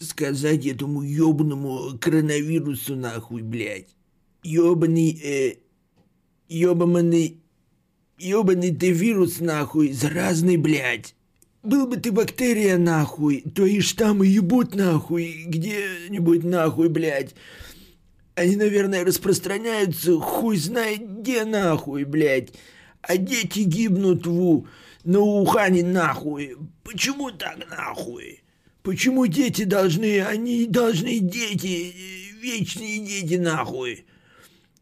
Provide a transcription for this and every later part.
сказать этому ёбаному коронавирусу нахуй, блядь. Ёбаный, э, ёбаный, ёбаный ты вирус нахуй, заразный, блядь. Был бы ты бактерия нахуй, то и штаммы ебут нахуй, где-нибудь нахуй, блядь. Они, наверное, распространяются хуй знает где нахуй, блядь. А дети гибнут в на Ухане нахуй. Почему так нахуй? Почему дети должны, они должны дети, вечные дети нахуй?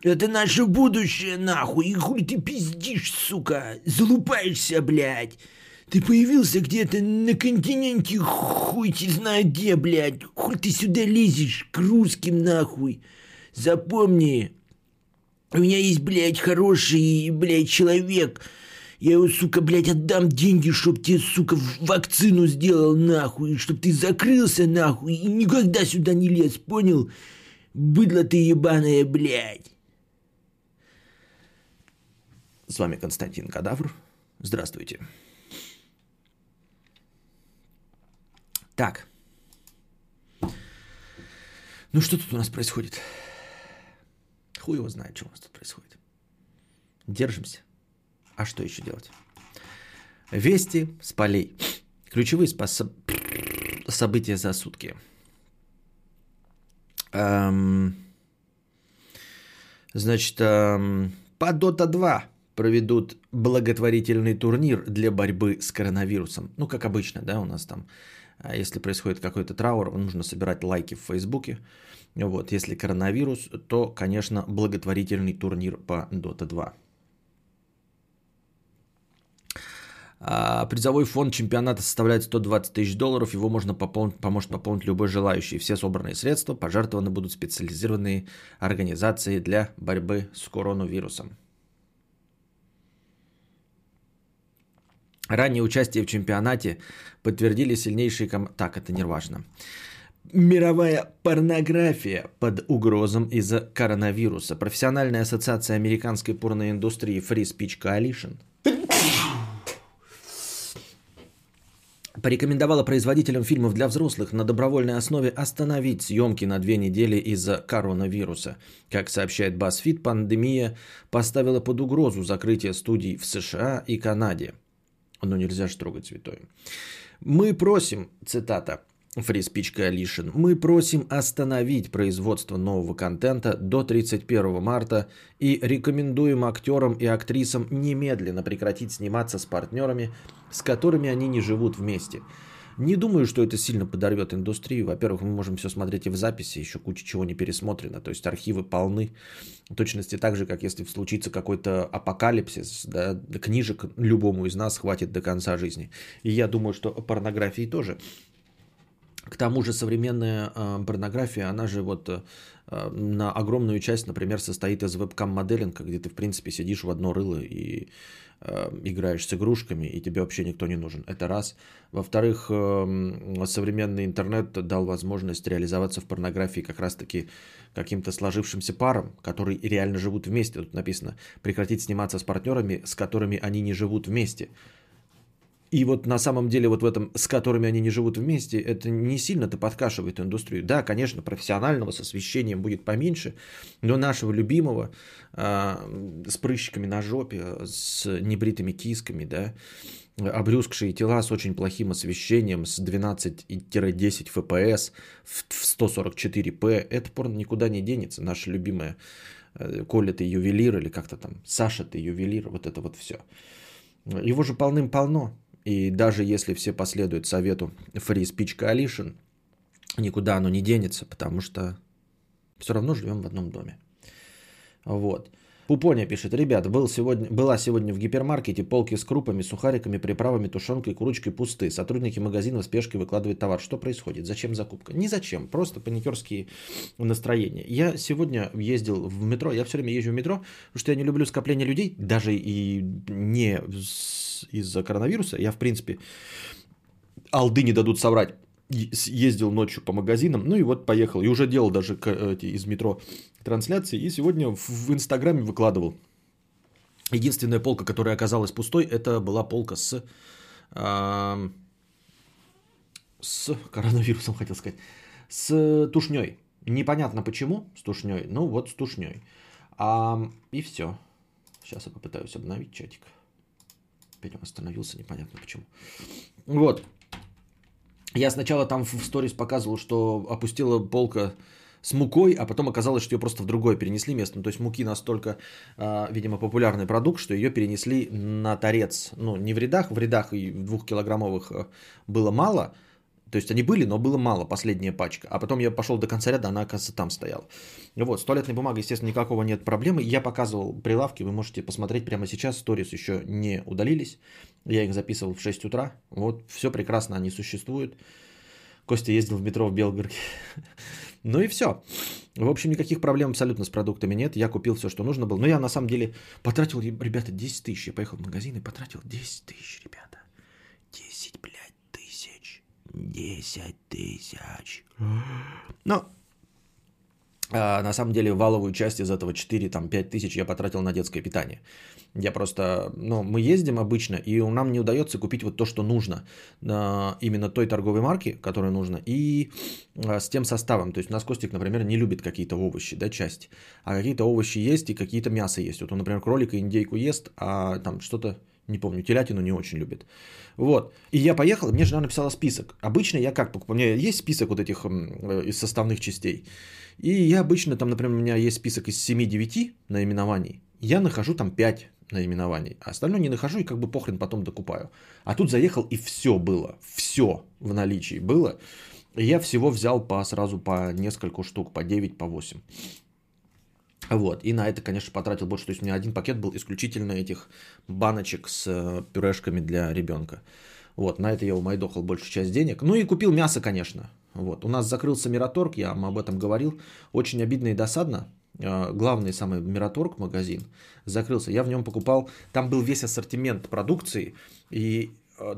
Это наше будущее нахуй. И хуй ты пиздишь, сука? Залупаешься, блядь. Ты появился где-то на континенте, хуй ты знает где, блядь. Хуй ты сюда лезешь к русским нахуй. Запомни, у меня есть, блядь, хороший, блядь, человек. Я его, сука, блядь, отдам деньги, чтоб тебе, сука, вакцину сделал, нахуй. Чтоб ты закрылся, нахуй, и никогда сюда не лез, понял? Быдло ты ебаная, блядь. С вами Константин Кадавр. Здравствуйте. Так. Ну что тут у нас происходит? Хуй его знает, что у нас тут происходит. Держимся. А что еще делать? Вести с полей. Ключевые способ... события за сутки. Эм... Значит, эм... по Dota 2 проведут благотворительный турнир для борьбы с коронавирусом. Ну, как обычно, да, у нас там, а если происходит какой-то траур, нужно собирать лайки в Фейсбуке. Вот, если коронавирус, то, конечно, благотворительный турнир по Dota 2. А, призовой фонд чемпионата составляет 120 тысяч долларов. Его можно пополнить, поможет пополнить любой желающий. Все собранные средства пожертвованы будут специализированные организации для борьбы с коронавирусом. Ранее участие в чемпионате подтвердили сильнейшие ком... Так, это не важно. Мировая порнография под угрозом из-за коронавируса. Профессиональная ассоциация американской порноиндустрии Free Speech Coalition порекомендовала производителям фильмов для взрослых на добровольной основе остановить съемки на две недели из-за коронавируса. Как сообщает BuzzFeed, пандемия поставила под угрозу закрытие студий в США и Канаде. Но нельзя же трогать святое. Мы просим, цитата, Speech Coalition, мы просим остановить производство нового контента до 31 марта и рекомендуем актерам и актрисам немедленно прекратить сниматься с партнерами, с которыми они не живут вместе. Не думаю, что это сильно подорвет индустрию. Во-первых, мы можем все смотреть и в записи, еще куча чего не пересмотрено. То есть архивы полны. В точности так же, как если случится какой-то апокалипсис, да, книжек любому из нас хватит до конца жизни. И я думаю, что порнографии тоже. К тому же современная э, порнография, она же вот э, на огромную часть, например, состоит из вебкам-моделинга, где ты, в принципе, сидишь в одно рыло и э, играешь с игрушками, и тебе вообще никто не нужен. Это раз. Во-вторых, э, современный интернет дал возможность реализоваться в порнографии как раз-таки каким-то сложившимся парам, которые реально живут вместе. Тут написано прекратить сниматься с партнерами, с которыми они не живут вместе. И вот на самом деле вот в этом, с которыми они не живут вместе, это не сильно-то подкашивает индустрию. Да, конечно, профессионального с освещением будет поменьше, но нашего любимого э, с прыщиками на жопе, с небритыми кисками, да, обрюзгшие тела с очень плохим освещением, с 12-10 FPS в 144p, это порно никуда не денется. Наша любимая э, Коля ты ювелир или как-то там, Саша ты ювелир, вот это вот все. Его же полным-полно. И даже если все последуют совету Free Speech Coalition, никуда оно не денется, потому что все равно живем в одном доме. Вот. Пупоня пишет, ребят, был сегодня, была сегодня в гипермаркете полки с крупами, сухариками, приправами, тушенкой, курочкой пусты. Сотрудники магазина в спешке выкладывают товар. Что происходит? Зачем закупка? Ни зачем, просто паникерские настроения. Я сегодня ездил в метро, я все время езжу в метро, потому что я не люблю скопление людей, даже и не из-за коронавируса. Я, в принципе, алды не дадут соврать ездил ночью по магазинам, ну и вот поехал. И уже делал даже из метро трансляции. И сегодня в Инстаграме выкладывал. Единственная полка, которая оказалась пустой, это была полка с... Э, с коронавирусом, хотел сказать, с тушней. Непонятно почему с тушней, ну вот с тушней. А, и все. Сейчас я попытаюсь обновить чатик. Опять он остановился, непонятно почему. Вот. Я сначала там в сторис показывал, что опустила полка с мукой, а потом оказалось, что ее просто в другое перенесли место. Ну, то есть муки настолько, а, видимо, популярный продукт, что ее перенесли на торец. Ну, не в рядах, в рядах и двухкилограммовых э, было мало. То есть они были, но было мало, последняя пачка. А потом я пошел до конца ряда, она, оказывается, там стояла. Вот, с туалетной бумагой, естественно, никакого нет проблемы. Я показывал прилавки, вы можете посмотреть прямо сейчас. Сторис еще не удалились. Я их записывал в 6 утра. Вот, все прекрасно, они существуют. Костя ездил в метро в Белгороде. Ну и все. В общем, никаких проблем абсолютно с продуктами нет. Я купил все, что нужно было. Но я на самом деле потратил, ребята, 10 тысяч. Я поехал в магазин и потратил 10 тысяч, ребята. 10, блядь. 10 тысяч. Но а, на самом деле валовую часть из этого 4-5 тысяч я потратил на детское питание. Я просто, ну, мы ездим обычно, и нам не удается купить вот то, что нужно, именно той торговой марки, которая нужна, и а, с тем составом. То есть у нас Костик, например, не любит какие-то овощи, да, часть, а какие-то овощи есть и какие-то мясо есть. Вот он, например, кролика, индейку ест, а там что-то, не помню, телятину не очень любит. Вот. И я поехал, мне жена написала список. Обычно я как покупаю? У меня есть список вот этих э, из составных частей. И я обычно там, например, у меня есть список из 7-9 наименований. Я нахожу там 5 наименований. А остальное не нахожу и как бы похрен потом докупаю. А тут заехал и все было. Все в наличии было. И я всего взял по сразу по нескольку штук, по 9, по 8. Вот, и на это, конечно, потратил больше. То есть у меня один пакет был исключительно этих баночек с э, пюрешками для ребенка. Вот, на это я умайдохал большую часть денег. Ну и купил мясо, конечно. Вот, у нас закрылся Мираторг, я вам об этом говорил. Очень обидно и досадно. Э, главный самый Мираторг магазин закрылся. Я в нем покупал, там был весь ассортимент продукции и э,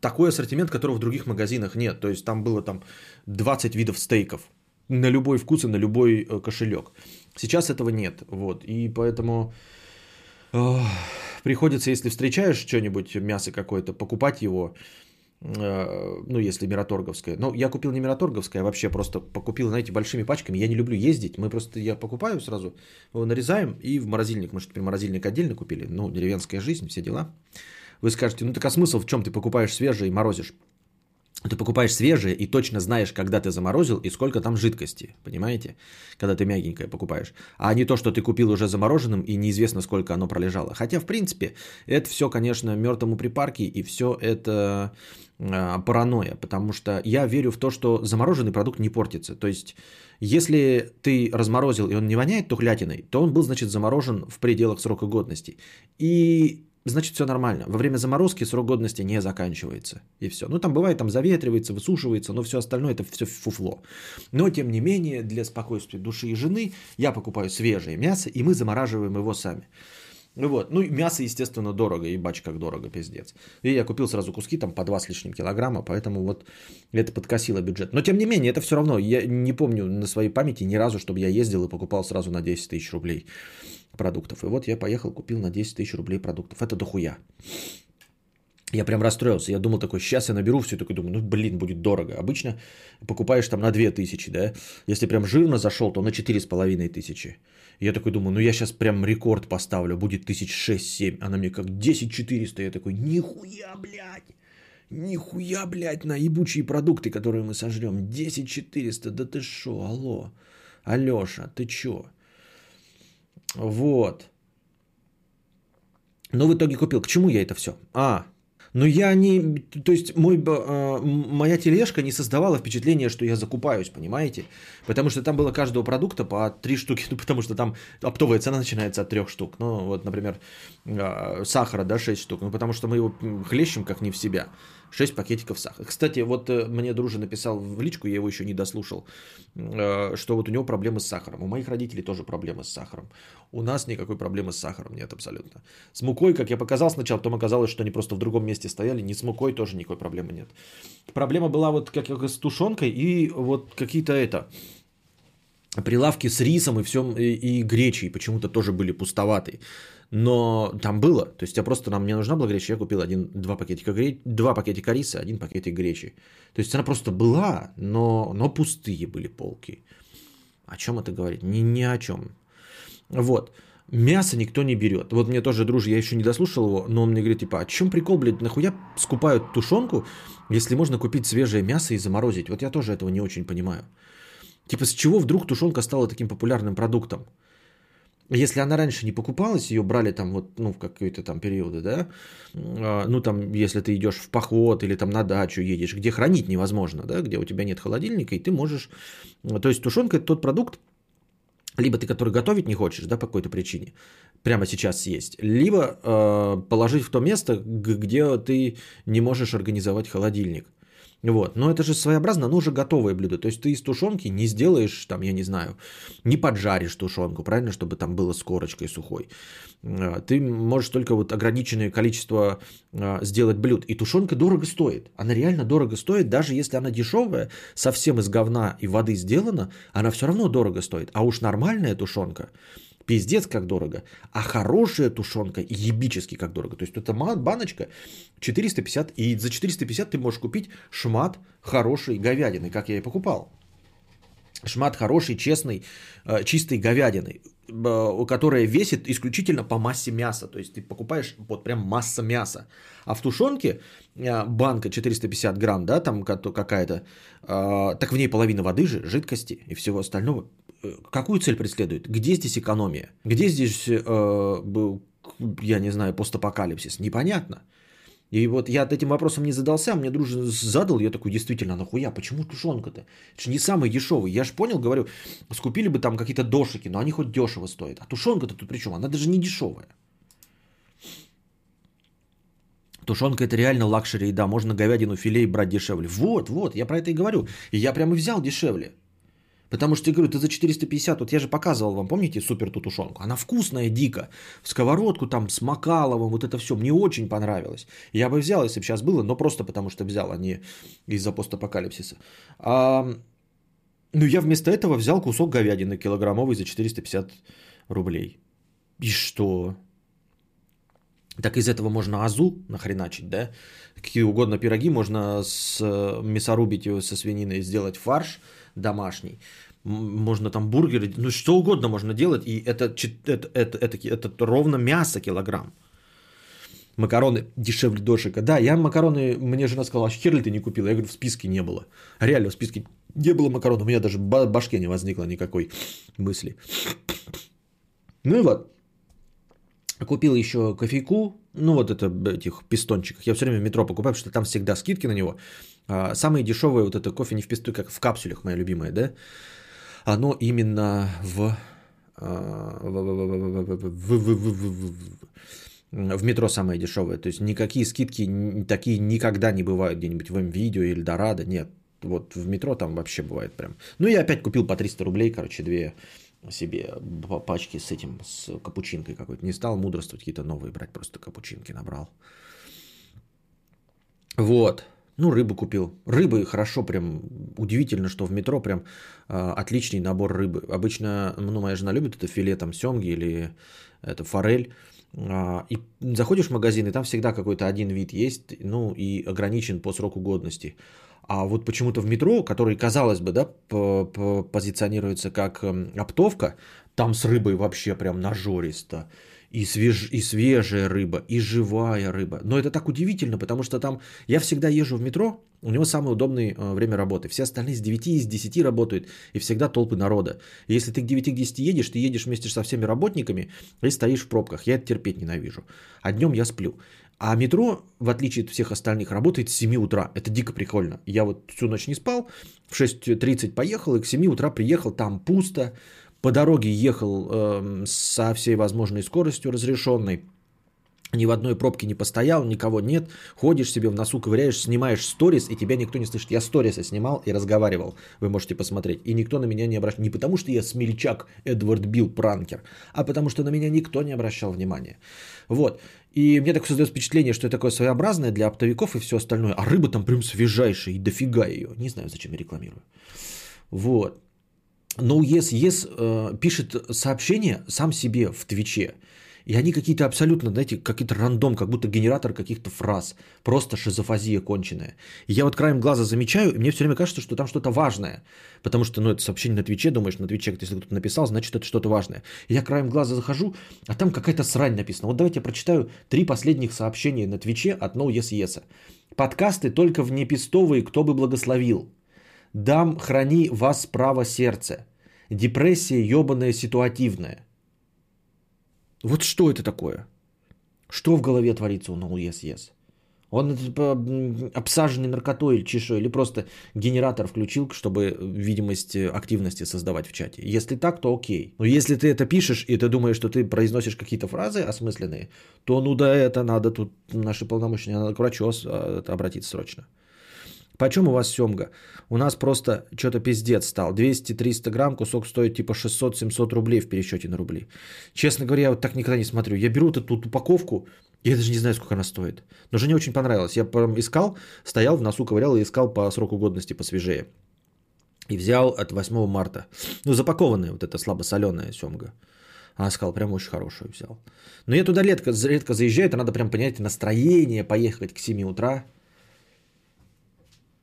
такой ассортимент, которого в других магазинах нет. То есть там было там 20 видов стейков на любой вкус и на любой кошелек. Сейчас этого нет. Вот. И поэтому э, приходится, если встречаешь что-нибудь, мясо какое-то, покупать его Э, ну, если мираторговская. Но я купил не мираторговская, а вообще просто покупил, знаете, большими пачками. Я не люблю ездить, мы просто, я покупаю сразу, его нарезаем и в морозильник. Мы же теперь морозильник отдельно купили, ну, деревенская жизнь, все дела. Вы скажете, ну так а смысл в чем ты покупаешь свежее и морозишь? Ты покупаешь свежее и точно знаешь, когда ты заморозил и сколько там жидкости, понимаете? Когда ты мягенькое покупаешь. А не то, что ты купил уже замороженным и неизвестно, сколько оно пролежало. Хотя, в принципе, это все, конечно, мертвому припарки и все это э, паранойя. Потому что я верю в то, что замороженный продукт не портится. То есть, если ты разморозил и он не воняет тухлятиной, то он был, значит, заморожен в пределах срока годности. И значит все нормально. Во время заморозки срок годности не заканчивается. И все. Ну там бывает, там заветривается, высушивается, но все остальное это все фуфло. Но тем не менее, для спокойствия души и жены я покупаю свежее мясо, и мы замораживаем его сами. Ну вот, ну мясо, естественно, дорого, и бач как дорого, пиздец. И я купил сразу куски, там по 2 с лишним килограмма, поэтому вот это подкосило бюджет. Но тем не менее, это все равно, я не помню на своей памяти ни разу, чтобы я ездил и покупал сразу на 10 тысяч рублей продуктов. И вот я поехал, купил на 10 тысяч рублей продуктов. Это дохуя. Я прям расстроился. Я думал такой, сейчас я наберу все, такой думаю, ну блин, будет дорого. Обычно покупаешь там на 2000, да? Если прям жирно зашел, то на 4500 тысячи. Я такой думаю, ну я сейчас прям рекорд поставлю, будет 1006-7. Она мне как 10400. Я такой, нихуя, блядь. Нихуя, блядь, на ебучие продукты, которые мы сожрем. 10400, да ты шо, алло. Алеша, ты чё? Вот. Ну, в итоге купил. К чему я это все? А, ну я не... То есть мой, э, моя тележка не создавала впечатление, что я закупаюсь, понимаете? Потому что там было каждого продукта по три штуки. Ну, потому что там оптовая цена начинается от трех штук. Ну, вот, например, э, сахара, да, 6 штук. Ну, потому что мы его хлещем как не в себя. 6 пакетиков сахара. Кстати, вот э, мне дружи написал в личку, я его еще не дослушал, э, что вот у него проблемы с сахаром. У моих родителей тоже проблемы с сахаром. У нас никакой проблемы с сахаром нет абсолютно. С мукой, как я показал сначала, потом оказалось, что они просто в другом месте стояли. Не с мукой тоже никакой проблемы нет. Проблема была вот как с тушенкой и вот какие-то это прилавки с рисом и всем и, и гречей почему-то тоже были пустоватые. Но там было. То есть я просто, нам мне нужна была греча, я купил один, два пакетика, гре... два пакетика риса, один пакетик гречи. То есть она просто была, но, но пустые были полки. О чем это говорит? Ни, ни о чем. Вот. Мясо никто не берет. Вот мне тоже друж, я еще не дослушал его, но он мне говорит, типа, а чем прикол, блядь, нахуя скупают тушенку, если можно купить свежее мясо и заморозить? Вот я тоже этого не очень понимаю. Типа, с чего вдруг тушенка стала таким популярным продуктом? Если она раньше не покупалась, ее брали там вот, ну, в какие-то там периоды, да, а, ну, там, если ты идешь в поход или там на дачу едешь, где хранить невозможно, да, где у тебя нет холодильника, и ты можешь... То есть тушенка – это тот продукт, либо ты который готовить не хочешь, да, по какой-то причине, прямо сейчас съесть, либо э, положить в то место, где ты не можешь организовать холодильник – вот. Но это же своеобразно, оно уже готовое блюдо. То есть ты из тушенки не сделаешь, там, я не знаю, не поджаришь тушенку, правильно, чтобы там было с корочкой сухой. А, ты можешь только вот ограниченное количество а, сделать блюд. И тушенка дорого стоит. Она реально дорого стоит, даже если она дешевая, совсем из говна и воды сделана, она все равно дорого стоит. А уж нормальная тушенка, Пиздец, как дорого. А хорошая тушенка ебически как дорого. То есть это баночка 450, и за 450 ты можешь купить шмат хорошей говядины, как я и покупал. Шмат хороший, честный, э, чистой говядины, которая весит исключительно по массе мяса. То есть ты покупаешь вот прям масса мяса. А в тушенке э, банка 450 грамм, да, там какая-то, э, так в ней половина воды же, жидкости и всего остального какую цель преследует? Где здесь экономия? Где здесь, э, я не знаю, постапокалипсис? Непонятно. И вот я этим вопросом не задался, мне дружно задал, я такой, действительно, нахуя, почему тушенка-то? Это же не самый дешевый. Я же понял, говорю, скупили бы там какие-то дошики, но они хоть дешево стоят. А тушенка-то тут при чем? Она даже не дешевая. Тушенка это реально luxury, да, можно говядину, филей брать дешевле. Вот, вот, я про это и говорю. И я прямо взял дешевле. Потому что я говорю, ты за 450, вот я же показывал вам, помните, супер ту тушенку? Она вкусная, дико. В сковородку там с макаловым, вот это все мне очень понравилось. Я бы взял, если бы сейчас было, но просто потому что взял, а не из-за постапокалипсиса. А, ну, я вместо этого взял кусок говядины килограммовый за 450 рублей. И что? Так из этого можно азу нахреначить, да? Какие угодно пироги можно с мясорубить его со свининой, сделать фарш – домашний. Можно там бургеры, ну что угодно можно делать, и это, это, это, это, это ровно мясо килограмм. Макароны дешевле дошика. Да, я макароны, мне жена сказала, а хер ли ты не купила? Я говорю, в списке не было. Реально в списке не было макаронов, у меня даже в башке не возникло никакой мысли. Ну и вот, Купил еще кофейку, ну вот это этих пистончиков. Я все время в метро покупаю, потому что там всегда скидки на него. А, самые дешевые вот это кофе не в писту, как в капсулях, моя любимая, да? Оно именно в, в метро самое дешевое. То есть никакие скидки такие никогда не бывают где-нибудь в МВидео или Дорадо. Нет, вот в метро там вообще бывает прям. Ну я опять купил по 300 рублей, короче, две себе пачки с этим, с капучинкой какой-то. Не стал мудрствовать, какие-то новые брать, просто капучинки набрал. Вот. Ну, рыбу купил. Рыбы хорошо, прям удивительно, что в метро прям э, отличный набор рыбы. Обычно, ну, моя жена любит это филе там семги или это форель. Э, и заходишь в магазин, и там всегда какой-то один вид есть, ну, и ограничен по сроку годности. А вот почему-то в метро, который, казалось бы, да, позиционируется как эм, оптовка, там с рыбой вообще прям нажористо. И, свеж... и свежая рыба, и живая рыба. Но это так удивительно, потому что там я всегда езжу в метро, у него самое удобное э, время работы. Все остальные с 9, из 10 работают, и всегда толпы народа. И если ты к 9 к 10 едешь, ты едешь вместе со всеми работниками и стоишь в пробках. Я это терпеть ненавижу. А днем я сплю. А метро, в отличие от всех остальных, работает с 7 утра. Это дико прикольно. Я вот всю ночь не спал, в 6.30 поехал, и к 7 утра приехал, там пусто. По дороге ехал э, со всей возможной скоростью разрешенной. Ни в одной пробке не постоял, никого нет. Ходишь себе в носу, ковыряешь, снимаешь сторис, и тебя никто не слышит. Я сторисы снимал и разговаривал. Вы можете посмотреть. И никто на меня не обращал. Не потому, что я смельчак Эдвард Билл Пранкер, а потому, что на меня никто не обращал внимания. Вот. И мне так создается впечатление, что это такое своеобразное для оптовиков и все остальное. А рыба там прям свежайшая и дофига ее. Не знаю, зачем я рекламирую. Вот. No Yes, Yes э, пишет сообщение сам себе в Твиче. И они какие-то абсолютно, знаете, какие-то рандом, как будто генератор каких-то фраз. Просто шизофазия конченая. И я вот краем глаза замечаю, и мне все время кажется, что там что-то важное. Потому что, ну, это сообщение на Твиче, думаешь, на Твиче, если кто-то написал, значит, это что-то важное. И я краем глаза захожу, а там какая-то срань написана. Вот давайте я прочитаю три последних сообщения на Твиче от No Yes Yes. Подкасты только в непистовые, кто бы благословил. Дам, храни вас право сердце. Депрессия ебаная ситуативная. Вот что это такое? Что в голове творится у No Yes Yes? Он типа, обсаженный наркотой или чешой, или просто генератор включил, чтобы видимость активности создавать в чате. Если так, то окей. Но если ты это пишешь, и ты думаешь, что ты произносишь какие-то фразы осмысленные, то ну да, это надо тут наши полномочия, надо к врачу а, обратиться срочно. Почем у вас семга? У нас просто что-то пиздец стал. 200-300 грамм, кусок стоит типа 600-700 рублей в пересчете на рубли. Честно говоря, я вот так никогда не смотрю. Я беру эту упаковку, я даже не знаю, сколько она стоит. Но жене очень понравилось. Я искал, стоял в носу, ковырял и искал по сроку годности посвежее. И взял от 8 марта. Ну, запакованная вот эта слабосоленая семга. Она сказала, прям очень хорошую взял. Но я туда редко, редко заезжаю, это надо прям понять настроение, поехать к 7 утра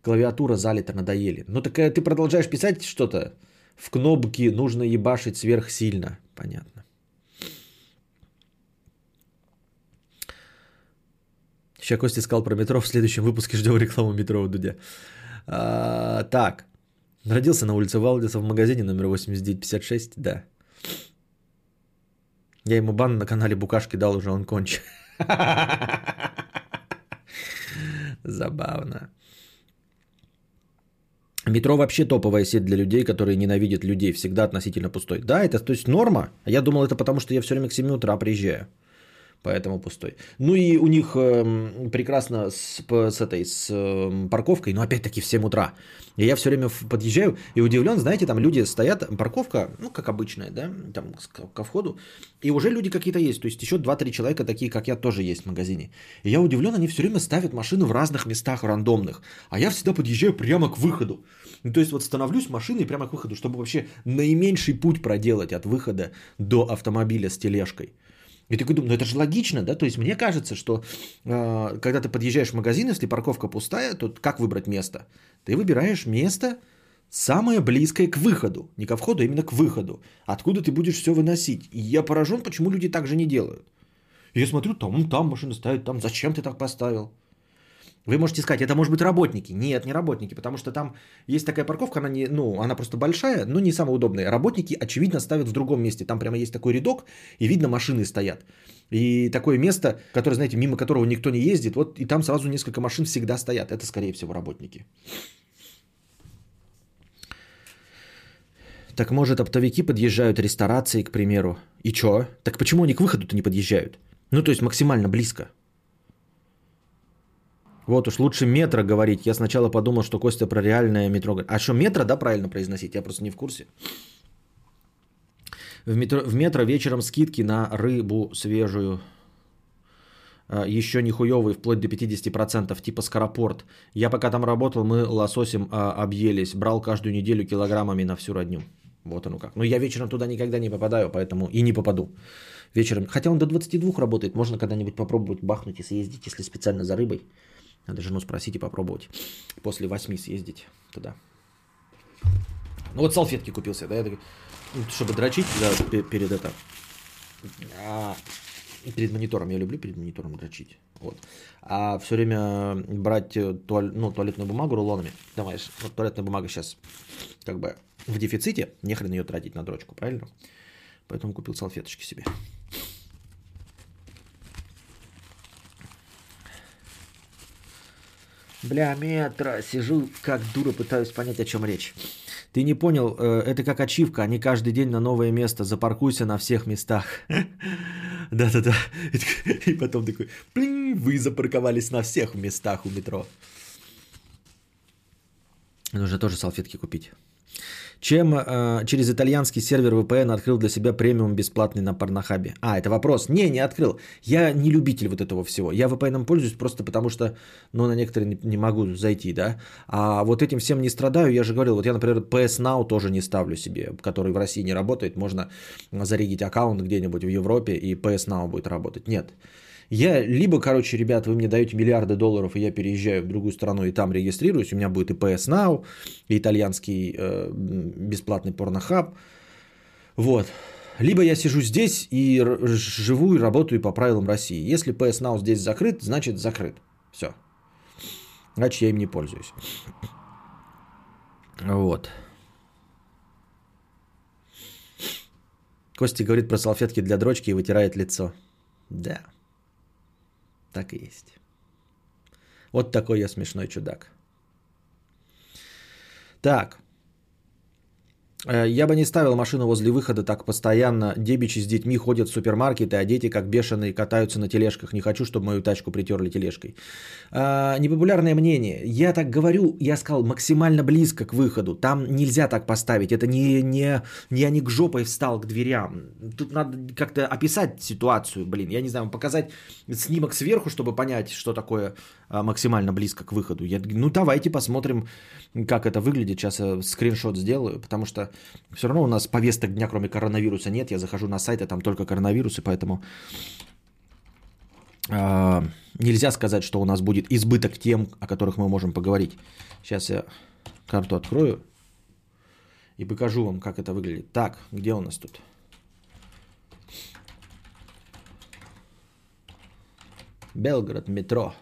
клавиатура залита, надоели. Ну так э, ты продолжаешь писать что-то, в кнопки нужно ебашить сверхсильно. Понятно. Сейчас Костя сказал про метро, в следующем выпуске ждем рекламу метро у Дудя. А, так, родился на улице Валдиса в магазине номер 8956, да. Я ему бан на канале Букашки дал, уже он кончил. Забавно. Метро вообще топовая сеть для людей, которые ненавидят людей, всегда относительно пустой. Да, это то есть норма. Я думал, это потому, что я все время к 7 утра приезжаю. Поэтому пустой. Ну и у них э, прекрасно с, с этой с э, парковкой, но опять-таки в 7 утра. И я все время подъезжаю и удивлен, знаете, там люди стоят, парковка, ну как обычная, да, там ко входу, и уже люди какие-то есть, то есть еще 2-3 человека такие, как я, тоже есть в магазине. И я удивлен, они все время ставят машины в разных местах рандомных, а я всегда подъезжаю прямо к выходу. Ну, то есть вот становлюсь машиной прямо к выходу, чтобы вообще наименьший путь проделать от выхода до автомобиля с тележкой. И такой думаю, ну это же логично, да? То есть мне кажется, что э, когда ты подъезжаешь в магазин, если парковка пустая, то как выбрать место? Ты выбираешь место самое близкое к выходу. Не ко входу, а именно к выходу. Откуда ты будешь все выносить. И я поражен, почему люди так же не делают. И я смотрю, там, там машина ставит, там зачем ты так поставил? Вы можете сказать, это может быть работники. Нет, не работники, потому что там есть такая парковка, она, не, ну, она просто большая, но не самая удобная. Работники, очевидно, ставят в другом месте. Там прямо есть такой рядок, и видно, машины стоят. И такое место, которое, знаете, мимо которого никто не ездит, вот и там сразу несколько машин всегда стоят. Это, скорее всего, работники. Так может, оптовики подъезжают ресторации, к примеру. И чё? Так почему они к выходу-то не подъезжают? Ну, то есть максимально близко. Вот уж лучше метро говорить. Я сначала подумал, что Костя про реальное метро говорит. А что, метро, да, правильно произносить? Я просто не в курсе. В метро, в метро вечером скидки на рыбу свежую. А, Еще не хуевый, вплоть до 50%, типа скоропорт. Я пока там работал, мы лососем а, объелись. Брал каждую неделю килограммами на всю родню. Вот оно как. Но я вечером туда никогда не попадаю, поэтому и не попаду. Вечером. Хотя он до 22 работает. Можно когда-нибудь попробовать бахнуть и съездить, если специально за рыбой. Надо жену спросить и попробовать. После восьми съездить туда. Ну вот салфетки купился, да, я ну, чтобы дрочить да, перед это. А, перед монитором. Я люблю перед монитором дрочить. Вот. А все время брать э, туаль, ну, туалетную бумагу рулонами. Давай, вот туалетная бумага сейчас как бы в дефиците. Не хрен ее тратить на дрочку, правильно? Поэтому купил салфеточки себе. Бля, метро, сижу как дура, пытаюсь понять, о чем речь. Ты не понял, э, это как ачивка, не каждый день на новое место. Запаркуйся на всех местах. Да-да-да. И потом такой, блин, вы запарковались на всех местах у метро. Нужно тоже салфетки купить. Чем э, через итальянский сервер VPN открыл для себя премиум бесплатный на Порнохабе? А, это вопрос. Не, не открыл. Я не любитель вот этого всего. Я VPN пользуюсь просто потому, что ну, на некоторые не, не могу зайти, да. А вот этим всем не страдаю. Я же говорил, вот я, например, PS Now тоже не ставлю себе, который в России не работает. Можно зарегить аккаунт где-нибудь в Европе, и PS Now будет работать. Нет. Я либо, короче, ребят, вы мне даете миллиарды долларов, и я переезжаю в другую страну и там регистрируюсь, у меня будет и PS Now, и итальянский э, бесплатный порнохаб. Вот. Либо я сижу здесь и живу и работаю по правилам России. Если PS Now здесь закрыт, значит закрыт. Все. Значит, я им не пользуюсь. Вот. Костя говорит про салфетки для дрочки и вытирает лицо. Да. Так и есть. Вот такой я смешной чудак. Так. Э, я бы не ставил машину возле выхода так постоянно. Дебичи с детьми ходят в супермаркеты, а дети как бешеные катаются на тележках. Не хочу, чтобы мою тачку притерли тележкой. А, непопулярное мнение. Я так говорю, я сказал, максимально близко к выходу. Там нельзя так поставить. Это не, не, не я не к жопой встал к дверям. Тут надо как-то описать ситуацию, блин. Я не знаю, показать снимок сверху, чтобы понять, что такое а, максимально близко к выходу. Я, ну давайте посмотрим, как это выглядит. Сейчас я скриншот сделаю, потому что все равно у нас повесток дня, кроме коронавируса, нет. Я захожу на сайт, а там только коронавирус, и поэтому э, нельзя сказать, что у нас будет избыток тем, о которых мы можем поговорить. Сейчас я карту открою и покажу вам, как это выглядит. Так, где у нас тут? Белгород, метро,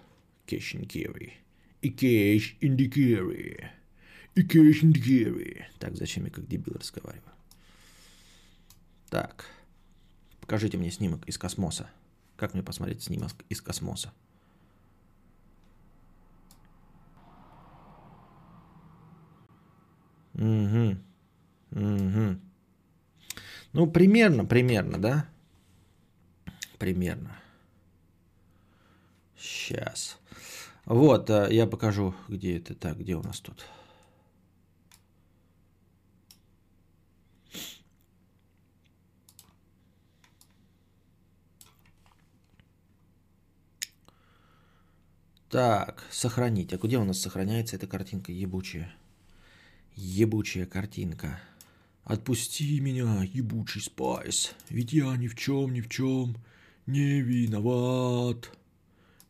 Кешенкири. И Кеш Индикири. И Кеш Так, зачем я как дебил разговариваю? Так, покажите мне снимок из космоса. Как мне посмотреть снимок из космоса? Угу. Угу. Ну, примерно, примерно, да? Примерно. Сейчас. Вот, э, я покажу, где это. Так, где у нас тут? Так, сохранить. А где у нас сохраняется эта картинка ебучая? Ебучая картинка. Отпусти меня, ебучий спайс. Ведь я ни в чем, ни в чем не виноват.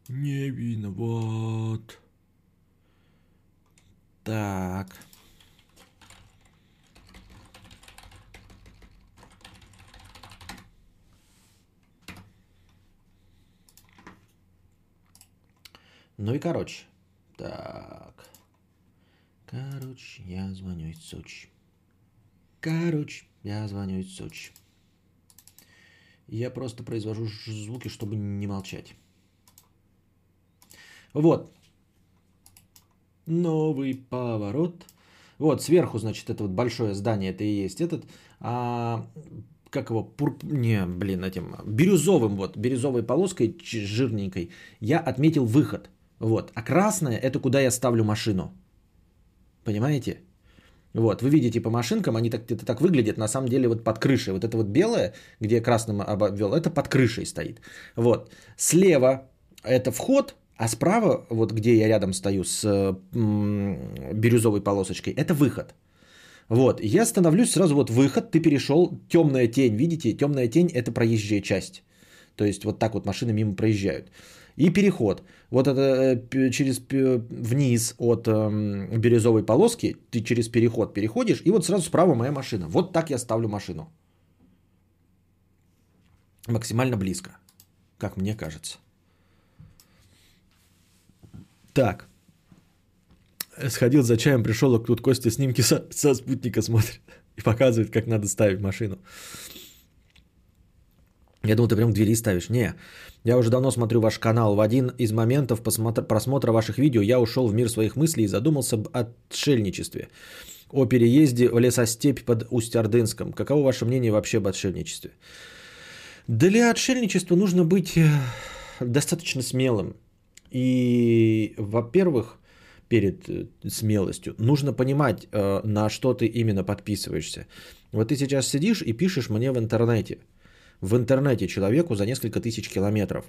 Не виноват. Так. Ну и короче. Так. Короче, я звоню из Сочи. Короче, я звоню из Сочи. Я просто произвожу звуки, чтобы не молчать. Вот. Новый поворот. Вот, сверху, значит, это вот большое здание, это и есть этот. А, как его, пурп... не, блин, этим, бирюзовым, вот, бирюзовой полоской жирненькой, я отметил выход. Вот. А красное это куда я ставлю машину. Понимаете? Вот, вы видите по машинкам, они так, это так выглядят, на самом деле вот под крышей. Вот это вот белое, где я красным обвел, это под крышей стоит. Вот. Слева это вход, а справа, вот где я рядом стою с м- бирюзовой полосочкой, это выход. Вот, я становлюсь сразу вот выход, ты перешел, темная тень, видите, темная тень это проезжая часть. То есть вот так вот машины мимо проезжают. И переход. Вот это э, через вниз от э, бирюзовой полоски ты через переход переходишь, и вот сразу справа моя машина. Вот так я ставлю машину. Максимально близко, как мне кажется. Так. Сходил за чаем, пришел, а тут Костя снимки со, со спутника смотрит и показывает, как надо ставить машину. Я думал, ты прям к двери ставишь. Не, я уже давно смотрю ваш канал. В один из моментов просмотра ваших видео я ушел в мир своих мыслей и задумался об отшельничестве. О переезде в лесостепь под Усть-Ордынском. Каково ваше мнение вообще об отшельничестве? Для отшельничества нужно быть э, достаточно смелым. И, во-первых, перед э, смелостью. Нужно понимать, э, на что ты именно подписываешься. Вот ты сейчас сидишь и пишешь мне в интернете. В интернете человеку за несколько тысяч километров.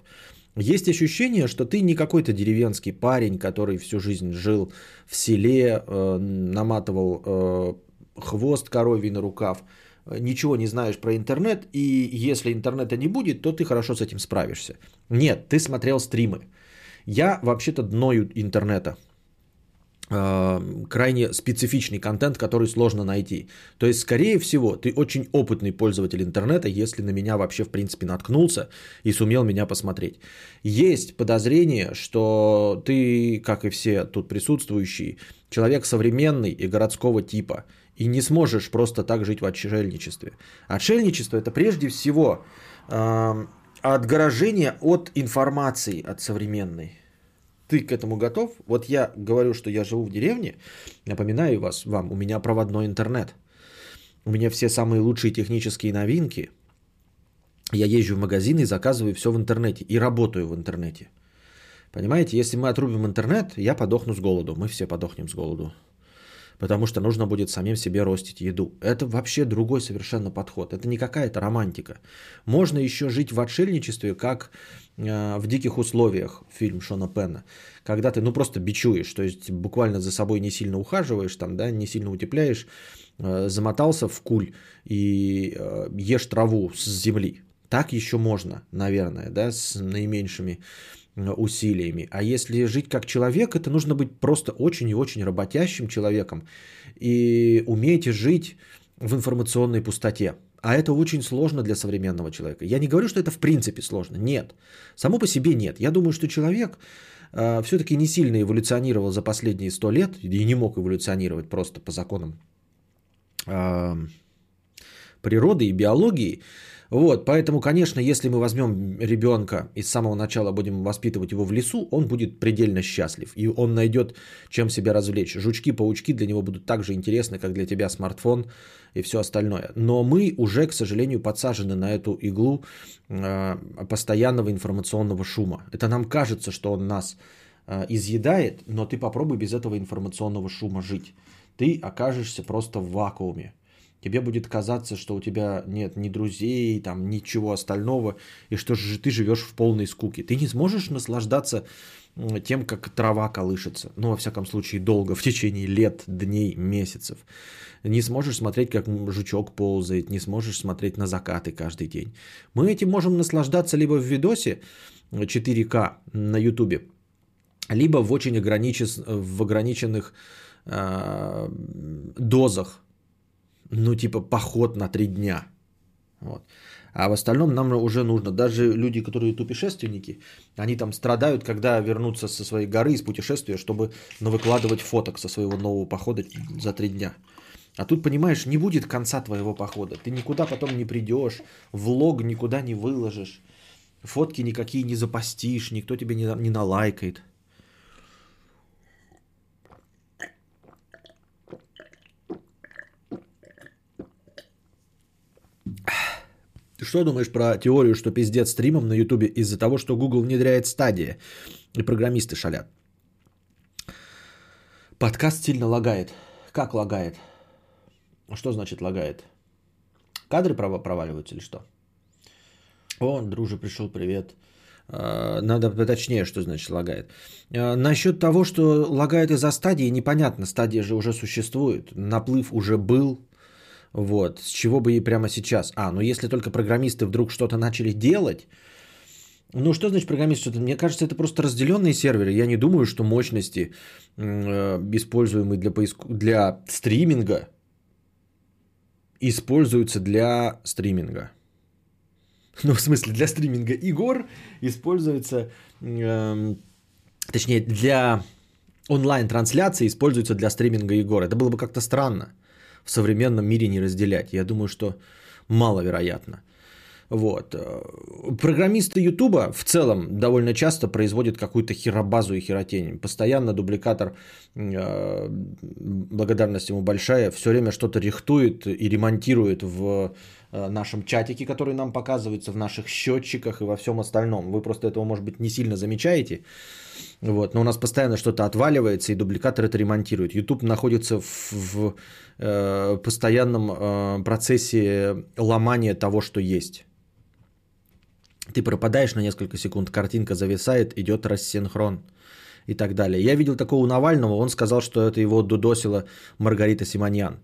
Есть ощущение, что ты не какой-то деревенский парень, который всю жизнь жил в селе, э, наматывал хвост коровий на рукав, ничего не знаешь про интернет, и если интернета не будет, то ты хорошо с этим справишься. Нет, ты смотрел стримы. Я вообще-то дною интернета. Э, крайне специфичный контент, который сложно найти. То есть, скорее всего, ты очень опытный пользователь интернета, если на меня вообще, в принципе, наткнулся и сумел меня посмотреть. Есть подозрение, что ты, как и все тут присутствующие, человек современный и городского типа, и не сможешь просто так жить в отшельничестве. Отшельничество – это прежде всего э, отгорожение от информации, от современной ты к этому готов? Вот я говорю, что я живу в деревне, напоминаю вас, вам, у меня проводной интернет. У меня все самые лучшие технические новинки. Я езжу в магазины и заказываю все в интернете. И работаю в интернете. Понимаете, если мы отрубим интернет, я подохну с голоду. Мы все подохнем с голоду. Потому что нужно будет самим себе ростить еду. Это вообще другой совершенно подход. Это не какая-то романтика. Можно еще жить в отшельничестве, как Э, в диких условиях фильм Шона Пена, когда ты ну просто бичуешь, то есть буквально за собой не сильно ухаживаешь, там, да, не сильно утепляешь, э, замотался в куль и э, ешь траву с земли. Так еще можно, наверное, да, с наименьшими усилиями. А если жить как человек, это нужно быть просто очень и очень работящим человеком и уметь жить в информационной пустоте. А это очень сложно для современного человека. Я не говорю, что это в принципе сложно. Нет. Само по себе нет. Я думаю, что человек э, все-таки не сильно эволюционировал за последние сто лет и не мог эволюционировать просто по законам э, природы и биологии. Вот, поэтому, конечно, если мы возьмем ребенка и с самого начала будем воспитывать его в лесу, он будет предельно счастлив. И он найдет, чем себя развлечь. Жучки, паучки для него будут так же интересны, как для тебя смартфон и все остальное. Но мы уже, к сожалению, подсажены на эту иглу э, постоянного информационного шума. Это нам кажется, что он нас э, изъедает, но ты попробуй без этого информационного шума жить. Ты окажешься просто в вакууме тебе будет казаться, что у тебя нет ни друзей, там ничего остального, и что же ты живешь в полной скуке. Ты не сможешь наслаждаться тем, как трава колышется. Ну, во всяком случае, долго, в течение лет, дней, месяцев. Не сможешь смотреть, как жучок ползает, не сможешь смотреть на закаты каждый день. Мы этим можем наслаждаться либо в видосе 4К на YouTube, либо в очень ограничен, в ограниченных э, дозах ну, типа, поход на три дня. Вот. А в остальном нам уже нужно. Даже люди, которые путешественники, они там страдают, когда вернутся со своей горы из путешествия, чтобы выкладывать фоток со своего нового похода за три дня. А тут, понимаешь, не будет конца твоего похода. Ты никуда потом не придешь, влог никуда не выложишь, фотки никакие не запостишь, никто тебе не, не налайкает. Что думаешь про теорию, что пиздец стримом на Ютубе из-за того, что Google внедряет стадии и программисты шалят? Подкаст сильно лагает. Как лагает? Что значит лагает? Кадры проваливаются или что? О, друже, пришел, привет. А, надо поточнее, что значит лагает. А, насчет того, что лагает из-за стадии, непонятно. Стадия же уже существует. Наплыв уже был. Вот, с чего бы и прямо сейчас. А, ну если только программисты вдруг что-то начали делать, ну, что значит программист что-то? Мне кажется, это просто разделенные серверы. Я не думаю, что мощности, э, используемые для, поиск... для стриминга, используются для стриминга. Ну, в смысле, для стриминга игр используются, э, точнее, для онлайн-трансляции используются для стриминга игр. Это было бы как-то странно в современном мире не разделять. Я думаю, что маловероятно. Вот. Программисты Ютуба в целом довольно часто производят какую-то херобазу и херотень. Постоянно дубликатор, э, благодарность ему большая, все время что-то рихтует и ремонтирует в э, нашем чатике, который нам показывается, в наших счетчиках и во всем остальном. Вы просто этого, может быть, не сильно замечаете. Вот, но у нас постоянно что-то отваливается, и дубликатор это ремонтирует. YouTube находится в, в э, постоянном э, процессе ломания того, что есть. Ты пропадаешь на несколько секунд, картинка зависает, идет рассинхрон и так далее. Я видел такого у Навального, он сказал, что это его дудосила Маргарита Симоньян.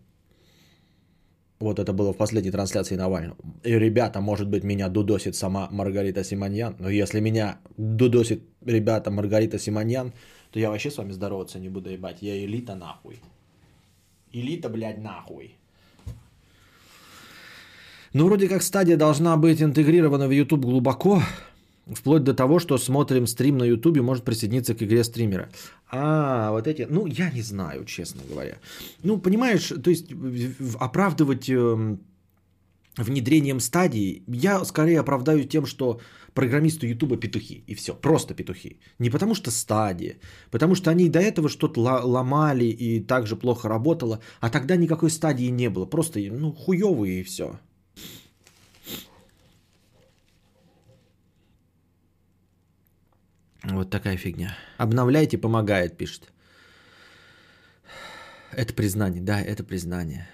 Вот это было в последней трансляции Навального. И, ребята, может быть, меня дудосит сама Маргарита Симоньян. Но если меня дудосит, ребята, Маргарита Симоньян, то я вообще с вами здороваться не буду, ебать. Я элита нахуй. Элита, блядь, нахуй. Ну, вроде как стадия должна быть интегрирована в YouTube глубоко, вплоть до того, что смотрим стрим на YouTube, может присоединиться к игре стримера. А, вот эти, ну, я не знаю, честно говоря. Ну, понимаешь, то есть оправдывать эм, внедрением стадии, я скорее оправдаю тем, что программисты Ютуба петухи, и все, просто петухи. Не потому что стадия, потому что они до этого что-то ломали и также плохо работало, а тогда никакой стадии не было, просто, ну, хуевые и все. Вот такая фигня. Обновляйте, помогает, пишет. Это признание, да, это признание.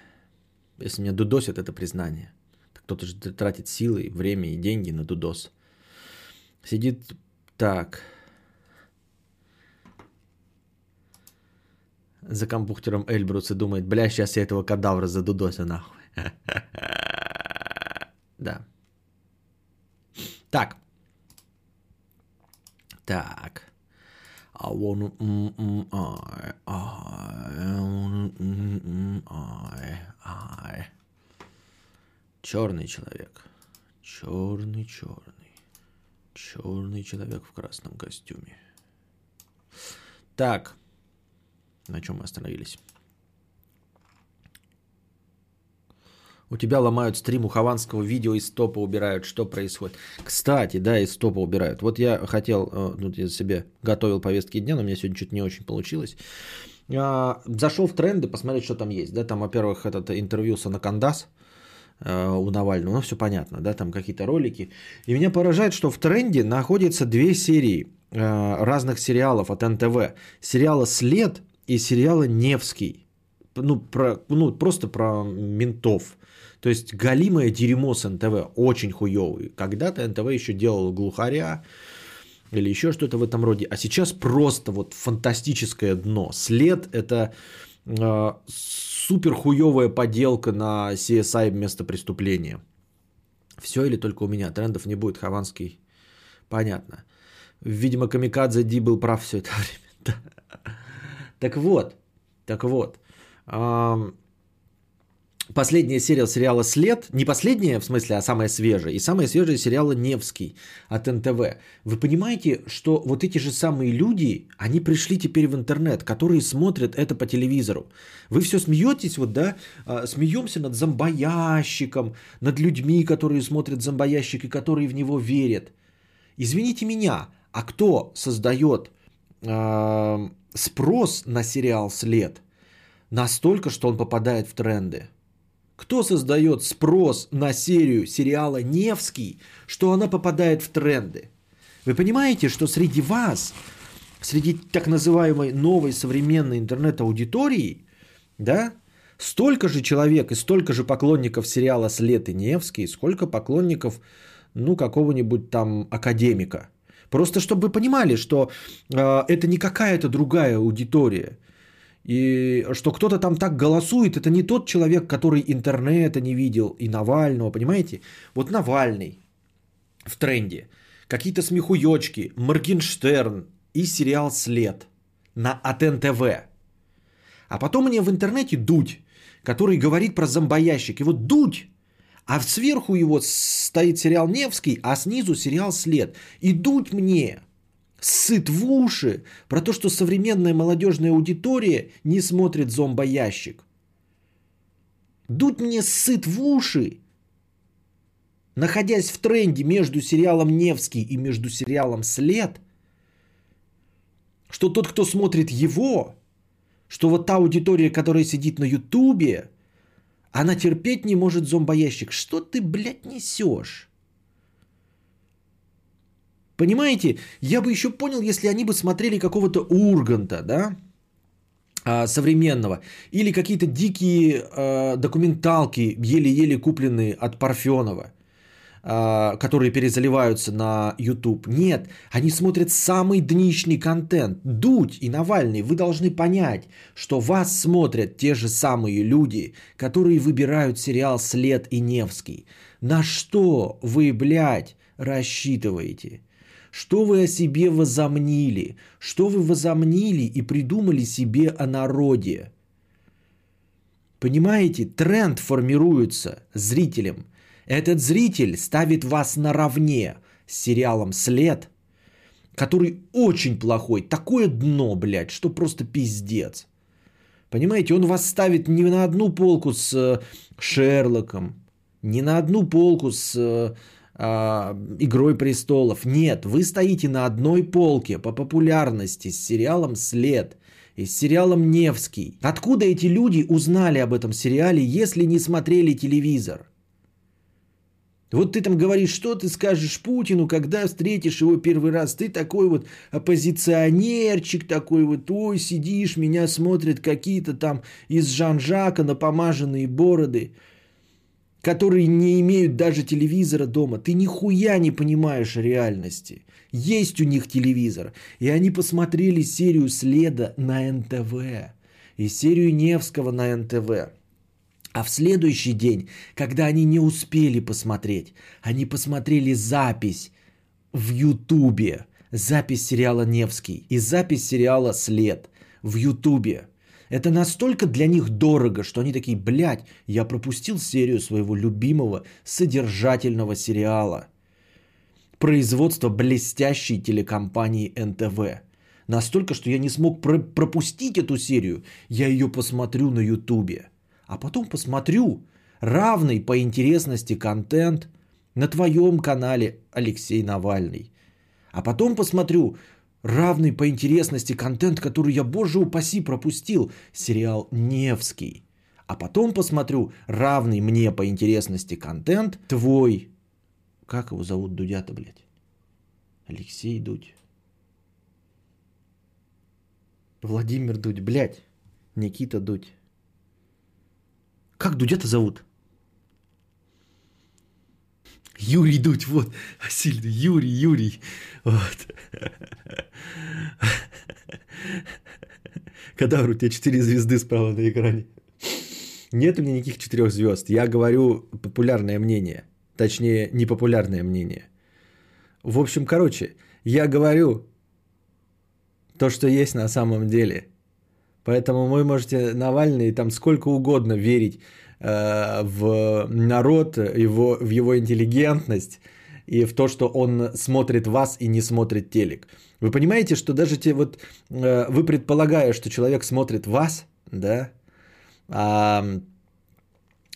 Если меня дудосят, это признание. Кто-то же тратит силы, время и деньги на дудос. Сидит так. За компьютером Эльбрус и думает, бля, сейчас я этого кадавра задудося нахуй. Да. Так. Так. I wanna mm, mm, I, I, wanna mm, mm, I, I. Черный человек. Черный, черный. Черный человек в красном костюме. Так. На чем мы остановились? У тебя ломают стрим у Хованского, видео из топа убирают. Что происходит? Кстати, да, из топа убирают. Вот я хотел, э, ну, я себе готовил повестки дня, но у меня сегодня что-то не очень получилось. А, зашел в тренды, посмотреть, что там есть. Да, там, во-первых, этот интервью с Анакандас э, у Навального, ну, все понятно, да, там какие-то ролики. И меня поражает, что в тренде находятся две серии э, разных сериалов от НТВ. Сериала «След» и сериала «Невский». Ну, про, ну, просто про ментов. То есть галимое дерьмо с НТВ, очень хуёвый. Когда-то НТВ еще делал глухаря или еще что-то в этом роде, а сейчас просто вот фантастическое дно. След это э, супер хуевая поделка на CSI место преступления. Все или только у меня? Трендов не будет, Хованский. Понятно. Видимо, Камикадзе Ди был прав все это время. Так вот, так вот. Последняя серия сериала «След», не последняя, в смысле, а самая свежая, и самая свежая сериала «Невский» от НТВ. Вы понимаете, что вот эти же самые люди, они пришли теперь в интернет, которые смотрят это по телевизору. Вы все смеетесь, вот, да, а, смеемся над зомбоящиком, над людьми, которые смотрят зомбоящик и которые в него верят. Извините меня, а кто создает э, спрос на сериал «След» настолько, что он попадает в тренды? Кто создает спрос на серию сериала «Невский», что она попадает в тренды? Вы понимаете, что среди вас, среди так называемой новой современной интернет-аудитории, да, столько же человек и столько же поклонников сериала «След» и «Невский», сколько поклонников, ну, какого-нибудь там академика. Просто чтобы вы понимали, что э, это не какая-то другая аудитория – и что кто-то там так голосует, это не тот человек, который интернета не видел, и Навального, понимаете? Вот Навальный в тренде, какие-то смехуёчки, Моргенштерн и сериал «След» на от НТВ. А потом мне в интернете Дудь, который говорит про зомбоящик. И вот Дудь, а сверху его стоит сериал «Невский», а снизу сериал «След». И Дудь мне – сыт в уши про то, что современная молодежная аудитория не смотрит зомбоящик. Дуть мне сыт в уши, находясь в тренде между сериалом «Невский» и между сериалом «След», что тот, кто смотрит его, что вот та аудитория, которая сидит на Ютубе, Она терпеть не может зомбоящик. Что ты, блядь, несешь? Понимаете, я бы еще понял, если они бы смотрели какого-то Урганта, да, а, современного, или какие-то дикие а, документалки, еле-еле купленные от Парфенова, а, которые перезаливаются на YouTube. Нет, они смотрят самый днищный контент. Дудь и Навальный, вы должны понять, что вас смотрят те же самые люди, которые выбирают сериал «След» и «Невский». На что вы, блядь, рассчитываете? Что вы о себе возомнили? Что вы возомнили и придумали себе о народе? Понимаете, тренд формируется зрителем. Этот зритель ставит вас наравне с сериалом «След», который очень плохой. Такое дно, блядь, что просто пиздец. Понимаете, он вас ставит не на одну полку с э, Шерлоком, не на одну полку с э, Игрой престолов. Нет, вы стоите на одной полке по популярности с сериалом След и с сериалом Невский. Откуда эти люди узнали об этом сериале, если не смотрели телевизор? Вот ты там говоришь, что ты скажешь Путину, когда встретишь его первый раз. Ты такой вот оппозиционерчик, такой вот, ой, сидишь, меня смотрят какие-то там из Жан-Жака напомаженные бороды которые не имеют даже телевизора дома. Ты нихуя не понимаешь реальности. Есть у них телевизор. И они посмотрели серию «Следа» на НТВ. И серию Невского на НТВ. А в следующий день, когда они не успели посмотреть, они посмотрели запись в Ютубе. Запись сериала «Невский» и запись сериала «След» в Ютубе. Это настолько для них дорого, что они такие, блядь, я пропустил серию своего любимого содержательного сериала. Производство блестящей телекомпании НТВ. Настолько, что я не смог про- пропустить эту серию. Я ее посмотрю на Ютубе. А потом посмотрю равный по интересности контент на твоем канале Алексей Навальный. А потом посмотрю равный по интересности контент, который я, боже упаси, пропустил. Сериал «Невский». А потом посмотрю равный мне по интересности контент твой. Как его зовут Дудя-то, блядь? Алексей Дудь. Владимир Дудь, блядь. Никита Дудь. Как Дудя-то зовут? Юрий Дудь, вот, сильный, Юрий, Юрий. Вот. Кадавр, у тебя четыре звезды справа на экране. Нет у меня никаких четырех звезд. Я говорю популярное мнение. Точнее, непопулярное мнение. В общем, короче, я говорю то, что есть на самом деле. Поэтому вы можете Навальный там сколько угодно верить в народ, его, в его интеллигентность и в то, что он смотрит вас и не смотрит телек. Вы понимаете, что даже те вот э, вы предполагая, что человек смотрит вас, да, а,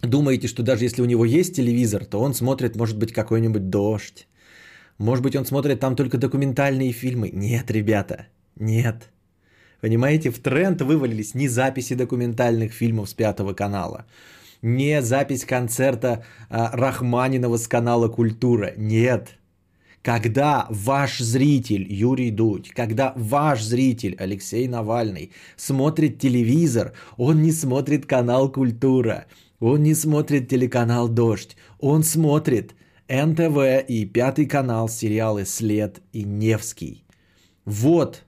думаете, что даже если у него есть телевизор, то он смотрит, может быть, какой-нибудь дождь. Может быть, он смотрит там только документальные фильмы. Нет, ребята, нет. Понимаете, в тренд вывалились не записи документальных фильмов с пятого канала, не запись концерта а, Рахманинова с канала «Культура». Нет. Когда ваш зритель Юрий Дудь, когда ваш зритель Алексей Навальный смотрит телевизор, он не смотрит канал «Культура», он не смотрит телеканал «Дождь», он смотрит НТВ и Пятый канал, сериалы «След» и «Невский». Вот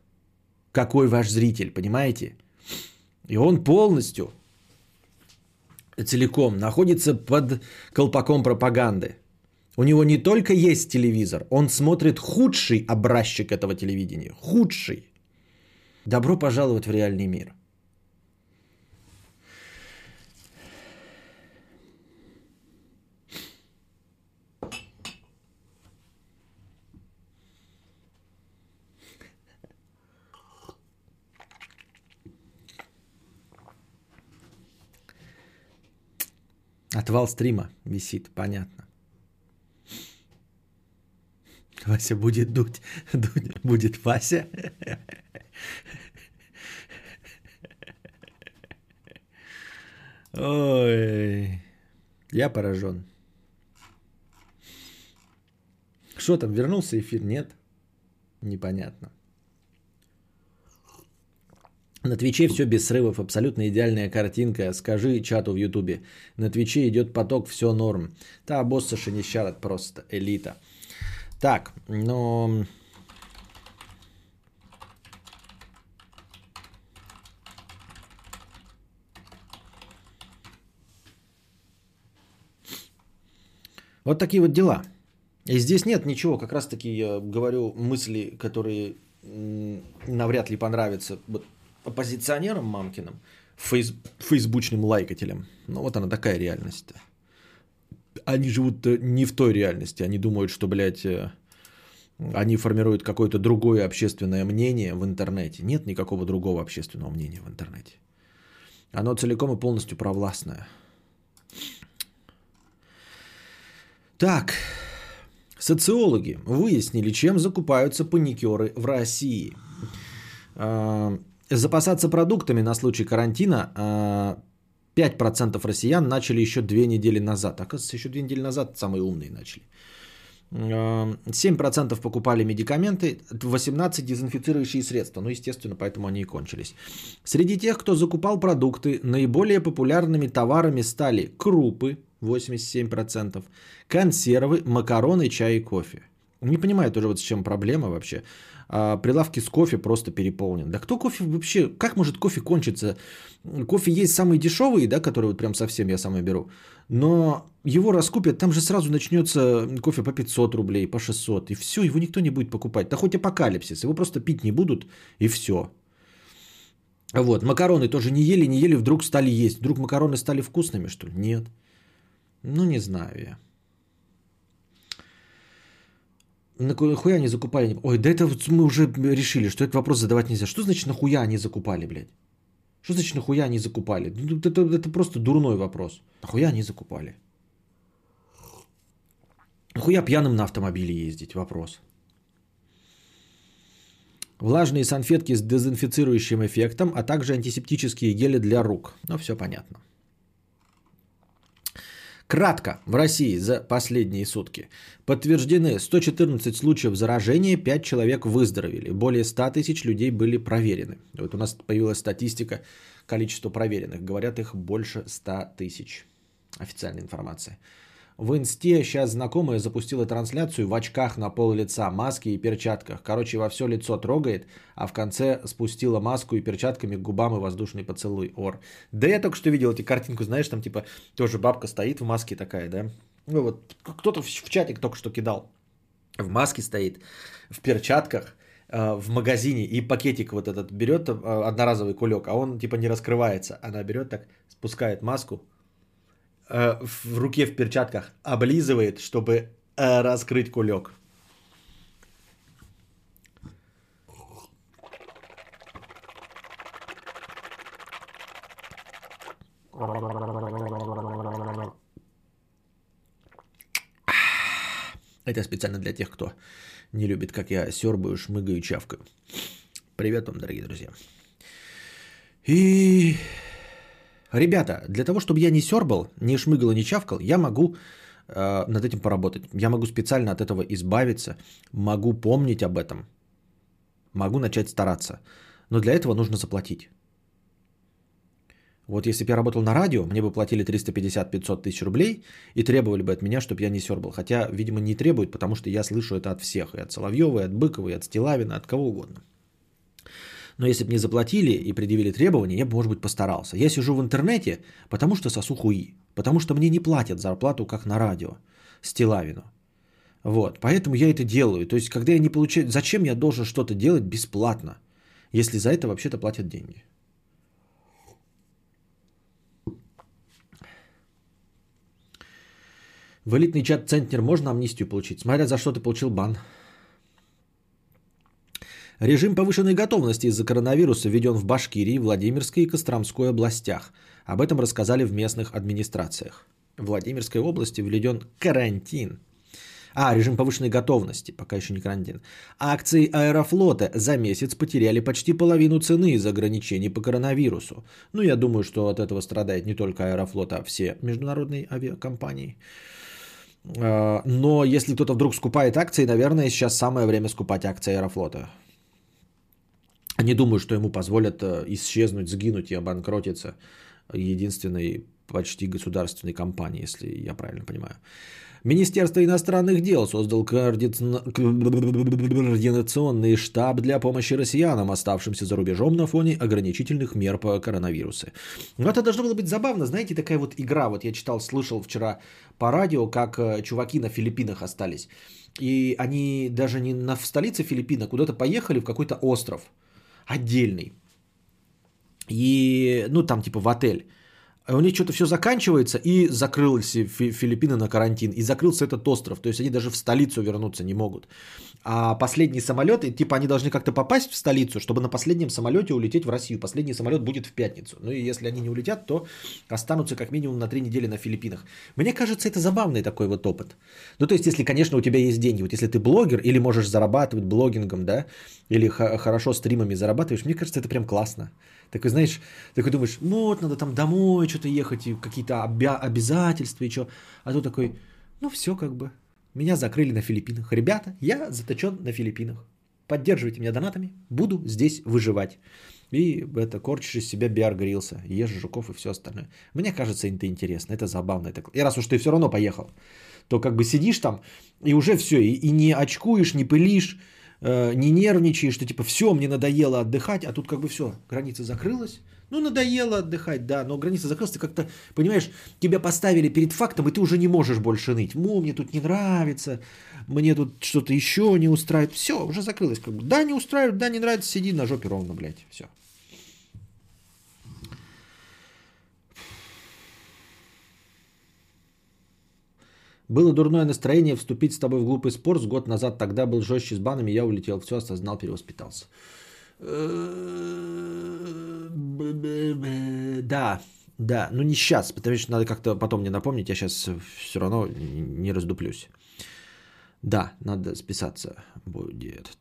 какой ваш зритель, понимаете? И он полностью целиком находится под колпаком пропаганды. У него не только есть телевизор, он смотрит худший образчик этого телевидения. Худший. Добро пожаловать в реальный мир. Отвал стрима висит, понятно. Вася будет дуть. дуть будет Вася. Ой, я поражен. Что там, вернулся эфир? Нет? Непонятно. На Твиче все без срывов, абсолютно идеальная картинка. Скажи чату в Ютубе. На Твиче идет поток, все норм. Та босса шанищарат просто элита. Так, но... Вот такие вот дела. И здесь нет ничего, как раз таки я говорю мысли, которые навряд ли понравятся оппозиционерам мамкиным, фейс, фейсбучным лайкателям. Ну вот она такая реальность. Они живут э, не в той реальности. Они думают, что, блядь, э, они формируют какое-то другое общественное мнение в интернете. Нет никакого другого общественного мнения в интернете. Оно целиком и полностью провластное. Так, социологи выяснили, чем закупаются паникеры в России. Запасаться продуктами на случай карантина 5% а, россиян начали еще две недели назад. Оказывается, еще две недели назад самые умные начали. 7% а, покупали медикаменты, 18% дезинфицирующие средства. Ну, естественно, поэтому они и кончились. Среди тех, кто закупал продукты, наиболее популярными товарами стали крупы, 87%, консервы, макароны, чай и кофе. Не понимаю тоже вот с чем проблема вообще а прилавки с кофе просто переполнены. Да кто кофе вообще, как может кофе кончиться? Кофе есть самые дешевые, да, которые вот прям совсем я самый беру. Но его раскупят, там же сразу начнется кофе по 500 рублей, по 600. И все, его никто не будет покупать. Да хоть апокалипсис, его просто пить не будут, и все. Вот, макароны тоже не ели, не ели, вдруг стали есть. Вдруг макароны стали вкусными, что ли? Нет. Ну, не знаю я. Нахуя они закупали? Ой, да это вот мы уже решили, что этот вопрос задавать нельзя. Что значит нахуя они закупали, блядь? Что значит нахуя они закупали? Ну, это, это просто дурной вопрос. Нахуя они закупали? Нахуя пьяным на автомобиле ездить? Вопрос. Влажные салфетки с дезинфицирующим эффектом, а также антисептические гели для рук. Ну, все понятно. Кратко, в России за последние сутки подтверждены 114 случаев заражения, 5 человек выздоровели, более 100 тысяч людей были проверены. Вот у нас появилась статистика количества проверенных, говорят их больше 100 тысяч. Официальная информация. В инсте сейчас знакомая запустила трансляцию в очках на пол лица, маске и перчатках. Короче, во все лицо трогает, а в конце спустила маску и перчатками к губам и воздушный поцелуй. Ор. Да я только что видел эти картинку, знаешь, там типа тоже бабка стоит в маске такая, да? Ну вот кто-то в чатик только что кидал. В маске стоит, в перчатках, э, в магазине и пакетик вот этот берет э, одноразовый кулек, а он типа не раскрывается. Она берет так, спускает маску, Э, в руке в перчатках облизывает, чтобы э, раскрыть кулек. Это специально для тех, кто не любит, как я сербаю, шмыгаю, чавкаю. Привет вам, дорогие друзья. И Ребята, для того, чтобы я не сербал, не шмыгал и не чавкал, я могу э, над этим поработать. Я могу специально от этого избавиться, могу помнить об этом, могу начать стараться. Но для этого нужно заплатить. Вот если бы я работал на радио, мне бы платили 350-500 тысяч рублей и требовали бы от меня, чтобы я не сербал. Хотя, видимо, не требуют, потому что я слышу это от всех. И от Соловьева, и от Быкова, и от Стилавина, от кого угодно. Но если бы не заплатили и предъявили требования, я бы, может быть, постарался. Я сижу в интернете, потому что сосу хуи. Потому что мне не платят зарплату, как на радио, Стилавину. Вот, поэтому я это делаю. То есть, когда я не получаю... Зачем я должен что-то делать бесплатно, если за это вообще-то платят деньги? В элитный чат Центнер можно амнистию получить? Смотря за что ты получил бан. Режим повышенной готовности из-за коронавируса введен в Башкирии, Владимирской и Костромской областях. Об этом рассказали в местных администрациях. В Владимирской области введен карантин. А, режим повышенной готовности, пока еще не карантин. Акции Аэрофлота за месяц потеряли почти половину цены из-за ограничений по коронавирусу. Ну, я думаю, что от этого страдает не только Аэрофлот, а все международные авиакомпании. А, но если кто-то вдруг скупает акции, наверное, сейчас самое время скупать акции Аэрофлота. Не думаю, что ему позволят э, исчезнуть, сгинуть и обанкротиться единственной почти государственной компании, если я правильно понимаю. Министерство иностранных дел создал координационный штаб для помощи россиянам, оставшимся за рубежом на фоне ограничительных мер по коронавирусу. Но это должно было быть забавно, знаете, такая вот игра. Вот я читал, слышал вчера по радио, как э, чуваки на Филиппинах остались. И они даже не на, в столице Филиппина, куда-то поехали в какой-то остров отдельный. И, ну, там типа в отель. А у них что-то все заканчивается, и закрылись Филиппины на карантин, и закрылся этот остров. То есть они даже в столицу вернуться не могут. А последний самолет, и, типа они должны как-то попасть в столицу, чтобы на последнем самолете улететь в Россию. Последний самолет будет в пятницу. Ну и если они не улетят, то останутся как минимум на три недели на Филиппинах. Мне кажется, это забавный такой вот опыт. Ну то есть, если, конечно, у тебя есть деньги. Вот если ты блогер или можешь зарабатывать блогингом, да, или хорошо стримами зарабатываешь, мне кажется, это прям классно. Такой, знаешь, такой думаешь, ну вот надо там домой что-то ехать, и какие-то обя- обязательства и что. А тут такой, ну все как бы, меня закрыли на Филиппинах. Ребята, я заточен на Филиппинах. Поддерживайте меня донатами, буду здесь выживать. И это корчишь из себя биар грился, ешь жуков и все остальное. Мне кажется, это интересно, это забавно. Это... И раз уж ты все равно поехал, то как бы сидишь там и уже все, и, и не очкуешь, не пылишь, Э, не нервничаешь, что типа все, мне надоело отдыхать, а тут как бы все, граница закрылась. Ну, надоело отдыхать, да, но граница закрылась, ты как-то, понимаешь, тебя поставили перед фактом, и ты уже не можешь больше ныть. Му, мне тут не нравится, мне тут что-то еще не устраивает. Все, уже закрылось. Как бы. Да, не устраивает, да, не нравится, сиди на жопе ровно, блядь, все. Было дурное настроение вступить с тобой в глупый спор. С год назад тогда был жестче с банами, я улетел. Все осознал, перевоспитался. Да, да, ну не сейчас, потому что надо как-то потом мне напомнить, я сейчас все равно не раздуплюсь. Да, надо списаться будет.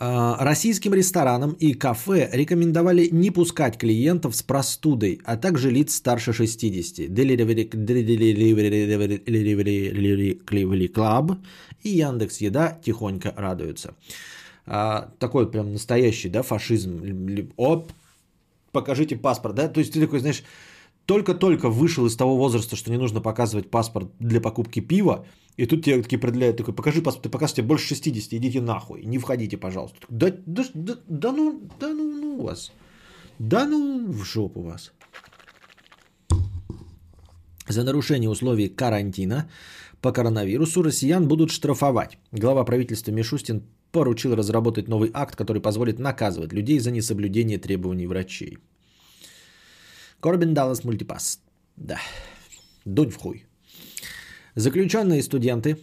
Российским ресторанам и кафе рекомендовали не пускать клиентов с простудой, а также лиц старше 60. Delivery Club и Яндекс Еда тихонько радуются. А, такой прям настоящий, да, фашизм. Оп, покажите паспорт, да? То есть ты такой, знаешь, только-только вышел из того возраста, что не нужно показывать паспорт для покупки пива, и тут тебе такие продляют, такой, покажи паспорт, ты показываете больше 60, идите нахуй, не входите, пожалуйста. Да, да, да, да ну, да ну, ну вас. Да ну в жопу вас. За нарушение условий карантина по коронавирусу россиян будут штрафовать. Глава правительства Мишустин поручил разработать новый акт, который позволит наказывать людей за несоблюдение требований врачей. Корбин Даллас Мультипас. Да. Дунь в хуй. Заключенные студенты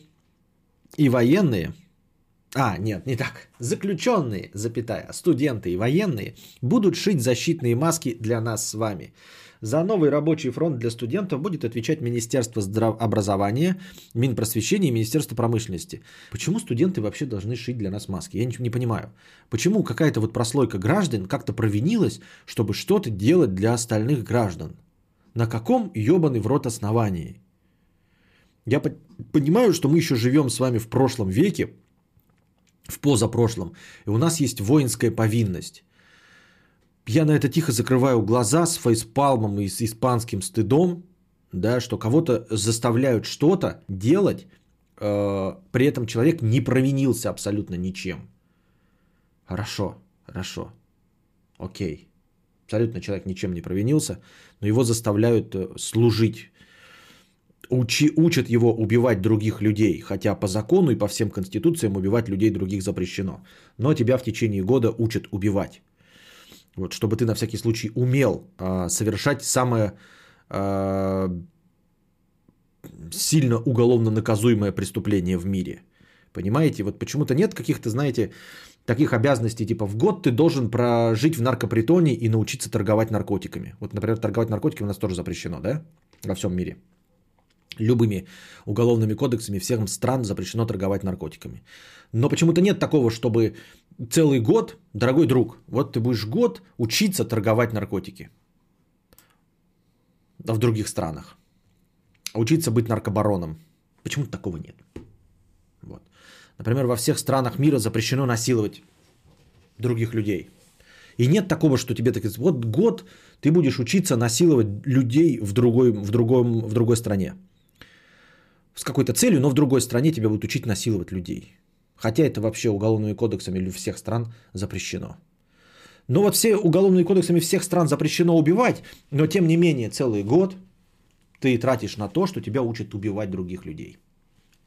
и военные, а, нет, не так, заключенные, запятая, студенты и военные будут шить защитные маски для нас с вами. За новый рабочий фронт для студентов будет отвечать Министерство здравообразования, Минпросвещения и Министерство промышленности. Почему студенты вообще должны шить для нас маски? Я не, не понимаю. Почему какая-то вот прослойка граждан как-то провинилась, чтобы что-то делать для остальных граждан? На каком ебаный в рот основании? Я понимаю, что мы еще живем с вами в прошлом веке, в позапрошлом, и у нас есть воинская повинность. Я на это тихо закрываю глаза с фейспалмом и с испанским стыдом, да, что кого-то заставляют что-то делать, э, при этом человек не провинился абсолютно ничем. Хорошо, хорошо, окей. Абсолютно человек ничем не провинился, но его заставляют э, служить учи, учат его убивать других людей, хотя по закону и по всем конституциям убивать людей других запрещено. Но тебя в течение года учат убивать. Вот, чтобы ты на всякий случай умел э, совершать самое э, сильно уголовно наказуемое преступление в мире. Понимаете? Вот почему-то нет каких-то, знаете, таких обязанностей, типа в год ты должен прожить в наркопритоне и научиться торговать наркотиками. Вот, например, торговать наркотиками у нас тоже запрещено, да? Во всем мире. Любыми уголовными кодексами всех стран запрещено торговать наркотиками. Но почему-то нет такого, чтобы целый год, дорогой друг, вот ты будешь год учиться торговать наркотики. Да в других странах. Учиться быть наркобароном. Почему-то такого нет. Вот. Например, во всех странах мира запрещено насиловать других людей. И нет такого, что тебе так вот год ты будешь учиться насиловать людей в другой, в другом, в другой стране. С какой-то целью, но в другой стране тебя будут учить насиловать людей. Хотя это вообще уголовными кодексами всех стран запрещено. Но вот все уголовными кодексами всех стран запрещено убивать, но тем не менее целый год ты тратишь на то, что тебя учат убивать других людей.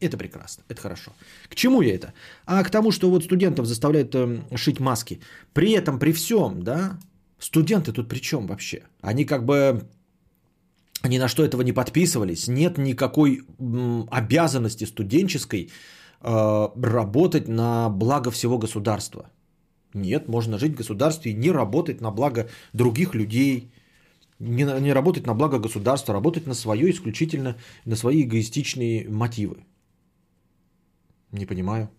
Это прекрасно, это хорошо. К чему я это? А к тому, что вот студентов заставляют э, шить маски. При этом, при всем, да, студенты тут при чем вообще? Они как бы ни на что этого не подписывались. Нет никакой обязанности студенческой э, работать на благо всего государства. Нет, можно жить в государстве и не работать на благо других людей, не, не работать на благо государства, работать на свое исключительно, на свои эгоистичные мотивы. Не понимаю.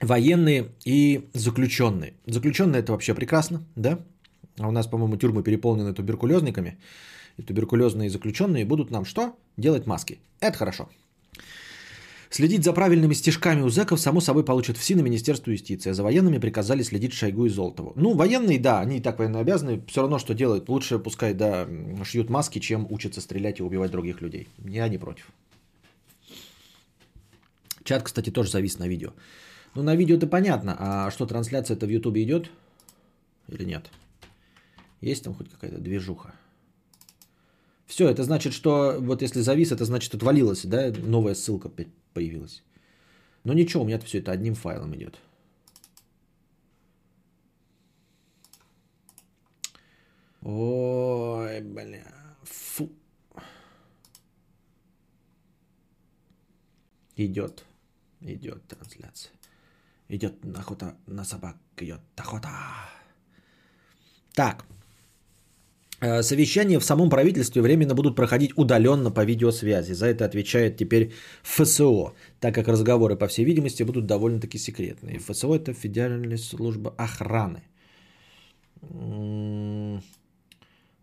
Военные и заключенные. Заключенные это вообще прекрасно, да? А у нас, по-моему, тюрьмы переполнены туберкулезниками. И туберкулезные заключенные будут нам что? Делать маски. Это хорошо. Следить за правильными стежками у зэков, само собой, получат все на Министерство юстиции. А за военными приказали следить Шойгу и Золотову. Ну, военные, да, они и так военно обязаны. Все равно, что делают. Лучше пускай, да, шьют маски, чем учатся стрелять и убивать других людей. Я не против. Чат, кстати, тоже завис на видео. Ну, на видео это понятно. А что, трансляция это в Ютубе идет? Или нет? Есть там хоть какая-то движуха? Все, это значит, что вот если завис, это значит отвалилась, да, новая ссылка появилась. Но ничего, у меня все это одним файлом идет. Ой, бля, фу. Идет. Идет трансляция. Идет охота на собак. Идет охота. Так. Э, совещания в самом правительстве временно будут проходить удаленно по видеосвязи. За это отвечает теперь ФСО, так как разговоры, по всей видимости, будут довольно-таки секретные. ФСО это Федеральная служба охраны.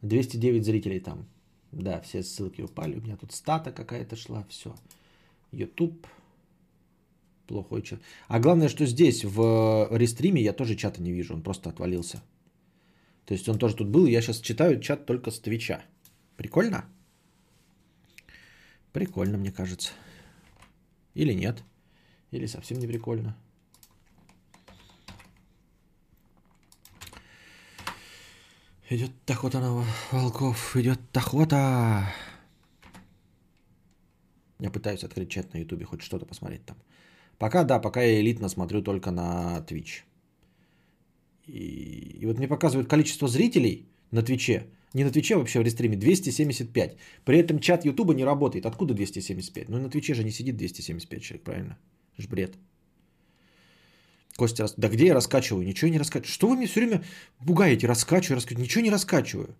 209 зрителей там. Да, все ссылки упали. У меня тут стата какая-то шла. Все. YouTube плохой чат. А главное, что здесь в рестриме я тоже чата не вижу, он просто отвалился. То есть он тоже тут был, я сейчас читаю чат только с Твича. Прикольно? Прикольно, мне кажется. Или нет? Или совсем не прикольно? Идет охота на волков, идет охота. Я пытаюсь открыть чат на ютубе, хоть что-то посмотреть там. Пока да, пока я элитно смотрю только на Twitch. И, вот мне показывают количество зрителей на Твиче. Не на Твиче вообще в рестриме 275. При этом чат Ютуба не работает. Откуда 275? Ну на Твиче же не сидит 275 человек, правильно? Же бред. Костя, да где я раскачиваю? Ничего не раскачиваю. Что вы мне все время пугаете? Раскачиваю, раскачиваю. Ничего не раскачиваю.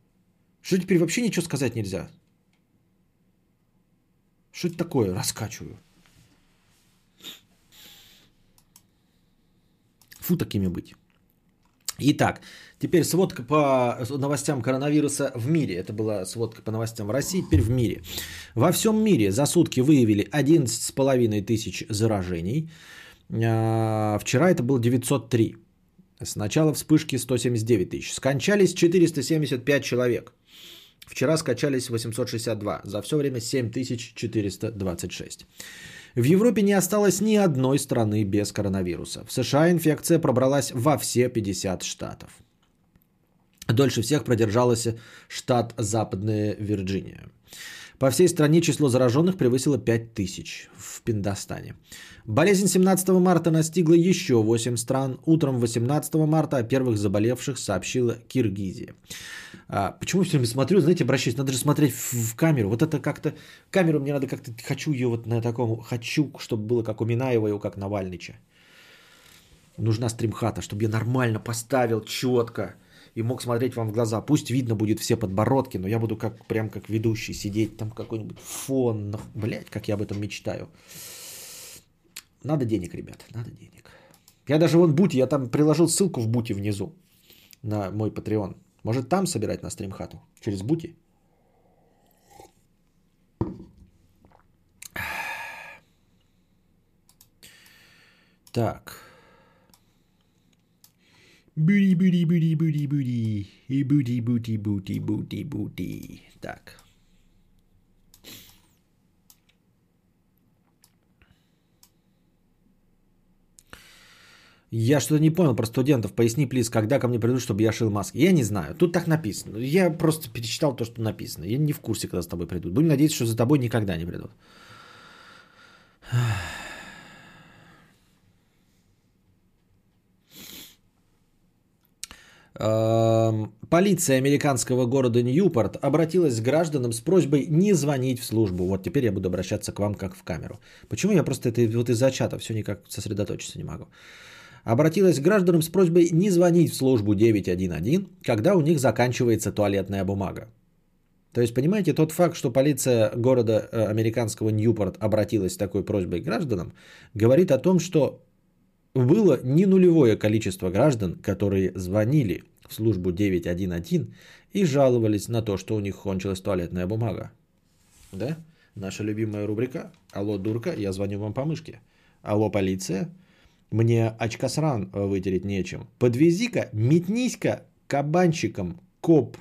Что теперь вообще ничего сказать нельзя? Что это такое? Раскачиваю. Фу такими быть. Итак, теперь сводка по новостям коронавируса в мире. Это была сводка по новостям в России, теперь в мире. Во всем мире за сутки выявили 11,5 тысяч заражений. А, вчера это было 903. С начала вспышки 179 тысяч. Скончались 475 человек. Вчера скачались 862. За все время 7426. В Европе не осталось ни одной страны без коронавируса. В США инфекция пробралась во все 50 штатов. Дольше всех продержалась штат Западная Вирджиния. По всей стране число зараженных превысило 5000 в Пиндостане. Болезнь 17 марта настигла еще 8 стран. Утром 18 марта о первых заболевших сообщила Киргизия. А, почему все время смотрю, знаете, обращаюсь, надо же смотреть в, в камеру. Вот это как-то, камеру мне надо как-то, хочу ее вот на таком, хочу, чтобы было как у Минаева и как Навальнича. Нужна стримхата, чтобы я нормально поставил, четко. и мог смотреть вам в глаза. Пусть видно будет все подбородки, но я буду как прям как ведущий сидеть там какой-нибудь фон. Блять, как я об этом мечтаю. Надо денег, ребят, надо денег. Я даже вон Бути, я там приложил ссылку в Бути внизу на мой Patreon. Может там собирать на стримхату? Через Бути? Так. Буди. И буди. Так. Я что-то не понял про студентов. Поясни, плиз, когда ко мне придут, чтобы я шил маски. Я не знаю. Тут так написано. Я просто перечитал то, что написано. Я не в курсе, когда с тобой придут. Будем надеяться, что за тобой никогда не придут. Полиция американского города Ньюпорт обратилась к гражданам с просьбой не звонить в службу. Вот теперь я буду обращаться к вам как в камеру. Почему я просто это вот из-за чата все никак сосредоточиться не могу? Обратилась к гражданам с просьбой не звонить в службу 911, когда у них заканчивается туалетная бумага. То есть, понимаете, тот факт, что полиция города э, американского Ньюпорт обратилась с такой просьбой к гражданам, говорит о том, что было не нулевое количество граждан, которые звонили в службу 911 и жаловались на то, что у них кончилась туалетная бумага. Да? Наша любимая рубрика «Алло, дурка, я звоню вам по мышке». «Алло, полиция, мне очкосран вытереть нечем. Подвези-ка, метнись-ка кабанчиком коп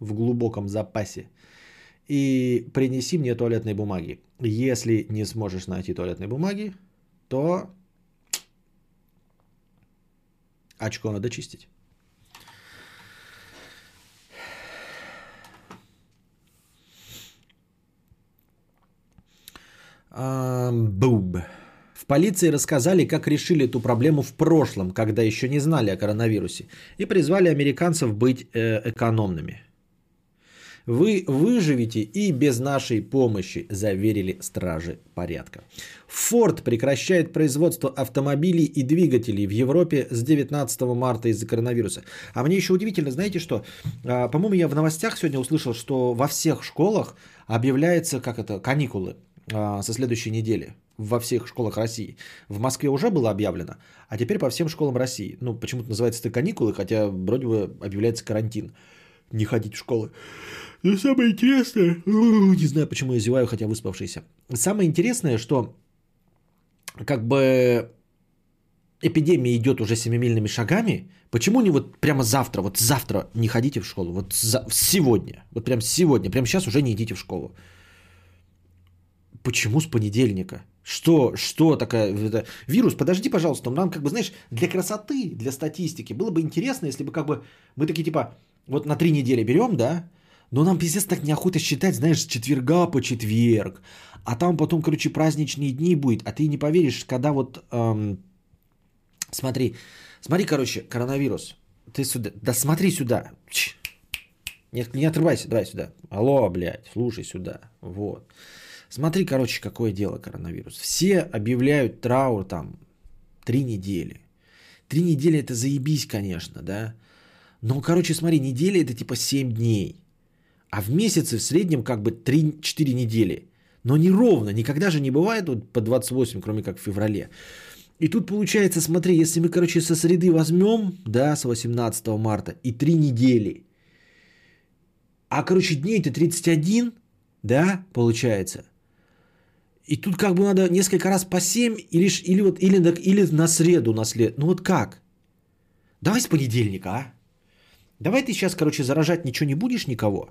в глубоком запасе и принеси мне туалетной бумаги. Если не сможешь найти туалетной бумаги, то Очко надо чистить. Буб. Полиции рассказали, как решили эту проблему в прошлом, когда еще не знали о коронавирусе, и призвали американцев быть э, экономными. Вы выживете и без нашей помощи, заверили стражи порядка. Форд прекращает производство автомобилей и двигателей в Европе с 19 марта из-за коронавируса. А мне еще удивительно, знаете что? А, по-моему, я в новостях сегодня услышал, что во всех школах объявляется, как это, каникулы со следующей недели во всех школах России. В Москве уже было объявлено, а теперь по всем школам России. Ну, почему-то называется это каникулы, хотя вроде бы объявляется карантин. Не ходить в школы. Но самое интересное, не знаю, почему я зеваю, хотя выспавшийся. Самое интересное, что как бы эпидемия идет уже семимильными шагами, почему не вот прямо завтра, вот завтра не ходите в школу, вот за, сегодня, вот прям сегодня, прямо сейчас уже не идите в школу. Почему с понедельника? Что, что такая, это, вирус, подожди, пожалуйста, нам как бы, знаешь, для красоты, для статистики было бы интересно, если бы как бы мы такие типа, вот на три недели берем, да, но нам пиздец так неохота считать, знаешь, с четверга по четверг. А там потом, короче, праздничные дни будет. А ты не поверишь, когда вот... Эм, смотри, смотри, короче, коронавирус. Ты сюда... Да смотри сюда. Не, не отрывайся, давай сюда. Алло, блядь, слушай сюда. Вот. Смотри, короче, какое дело коронавирус. Все объявляют траур там три недели. Три недели это заебись, конечно, да. Но, короче, смотри, неделя это типа 7 дней. А в месяце в среднем как бы 3-4 недели. Но не ровно, никогда же не бывает вот по 28, кроме как в феврале. И тут получается, смотри, если мы, короче, со среды возьмем, да, с 18 марта, и 3 недели, а, короче, дней-то 31, да, получается. И тут как бы надо несколько раз по 7, или, или, вот, или, или на среду, на след. Ну вот как? Давай с понедельника, а? Давай ты сейчас, короче, заражать ничего не будешь никого.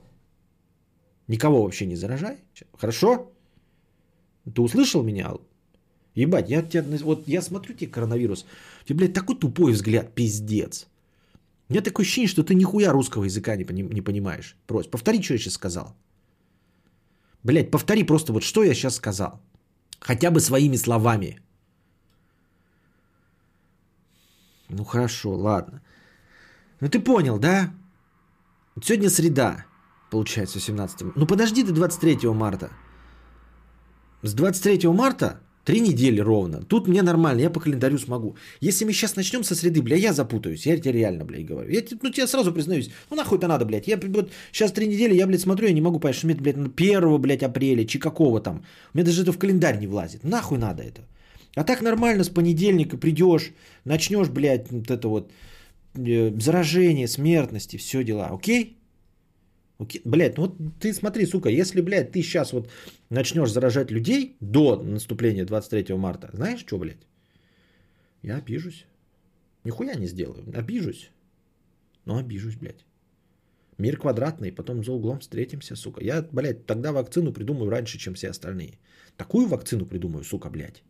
Никого вообще не заражай. Хорошо? Ты услышал меня? Ебать, я тебя, вот я смотрю тебе коронавирус. У тебя, блядь, такой тупой взгляд, пиздец. У меня такое ощущение, что ты нихуя русского языка не, не понимаешь. Просто повтори, что я сейчас сказал. Блядь, повтори просто вот, что я сейчас сказал. Хотя бы своими словами. Ну хорошо, ладно. Ну ты понял, да? Сегодня среда получается 17 Ну подожди до 23 марта. С 23 марта Три недели ровно. Тут мне нормально, я по календарю смогу. Если мы сейчас начнем со среды, бля, я запутаюсь. Я тебе реально, блядь, говорю. Я ну, тебе сразу признаюсь. Ну, нахуй это надо, блядь. Я вот сейчас три недели, я, блядь, смотрю, я не могу понять, что мне, блядь, 1, блядь, апреля, чи какого там. Меня даже это в календарь не влазит. Нахуй надо это. А так нормально с понедельника придешь, начнешь, блядь, вот это вот э, заражение, смертности, все дела. Окей? Блядь, ну вот ты смотри, сука, если, блядь, ты сейчас вот начнешь заражать людей до наступления 23 марта, знаешь что, блядь? Я обижусь. Нихуя не сделаю. Обижусь. Но обижусь, блядь. Мир квадратный, потом за углом встретимся, сука. Я, блядь, тогда вакцину придумаю раньше, чем все остальные. Такую вакцину придумаю, сука, блядь.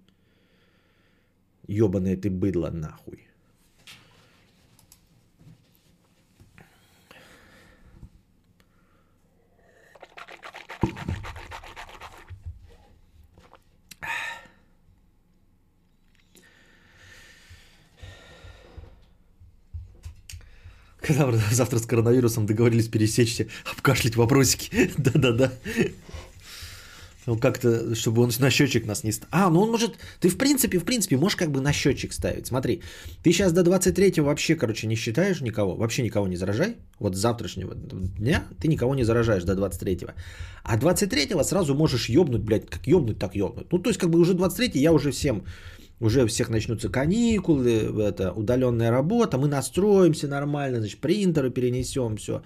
Ёбаное ты быдло, нахуй. Когда завтра с коронавирусом договорились пересечься, обкашлять вопросики. Да-да-да. Ну, как-то, чтобы он на счетчик нас не ставил. А, ну он может... Ты, в принципе, в принципе, можешь как бы на счетчик ставить. Смотри, ты сейчас до 23-го вообще, короче, не считаешь никого. Вообще никого не заражай. Вот с завтрашнего дня ты никого не заражаешь до 23-го. А 23-го сразу можешь ёбнуть, блядь, как ёбнуть, так ёбнуть. Ну, то есть, как бы уже 23-й я уже всем уже у всех начнутся каникулы, это удаленная работа, мы настроимся нормально, значит, принтеры перенесем, все,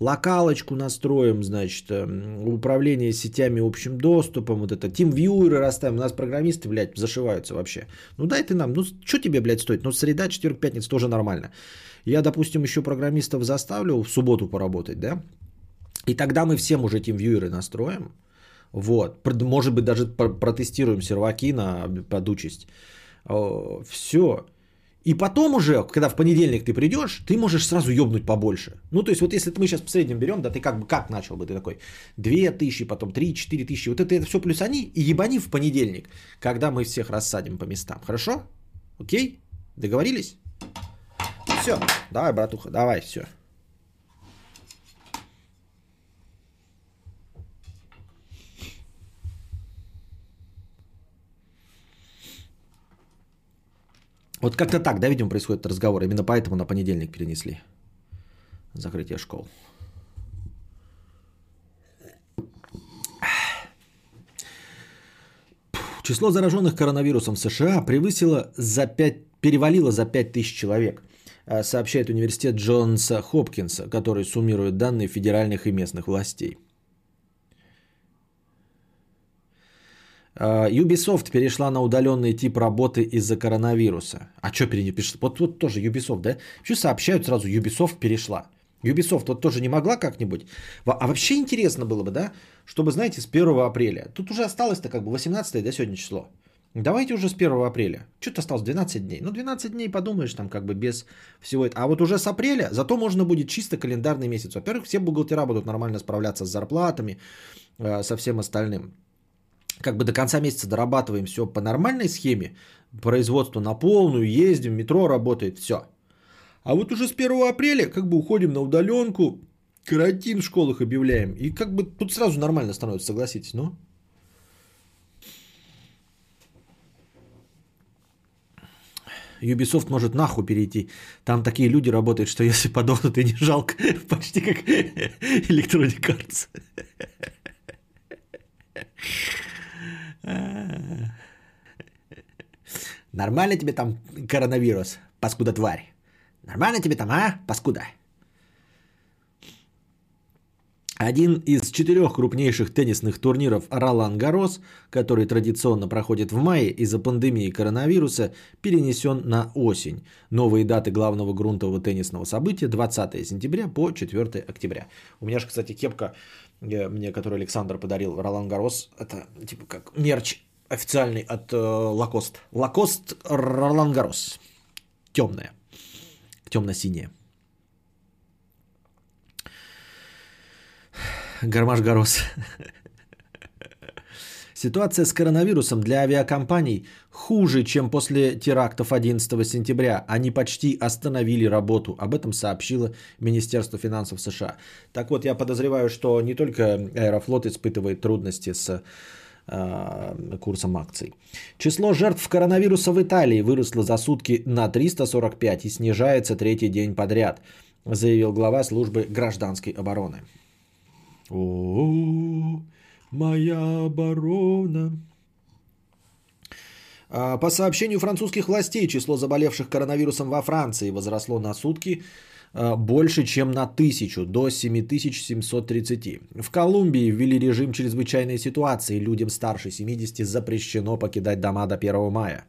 локалочку настроим, значит, эм, управление сетями общим доступом, вот это, тимвьюеры расставим, у нас программисты, блядь, зашиваются вообще. Ну дай ты нам, ну что тебе, блядь, стоит? Ну среда, четверг, пятница тоже нормально. Я, допустим, еще программистов заставлю в субботу поработать, да? И тогда мы всем уже тимвьюеры настроим, вот. Может быть, даже протестируем серваки на подучесть. Все. И потом уже, когда в понедельник ты придешь, ты можешь сразу ёбнуть побольше. Ну, то есть, вот если мы сейчас в среднем берем, да, ты как бы как начал бы, ты такой, 2 тысячи, потом 3, 4 тысячи, вот это, это все плюс они, и ебани в понедельник, когда мы всех рассадим по местам. Хорошо? Окей? Договорились? Все, давай, братуха, давай, все. Вот как-то так, да, видимо, происходит разговор. Именно поэтому на понедельник перенесли закрытие школ. Число зараженных коронавирусом в США превысило за 5, перевалило за 5000 человек, э, сообщает университет Джонса Хопкинса, который суммирует данные федеральных и местных властей. Ubisoft перешла на удаленный тип работы из-за коронавируса. А что перешла? Вот, вот тоже Ubisoft, да? Что сообщают сразу, Ubisoft перешла. Ubisoft вот тоже не могла как-нибудь. А вообще интересно было бы, да, чтобы, знаете, с 1 апреля. Тут уже осталось-то как бы 18 да, сегодня число. Давайте уже с 1 апреля. Что-то осталось 12 дней. Ну, 12 дней подумаешь, там как бы без всего этого. А вот уже с апреля, зато можно будет чисто календарный месяц. Во-первых, все бухгалтера будут нормально справляться с зарплатами, э, со всем остальным как бы до конца месяца дорабатываем все по нормальной схеме, производство на полную, ездим, метро работает, все. А вот уже с 1 апреля как бы уходим на удаленку, карантин в школах объявляем. И как бы тут сразу нормально становится, согласитесь, ну? Ubisoft может нахуй перейти. Там такие люди работают, что если подохнут и не жалко. Почти как Electronic Arts. Нормально тебе там коронавирус, паскуда тварь? Нормально тебе там, а, паскуда? Один из четырех крупнейших теннисных турниров Ролан Гарос, который традиционно проходит в мае из-за пандемии коронавируса, перенесен на осень. Новые даты главного грунтового теннисного события 20 сентября по 4 октября. У меня же, кстати, кепка, э, мне, которую Александр подарил, Ролан Гарос, это типа как мерч официальный от Лакост. Лакост Ролан Гарос. Темная. Темно-синяя. Гармаш Гарос. Ситуация с коронавирусом для авиакомпаний хуже, чем после терактов 11 сентября. Они почти остановили работу. Об этом сообщило Министерство финансов США. Так вот, я подозреваю, что не только Аэрофлот испытывает трудности с э, курсом акций. Число жертв коронавируса в Италии выросло за сутки на 345 и снижается третий день подряд, заявил глава службы гражданской обороны. О, моя оборона. А, по сообщению французских властей, число заболевших коронавирусом во Франции возросло на сутки а, больше, чем на тысячу, до 7730. В Колумбии ввели режим чрезвычайной ситуации. Людям старше 70 запрещено покидать дома до 1 мая.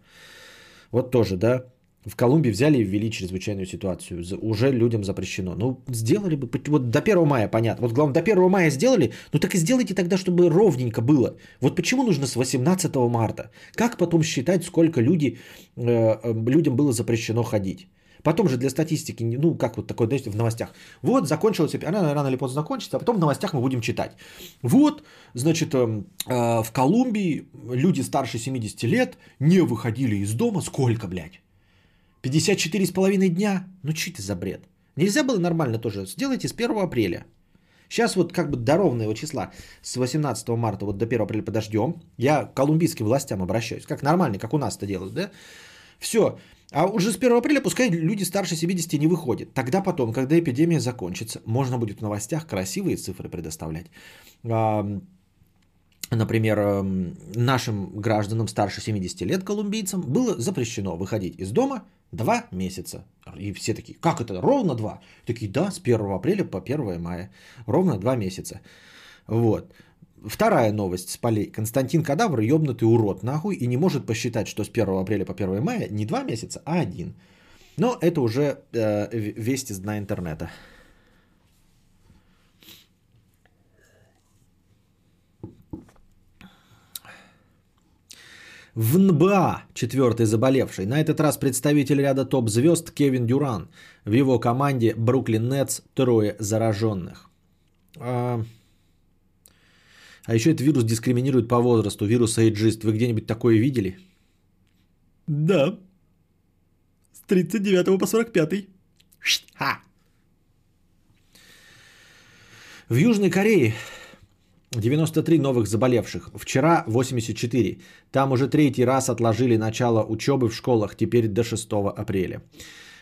Вот тоже, да? В Колумбии взяли и ввели чрезвычайную ситуацию. Уже людям запрещено. Ну, сделали бы, вот до 1 мая, понятно. Вот главное, до 1 мая сделали, ну так и сделайте тогда, чтобы ровненько было. Вот почему нужно с 18 марта? Как потом считать, сколько люди, э, э, людям было запрещено ходить? Потом же для статистики, ну, как вот такое, знаете, в новостях. Вот, закончилась, она рано или поздно закончится, а потом в новостях мы будем читать. Вот, значит, э, э, в Колумбии люди старше 70 лет не выходили из дома. Сколько, блядь? 54,5 дня? Ну, что это за бред? Нельзя было нормально тоже? Сделайте с 1 апреля. Сейчас вот как бы до ровного числа с 18 марта вот до 1 апреля подождем. Я к колумбийским властям обращаюсь. Как нормально, как у нас это делают, да? Все. А уже с 1 апреля пускай люди старше 70 не выходят. Тогда потом, когда эпидемия закончится, можно будет в новостях красивые цифры предоставлять. Например, нашим гражданам старше 70 лет, колумбийцам, было запрещено выходить из дома Два месяца. И все такие, как это, ровно два? Такие, да, с 1 апреля по 1 мая. Ровно два месяца. Вот. Вторая новость с полей. Константин Кадавр ебнутый урод нахуй и не может посчитать, что с 1 апреля по 1 мая не два месяца, а один. Но это уже э, весть из дна интернета. В НБА четвертый заболевший. На этот раз представитель ряда топ-звезд Кевин Дюран. В его команде Бруклин Нетс трое зараженных. А... а еще этот вирус дискриминирует по возрасту. Вирус эйджист. Вы где-нибудь такое видели? Да. С 39 по 45. Ха! В Южной Корее 93 новых заболевших. Вчера 84. Там уже третий раз отложили начало учебы в школах, теперь до 6 апреля.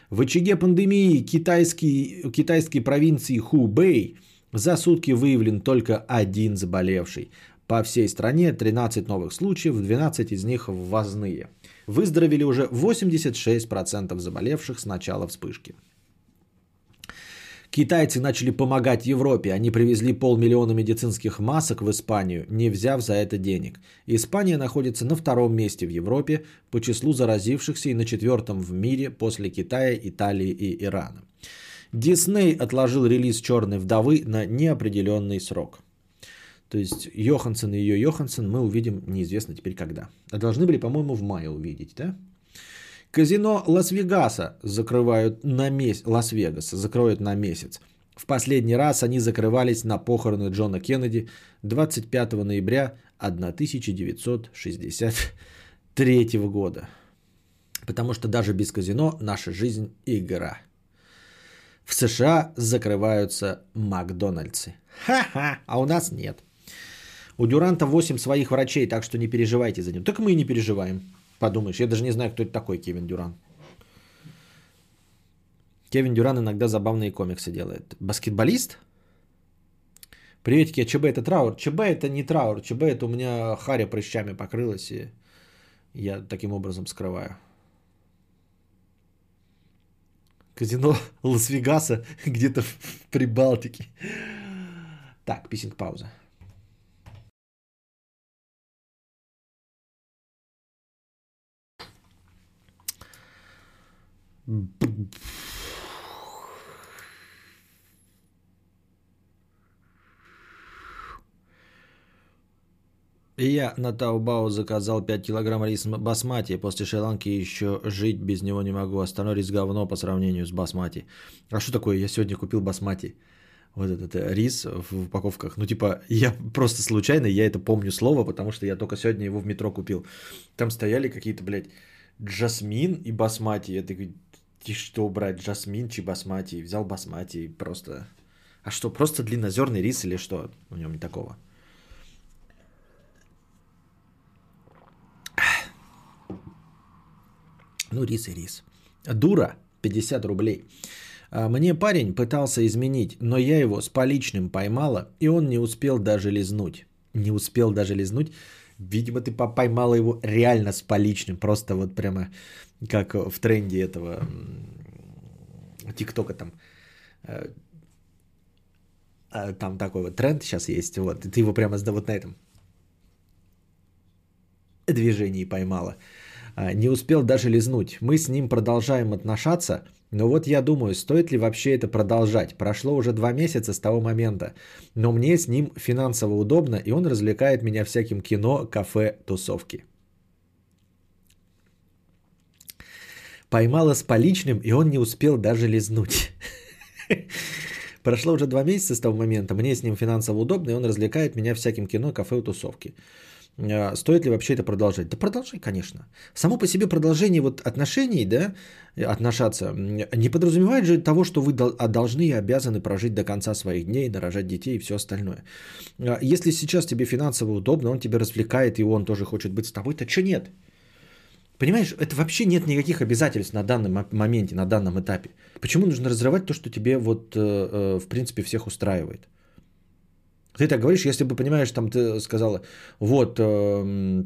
В очаге пандемии китайский, китайской провинции Хубэй за сутки выявлен только один заболевший. По всей стране 13 новых случаев, 12 из них ввозные. Выздоровели уже 86% заболевших с начала вспышки. Китайцы начали помогать Европе. Они привезли полмиллиона медицинских масок в Испанию, не взяв за это денег. Испания находится на втором месте в Европе по числу заразившихся и на четвертом в мире после Китая, Италии и Ирана. Дисней отложил релиз «Черной вдовы» на неопределенный срок. То есть Йоханссон и ее Йоханссон мы увидим неизвестно теперь когда. А должны были, по-моему, в мае увидеть, да? Казино Лас-Вегаса закрывают на месяц. Лас-Вегаса закроют на месяц. В последний раз они закрывались на похороны Джона Кеннеди 25 ноября 1963 года. Потому что даже без казино наша жизнь игра. В США закрываются Макдональдсы. Ха-ха, а у нас нет. У Дюранта 8 своих врачей, так что не переживайте за него. Так мы и не переживаем. Подумаешь, я даже не знаю, кто это такой Кевин Дюран. Кевин Дюран иногда забавные комиксы делает. Баскетболист? Приветики, а ЧБ это траур? ЧБ это не траур. ЧБ это у меня харя прыщами покрылась, и я таким образом скрываю. Казино Лас-Вегаса где-то в Прибалтике. Так, писинг пауза. И я на Таобао заказал 5 килограмм риса басмати. После шри еще жить без него не могу. Остальной рис говно по сравнению с басмати. А что такое? Я сегодня купил басмати. Вот этот э, рис в упаковках. Ну, типа, я просто случайно, я это помню слово, потому что я только сегодня его в метро купил. Там стояли какие-то, блядь, джасмин и басмати. Я такой, что брать, жасмин чи басмати? Взял басмати просто... А что, просто длиннозерный рис или что? у него не такого. Ну, рис и рис. Дура, 50 рублей. А, мне парень пытался изменить, но я его с поличным поймала, и он не успел даже лизнуть. Не успел даже лизнуть. Видимо, ты поймала его реально с поличным. Просто вот прямо как в тренде этого ТикТока там. Э, а, там такой вот тренд сейчас есть. Вот, и ты его прямо вот на этом движении поймала. А, не успел даже лизнуть. Мы с ним продолжаем отношаться, но вот я думаю, стоит ли вообще это продолжать. Прошло уже два месяца с того момента, но мне с ним финансово удобно, и он развлекает меня всяким кино, кафе, тусовки. Поймала с поличным, и он не успел даже лизнуть. Прошло уже два месяца с того момента, мне с ним финансово удобно, и он развлекает меня всяким кино, кафе, тусовки. А, стоит ли вообще это продолжать? Да продолжай, конечно. Само по себе продолжение вот отношений, да, отношаться, не подразумевает же того, что вы а, должны и обязаны прожить до конца своих дней, нарожать детей и все остальное. А, если сейчас тебе финансово удобно, он тебя развлекает, и он тоже хочет быть с тобой, то что нет? Понимаешь, это вообще нет никаких обязательств на данном моменте, на данном этапе. Почему нужно разрывать то, что тебе вот, э, э, в принципе, всех устраивает? Ты так говоришь, если бы, понимаешь, там ты сказала, вот, э,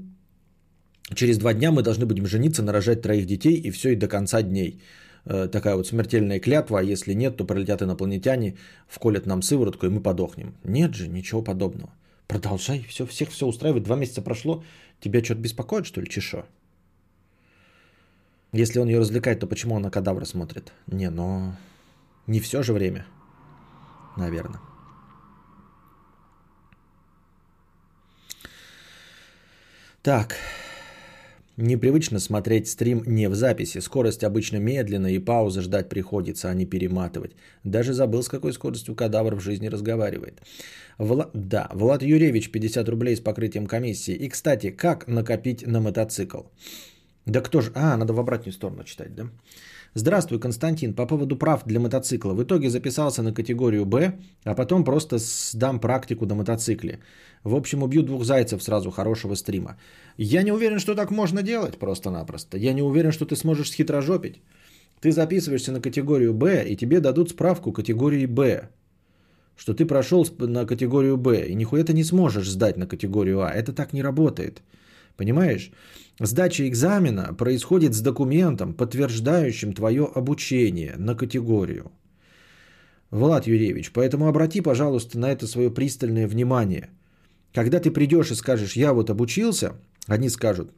через два дня мы должны будем жениться, нарожать троих детей, и все, и до конца дней. Э, такая вот смертельная клятва, а если нет, то пролетят инопланетяне, вколят нам сыворотку, и мы подохнем. Нет же, ничего подобного. Продолжай, все, всех все устраивает. Два месяца прошло, тебя что-то беспокоит, что ли, чешо? Если он ее развлекает, то почему он на кадавра смотрит? Не, но не все же время, наверное. Так, непривычно смотреть стрим не в записи. Скорость обычно медленная и паузы ждать приходится, а не перематывать. Даже забыл, с какой скоростью кадавр в жизни разговаривает. Вла... Да, Влад Юрьевич, 50 рублей с покрытием комиссии. И, кстати, как накопить на мотоцикл? Да кто же... А, надо в обратную сторону читать, да? Здравствуй, Константин. По поводу прав для мотоцикла. В итоге записался на категорию Б, а потом просто сдам практику на мотоцикле. В общем, убью двух зайцев сразу хорошего стрима. Я не уверен, что так можно делать просто-напросто. Я не уверен, что ты сможешь схитрожопить. Ты записываешься на категорию Б, и тебе дадут справку категории Б. Что ты прошел на категорию Б, и нихуя ты не сможешь сдать на категорию А. Это так не работает. Понимаешь? Сдача экзамена происходит с документом, подтверждающим твое обучение на категорию. Влад Юрьевич, поэтому обрати, пожалуйста, на это свое пристальное внимание. Когда ты придешь и скажешь, я вот обучился, они скажут,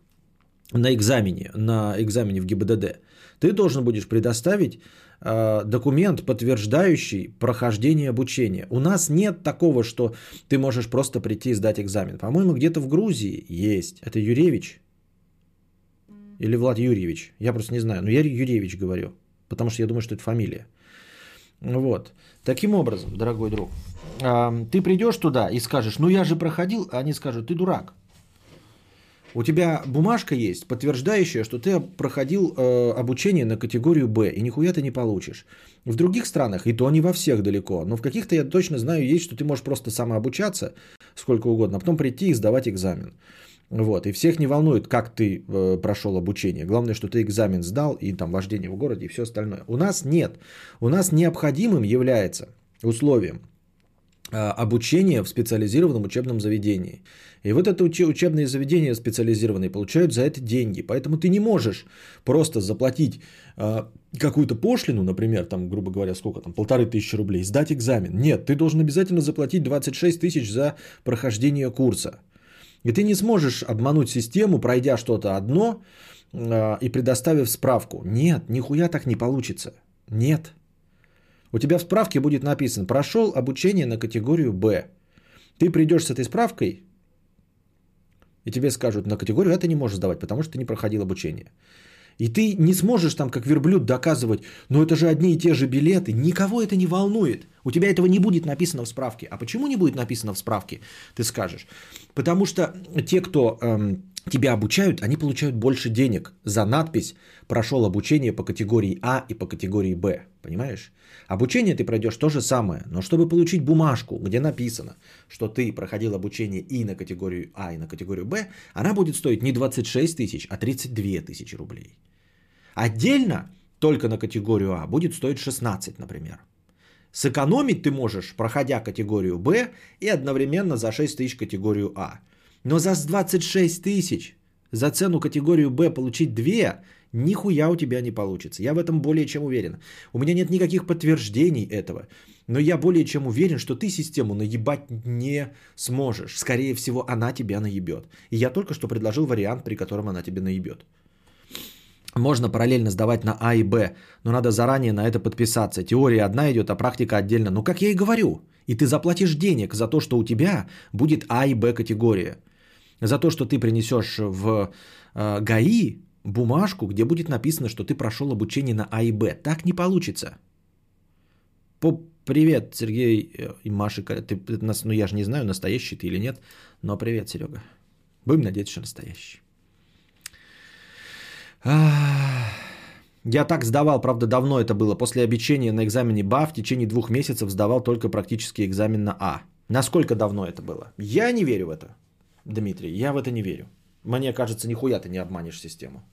на экзамене, на экзамене в ГИБДД, ты должен будешь предоставить э, документ, подтверждающий прохождение обучения. У нас нет такого, что ты можешь просто прийти и сдать экзамен. По-моему, где-то в Грузии есть. Это Юревич? Или Влад Юрьевич? Я просто не знаю. Но я Юрьевич говорю, потому что я думаю, что это фамилия. Вот. Таким образом, дорогой друг, а, ты придешь туда и скажешь, ну я же проходил, а они скажут, ты дурак. У тебя бумажка есть, подтверждающая, что ты проходил э, обучение на категорию Б, и нихуя ты не получишь. В других странах, и то не во всех далеко, но в каких-то я точно знаю есть, что ты можешь просто самообучаться сколько угодно, а потом прийти и сдавать экзамен. Вот, и всех не волнует, как ты э, прошел обучение. Главное, что ты экзамен сдал и там вождение в городе и все остальное. У нас нет. У нас необходимым является условием обучение в специализированном учебном заведении. И вот это учебные заведения специализированные получают за это деньги. Поэтому ты не можешь просто заплатить э, какую-то пошлину, например, там, грубо говоря, сколько там, полторы тысячи рублей, сдать экзамен. Нет, ты должен обязательно заплатить 26 тысяч за прохождение курса. И ты не сможешь обмануть систему, пройдя что-то одно э, и предоставив справку. Нет, нихуя так не получится. Нет. У тебя в справке будет написано, прошел обучение на категорию Б. Ты придешь с этой справкой, и тебе скажут, на категорию это не можешь сдавать, потому что ты не проходил обучение. И ты не сможешь там, как верблюд, доказывать, ну это же одни и те же билеты. Никого это не волнует. У тебя этого не будет написано в справке. А почему не будет написано в справке, ты скажешь? Потому что те, кто эм, тебя обучают, они получают больше денег за надпись «прошел обучение по категории А и по категории Б». Понимаешь? Обучение ты пройдешь то же самое, но чтобы получить бумажку, где написано, что ты проходил обучение и на категорию А, и на категорию Б, она будет стоить не 26 тысяч, а 32 тысячи рублей. Отдельно, только на категорию А, будет стоить 16, например. Сэкономить ты можешь, проходя категорию Б и одновременно за 6 тысяч категорию А. Но за 26 тысяч за цену категорию Б получить 2, нихуя у тебя не получится. Я в этом более чем уверен. У меня нет никаких подтверждений этого. Но я более чем уверен, что ты систему наебать не сможешь. Скорее всего, она тебя наебет. И я только что предложил вариант, при котором она тебе наебет. Можно параллельно сдавать на А и Б, но надо заранее на это подписаться. Теория одна идет, а практика отдельно. Ну, как я и говорю. И ты заплатишь денег за то, что у тебя будет А и Б категория. За то, что ты принесешь в э, ГАИ бумажку, где будет написано, что ты прошел обучение на А и Б. Так не получится. По привет, Сергей э, и Маша. Ты, ну, я же не знаю, настоящий ты или нет, но привет, Серега. Будем надеяться, что настоящий. Я так сдавал, правда, давно это было. После обучения на экзамене БА в течение двух месяцев сдавал только практически экзамен на А. Насколько давно это было? Я не верю в это, Дмитрий. Я в это не верю. Мне кажется, нихуя ты не обманешь систему.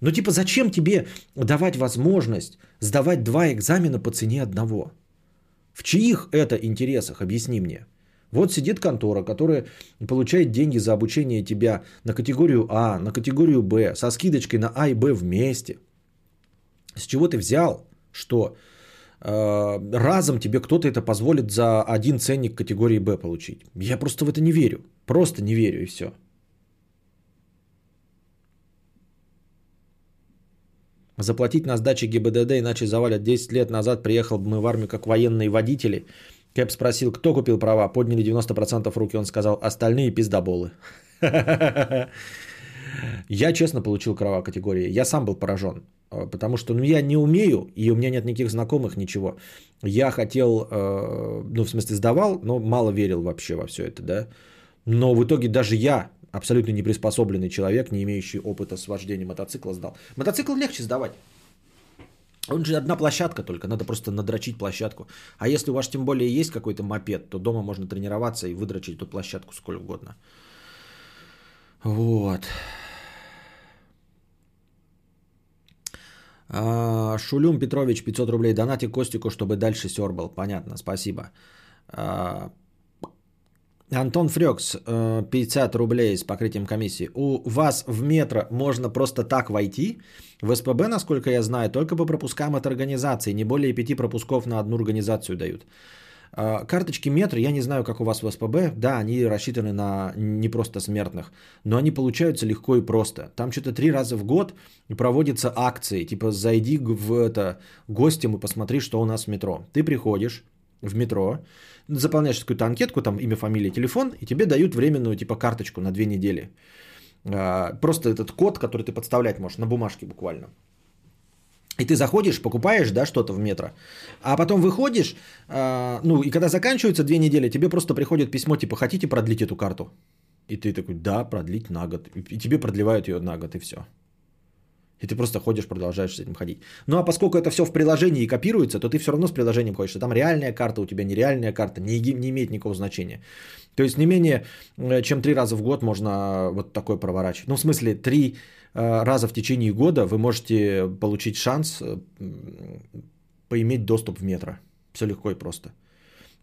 Ну типа зачем тебе давать возможность сдавать два экзамена по цене одного? В чьих это интересах, объясни мне. Вот сидит контора, которая получает деньги за обучение тебя на категорию А, на категорию Б, со скидочкой на А и Б вместе. С чего ты взял, что э, разом тебе кто-то это позволит за один ценник категории Б получить? Я просто в это не верю. Просто не верю и все. Заплатить на сдаче ГИБДД, иначе завалят 10 лет назад приехал бы мы в армию как военные водители – Кэп спросил, кто купил права, подняли 90% руки, он сказал, остальные пиздоболы. Я честно получил права категории, я сам был поражен, э, потому что ну, я не умею, и у меня нет никаких знакомых, ничего. Я хотел, э, ну в смысле сдавал, но мало верил вообще во все это, да. Но в итоге даже я, абсолютно неприспособленный человек, не имеющий опыта с вождением мотоцикла, сдал. Мотоцикл легче сдавать. Он же одна площадка только, надо просто надрочить площадку. А если у вас тем более есть какой-то мопед, то дома можно тренироваться и выдрочить эту площадку сколько угодно. Вот. А, Шулюм Петрович, 500 рублей. Донати Костику, чтобы дальше сербал. Понятно, спасибо. Антон Фрекс, 50 э, рублей с покрытием комиссии. У вас в метро можно просто так войти? В СПБ, насколько я знаю, только по пропускам от организации. Не более пяти пропусков на одну организацию дают. Э, карточки метро, я не знаю, как у вас в СПБ. Да, они рассчитаны на не просто смертных, но они получаются легко и просто. Там что-то три раза в год проводятся акции. Типа зайди в это гостем и посмотри, что у нас в метро. Ты приходишь в метро, заполняешь какую-то анкетку, там имя, фамилия, телефон, и тебе дают временную типа карточку на две недели. А, просто этот код, который ты подставлять можешь на бумажке буквально. И ты заходишь, покупаешь, да, что-то в метро, а потом выходишь, а, ну и когда заканчиваются две недели, тебе просто приходит письмо, типа, хотите продлить эту карту? И ты такой, да, продлить на год. И тебе продлевают ее на год, и все. И ты просто ходишь, продолжаешь с этим ходить. Ну а поскольку это все в приложении и копируется, то ты все равно с приложением ходишь. Там реальная карта, у тебя нереальная карта, не, не имеет никакого значения. То есть не менее э, чем три раза в год можно вот такое проворачивать. Ну в смысле три э, раза в течение года вы можете получить шанс э, поиметь доступ в метро. Все легко и просто.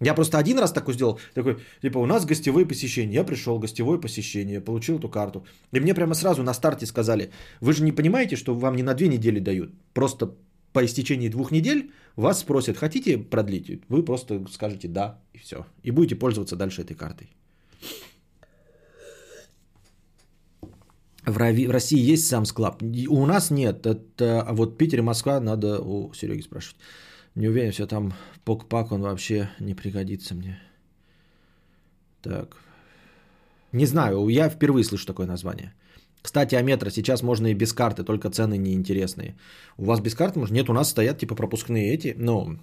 Я просто один раз такой сделал, такой, типа, у нас гостевые посещения. Я пришел, гостевое посещение, получил эту карту. И мне прямо сразу на старте сказали, вы же не понимаете, что вам не на две недели дают. Просто по истечении двух недель вас спросят, хотите продлить? Вы просто скажете да, и все. И будете пользоваться дальше этой картой. В России есть сам склад? У нас нет. Это, а вот Питер и Москва надо у Сереги спрашивать. Не уверен, все там пок-пак, он вообще не пригодится мне. Так. Не знаю, я впервые слышу такое название. Кстати, о метро сейчас можно и без карты, только цены неинтересные. У вас без карты может? Нет, у нас стоят типа пропускные эти, ну,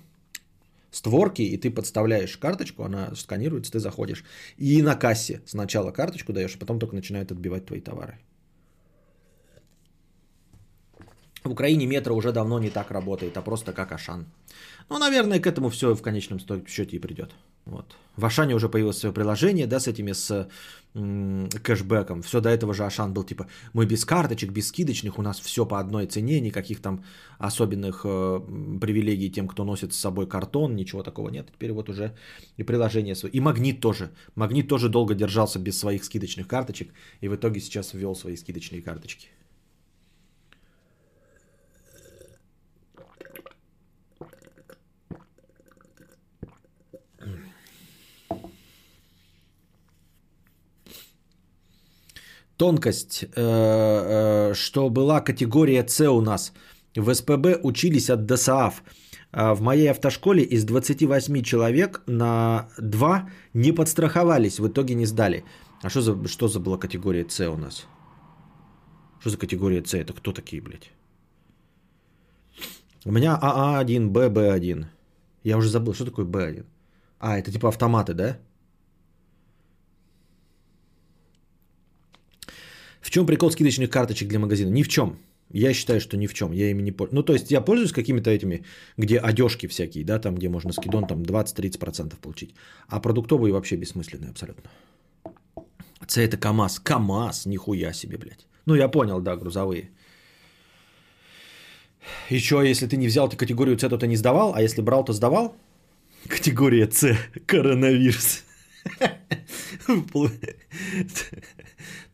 створки, и ты подставляешь карточку, она сканируется, ты заходишь. И на кассе сначала карточку даешь, а потом только начинают отбивать твои товары. В Украине метро уже давно не так работает, а просто как Ашан. Ну, наверное, к этому все в конечном счете и придет. Вот. В Ашане уже появилось свое приложение, да, с этими, с м- кэшбэком. Все до этого же Ашан был типа, мы без карточек, без скидочных, у нас все по одной цене, никаких там особенных э, привилегий тем, кто носит с собой картон, ничего такого нет. Теперь вот уже и приложение свое. И Магнит тоже. Магнит тоже долго держался без своих скидочных карточек, и в итоге сейчас ввел свои скидочные карточки. Тонкость, э, э, что была категория С у нас. В СПБ учились от ДСАФ. А в моей автошколе из 28 человек на 2 не подстраховались, в итоге не сдали. А что за, что за была категория С у нас? Что за категория С? Это кто такие, блядь? У меня АА1, ББ1. Я уже забыл, что такое Б1. А, это типа автоматы, да? В чем прикол скидочных карточек для магазина? Ни в чем. Я считаю, что ни в чем. Я ими не пользуюсь. Ну, то есть я пользуюсь какими-то этими, где одежки всякие, да, там, где можно скидон там 20-30% получить. А продуктовые вообще бессмысленные абсолютно. С это КАМАЗ. КАМАЗ, нихуя себе, блядь. Ну, я понял, да, грузовые. Еще, если ты не взял ты категорию С, то ты не сдавал, а если брал, то сдавал? Категория С. Коронавирус.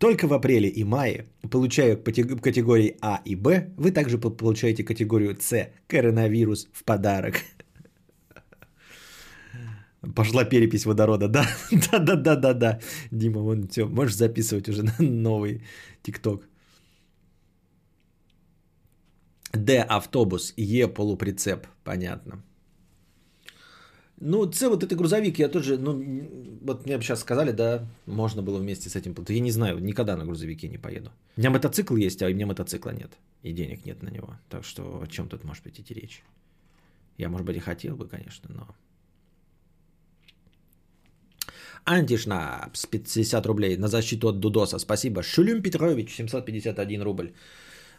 Только в апреле и мае, получая категории А и Б, вы также получаете категорию С – коронавирус в подарок. Пошла перепись водорода, да? Да-да-да-да-да. Дима, вон все, можешь записывать уже на новый ТикТок. Д – автобус, Е – полуприцеп, понятно. Ну, С вот это грузовик, я тоже, ну, вот мне сейчас сказали, да, можно было вместе с этим. Я не знаю, никогда на грузовике не поеду. У меня мотоцикл есть, а у меня мотоцикла нет. И денег нет на него. Так что о чем тут может быть идти речь? Я, может быть, и хотел бы, конечно, но... Антишнапс, 50 рублей на защиту от Дудоса. Спасибо. Шулюм Петрович, 751 рубль.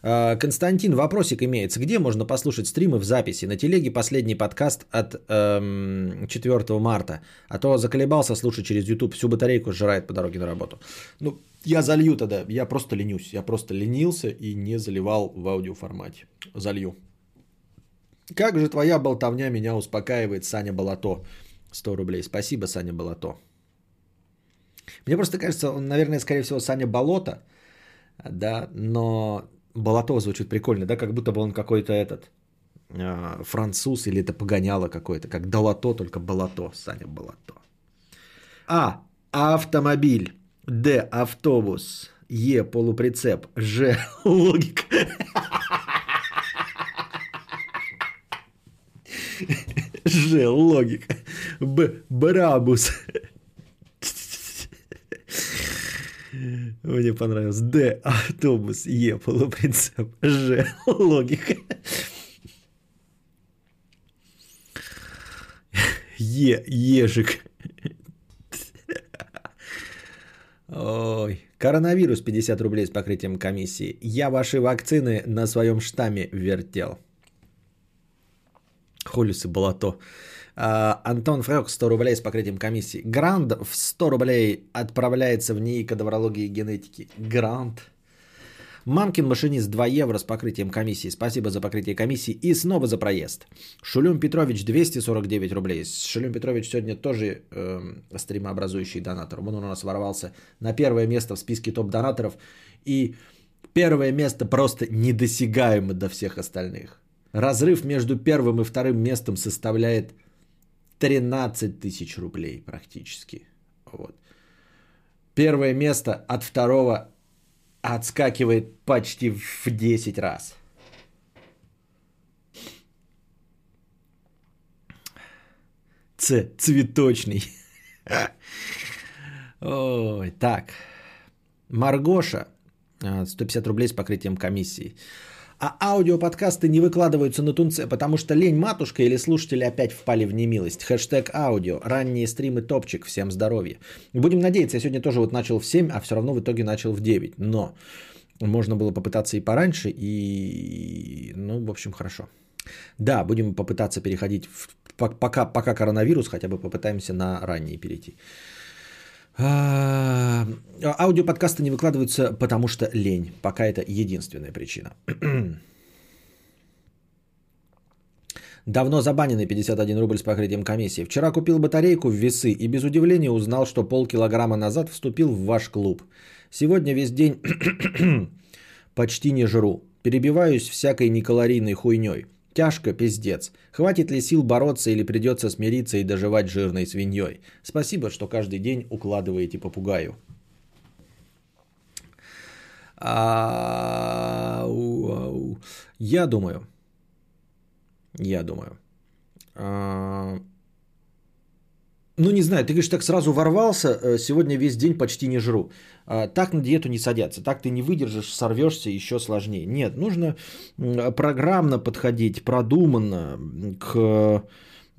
А, Константин, вопросик имеется. Где можно послушать стримы в записи? На телеге последний подкаст от эм, 4 марта. А то заколебался слушать через YouTube. Всю батарейку сжирает по дороге на работу. Ну, я залью тогда. Я просто ленюсь. Я просто ленился и не заливал в аудиоформате. Залью. Как же твоя болтовня меня успокаивает, Саня Балато. 100 рублей. Спасибо, Саня Балато. Мне просто кажется, он, наверное, скорее всего, Саня Болото, да, но Болото звучит прикольно, да, как будто бы он какой-то этот э, француз или это погоняло какое-то, как долото, только болото, Саня Болото. А. Автомобиль. Д. Автобус. Е. Полуприцеп. Ж. Логика. Ж. Логика. Б. Брабус. Мне понравилось. Д. Автобус. Е. Полупринцип. Ж. Логика. Е. Ежик. Ой. Коронавирус 50 рублей с покрытием комиссии. Я ваши вакцины на своем штамме вертел. Холюсы болото. А, Антон Фрек 100 рублей с покрытием комиссии. Гранд в 100 рублей отправляется в НИИ кадаврологии и генетики. Грант. Мамкин машинист 2 евро с покрытием комиссии. Спасибо за покрытие комиссии и снова за проезд. Шулюм Петрович 249 рублей. Шулюм Петрович сегодня тоже э, стримообразующий донатор. Он у нас ворвался на первое место в списке топ-донаторов. И первое место просто недосягаемо до всех остальных. Разрыв между первым и вторым местом составляет 13 тысяч рублей практически. Вот. Первое место от второго отскакивает почти в 10 раз. Ц. Цветочный. Ой, так. Маргоша. 150 рублей с покрытием комиссии а аудиоподкасты не выкладываются на Тунце, потому что лень матушка или слушатели опять впали в немилость. Хэштег аудио, ранние стримы топчик, всем здоровья. Будем надеяться, я сегодня тоже вот начал в 7, а все равно в итоге начал в 9. Но Можно было попытаться и пораньше, и, ну, в общем, хорошо. Да, будем попытаться переходить, в, пока, пока коронавирус, хотя бы попытаемся на ранние перейти. Аудиоподкасты не выкладываются, потому что лень. Пока это единственная причина. Давно забаненный 51 рубль с покрытием комиссии. Вчера купил батарейку в весы и без удивления узнал, что полкилограмма назад вступил в ваш клуб. Сегодня весь день почти не жру. Перебиваюсь всякой некалорийной хуйней. Тяжко, пиздец. Хватит ли сил бороться или придется смириться и доживать жирной свиньей? Спасибо, что каждый день укладываете попугаю. Я думаю, я думаю, а, ну не знаю, ты говоришь, так сразу ворвался, э, сегодня весь день почти не жру. А, так на диету не садятся, так ты не выдержишь, сорвешься еще сложнее. Нет, нужно программно подходить, продуманно к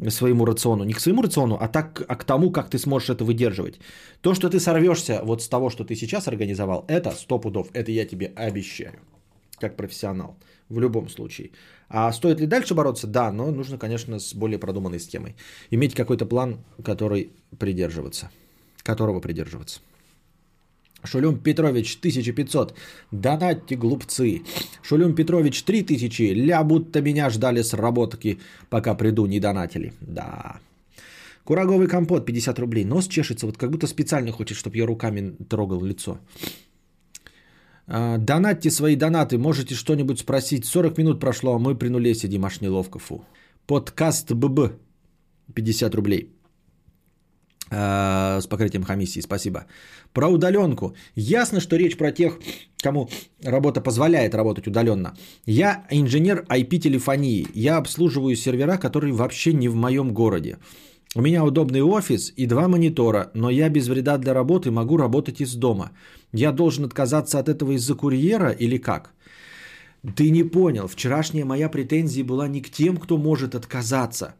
своему рациону. Не к своему рациону, а так а к тому, как ты сможешь это выдерживать. То, что ты сорвешься вот с того, что ты сейчас организовал, это сто пудов. Это я тебе обещаю, как профессионал. В любом случае. А стоит ли дальше бороться? Да, но нужно, конечно, с более продуманной схемой. Иметь какой-то план, который придерживаться, которого придерживаться. Шулюм Петрович 1500. Донатьте, глупцы. Шулюм Петрович 3000. Ля, будто меня ждали с работки, пока приду, не донатили. Да. Кураговый компот 50 рублей. Нос чешется, вот как будто специально хочет, чтобы я руками трогал лицо. А, донатьте свои донаты, можете что-нибудь спросить. 40 минут прошло, а мы при нуле сидим, аж неловко, фу. Подкаст ББ 50 рублей. А, с покрытием комиссии, спасибо. Про удаленку. Ясно, что речь про тех, кому работа позволяет работать удаленно. Я инженер IP-телефонии. Я обслуживаю сервера, которые вообще не в моем городе. У меня удобный офис и два монитора, но я без вреда для работы могу работать из дома. Я должен отказаться от этого из-за курьера или как? Ты не понял, вчерашняя моя претензия была не к тем, кто может отказаться.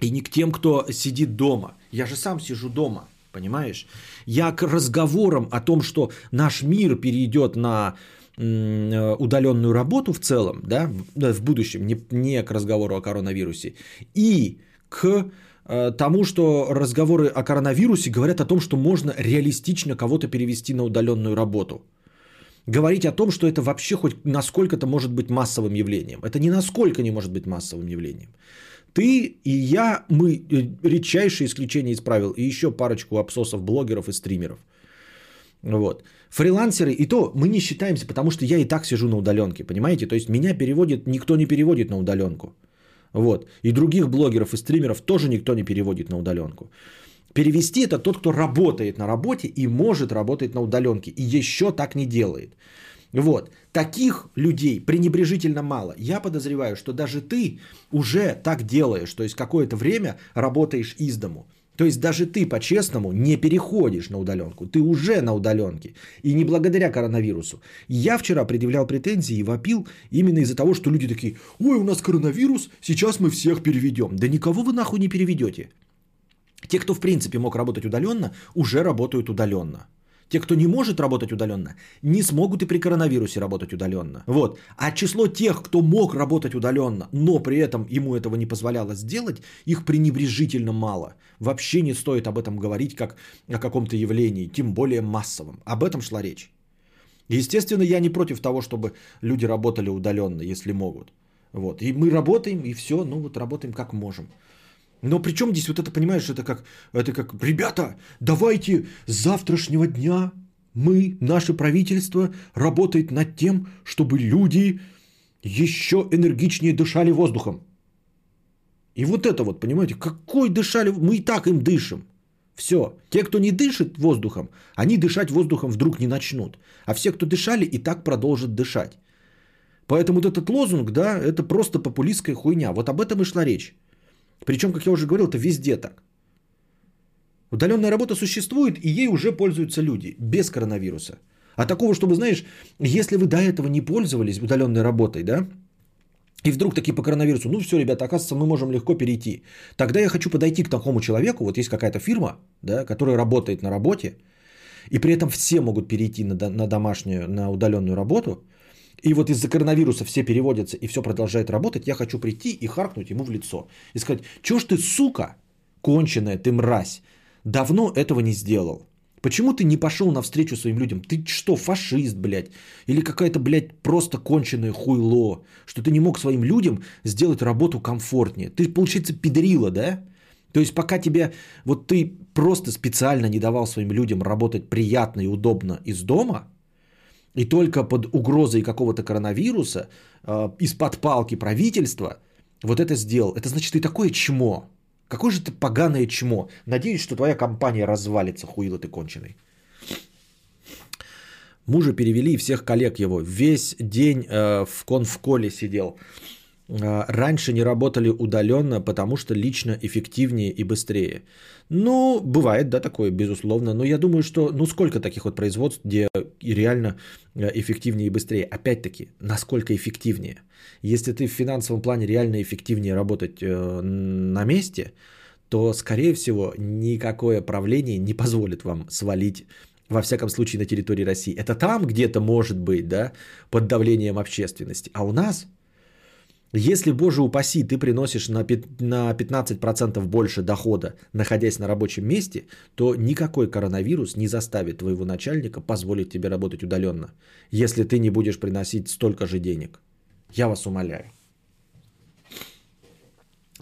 И не к тем, кто сидит дома. Я же сам сижу дома, понимаешь? Я к разговорам о том, что наш мир перейдет на удаленную работу в целом, да, в будущем, не, не к разговору о коронавирусе, и к э, тому, что разговоры о коронавирусе говорят о том, что можно реалистично кого-то перевести на удаленную работу. Говорить о том, что это вообще хоть насколько-то может быть массовым явлением. Это ни насколько не может быть массовым явлением. Ты и я, мы э, редчайшее исключение из правил. И еще парочку обсосов, блогеров и стримеров. Вот. Фрилансеры и то мы не считаемся, потому что я и так сижу на удаленке, понимаете? То есть меня переводит, никто не переводит на удаленку. Вот. И других блогеров и стримеров тоже никто не переводит на удаленку. Перевести это тот, кто работает на работе и может работать на удаленке. И еще так не делает. Вот. Таких людей пренебрежительно мало. Я подозреваю, что даже ты уже так делаешь. То есть какое-то время работаешь из дому. То есть даже ты по-честному не переходишь на удаленку, ты уже на удаленке. И не благодаря коронавирусу. Я вчера предъявлял претензии и вопил именно из-за того, что люди такие, ой, у нас коронавирус, сейчас мы всех переведем. Да никого вы нахуй не переведете. Те, кто в принципе мог работать удаленно, уже работают удаленно. Те, кто не может работать удаленно, не смогут и при коронавирусе работать удаленно. Вот. А число тех, кто мог работать удаленно, но при этом ему этого не позволяло сделать, их пренебрежительно мало. Вообще не стоит об этом говорить как о каком-то явлении, тем более массовом. Об этом шла речь. Естественно, я не против того, чтобы люди работали удаленно, если могут. Вот. И мы работаем, и все, ну вот работаем как можем. Но причем здесь вот это, понимаешь, это как, это как, ребята, давайте с завтрашнего дня мы, наше правительство, работает над тем, чтобы люди еще энергичнее дышали воздухом. И вот это вот, понимаете, какой дышали, мы и так им дышим. Все. Те, кто не дышит воздухом, они дышать воздухом вдруг не начнут. А все, кто дышали, и так продолжат дышать. Поэтому вот этот лозунг, да, это просто популистская хуйня. Вот об этом и шла речь. Причем, как я уже говорил, это везде так. Удаленная работа существует, и ей уже пользуются люди без коронавируса. А такого, чтобы, знаешь, если вы до этого не пользовались удаленной работой, да, и вдруг такие по коронавирусу, ну все, ребята, оказывается, мы можем легко перейти. Тогда я хочу подойти к такому человеку, вот есть какая-то фирма, да, которая работает на работе, И при этом все могут перейти на, на домашнюю, на удаленную работу. И вот из-за коронавируса все переводятся и все продолжает работать. Я хочу прийти и харкнуть ему в лицо. И сказать, чё ж ты, сука, конченая, ты мразь, давно этого не сделал. Почему ты не пошел навстречу своим людям? Ты что, фашист, блядь? Или какая-то, блядь, просто конченое хуйло? Что ты не мог своим людям сделать работу комфортнее? Ты, получается, педрила, да? То есть пока тебе, вот ты просто специально не давал своим людям работать приятно и удобно из дома, и только под угрозой какого-то коронавируса, э, из-под палки правительства, вот это сделал. Это значит, ты такое чмо. Какое же ты поганое чмо. Надеюсь, что твоя компания развалится, хуило ты конченый. Мужа перевели всех коллег его. Весь день э, в конфколе сидел. Э, раньше не работали удаленно, потому что лично эффективнее и быстрее. Ну, бывает, да, такое, безусловно. Но я думаю, что, ну, сколько таких вот производств, где реально э, эффективнее и быстрее. Опять-таки, насколько эффективнее. Если ты в финансовом плане реально эффективнее работать э, на месте, то, скорее всего, никакое правление не позволит вам свалить во всяком случае на территории России. Это там где-то может быть, да, под давлением общественности. А у нас если, боже упаси, ты приносишь на 15% больше дохода, находясь на рабочем месте, то никакой коронавирус не заставит твоего начальника позволить тебе работать удаленно, если ты не будешь приносить столько же денег. Я вас умоляю.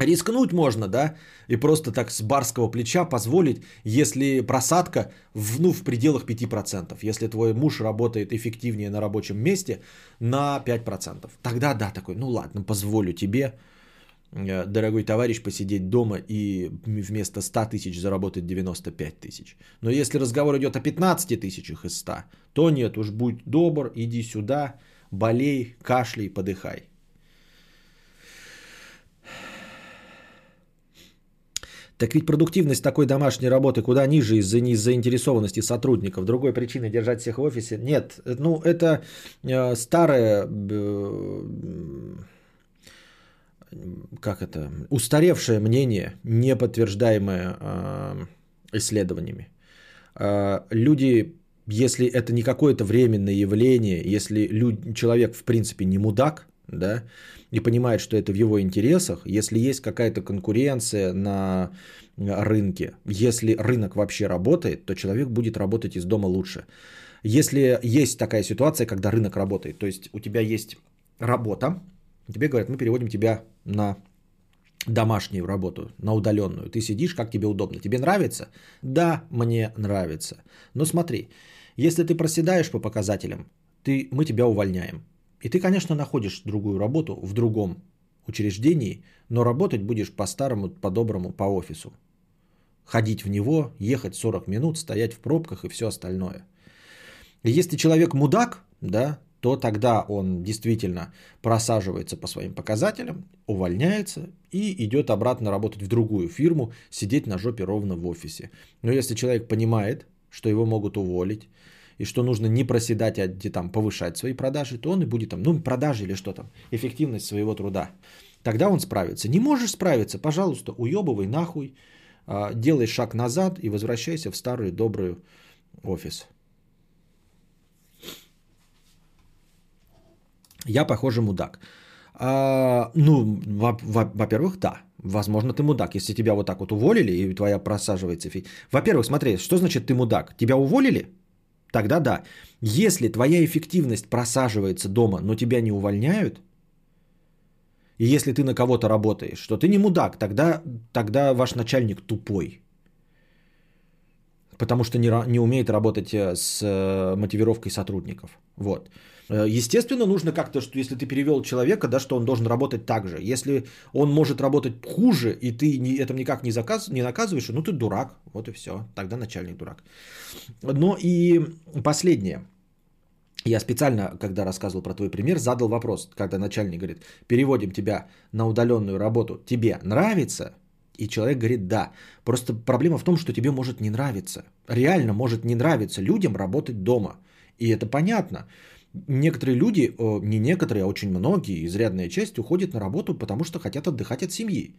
Рискнуть можно, да, и просто так с барского плеча позволить, если просадка в, ну, в пределах 5%. Если твой муж работает эффективнее на рабочем месте на 5%. Тогда да, такой, ну ладно, позволю тебе, э, дорогой товарищ, посидеть дома и вместо 100 тысяч заработать 95 тысяч. Но если разговор идет о 15 тысячах из 100, то нет, уж будь добр, иди сюда, болей, кашляй, подыхай. Так ведь продуктивность такой домашней работы куда ниже из-за незаинтересованности сотрудников. Другой причины держать всех в офисе нет. Ну, это э, старое, э, как это, устаревшее мнение, не подтверждаемое э, исследованиями. Люди, если это не какое-то временное явление, если люд, человек в принципе не мудак, да, и понимает, что это в его интересах, если есть какая-то конкуренция на рынке, если рынок вообще работает, то человек будет работать из дома лучше. Если есть такая ситуация, когда рынок работает, то есть у тебя есть работа, тебе говорят, мы переводим тебя на домашнюю работу, на удаленную. Ты сидишь, как тебе удобно. Тебе нравится? Да, мне нравится. Но смотри, если ты проседаешь по показателям, ты, мы тебя увольняем. И ты, конечно, находишь другую работу в другом учреждении, но работать будешь по-старому, по-доброму, по офису. Ходить в него, ехать 40 минут, стоять в пробках и все остальное. И если человек мудак, да, то тогда он действительно просаживается по своим показателям, увольняется и идет обратно работать в другую фирму, сидеть на жопе ровно в офисе. Но если человек понимает, что его могут уволить, и что нужно не проседать, а где там повышать свои продажи, то он и будет там, ну, продажи или что там, эффективность своего труда. Тогда он справится. Не можешь справиться, пожалуйста, уебывай нахуй, а, делай шаг назад и возвращайся в старую добрую офис. Я, похоже, мудак. А, ну, во- во- во-первых, да. Возможно, ты мудак. Если тебя вот так вот уволили, и твоя просаживается... Во-первых, смотри, что значит ты мудак? Тебя уволили? Тогда да. Если твоя эффективность просаживается дома, но тебя не увольняют, и если ты на кого-то работаешь, что ты не мудак, тогда, тогда ваш начальник тупой. Потому что не, не умеет работать э, с э, мотивировкой сотрудников. Вот. Э, естественно, нужно как-то, что если ты перевел человека, да, что он должен работать так же. Если он может работать хуже, и ты не, этом никак не, заказ, не наказываешь, ну ты дурак. Вот и все. Тогда начальник дурак. Но и последнее. Я специально, когда рассказывал про твой пример, задал вопрос, когда начальник говорит, переводим тебя на удаленную работу, тебе нравится? И человек говорит, да. Просто проблема в том, что тебе может не нравиться. Реально может не нравиться людям работать дома. И это понятно некоторые люди, не некоторые, а очень многие, изрядная часть уходят на работу, потому что хотят отдыхать от семьи.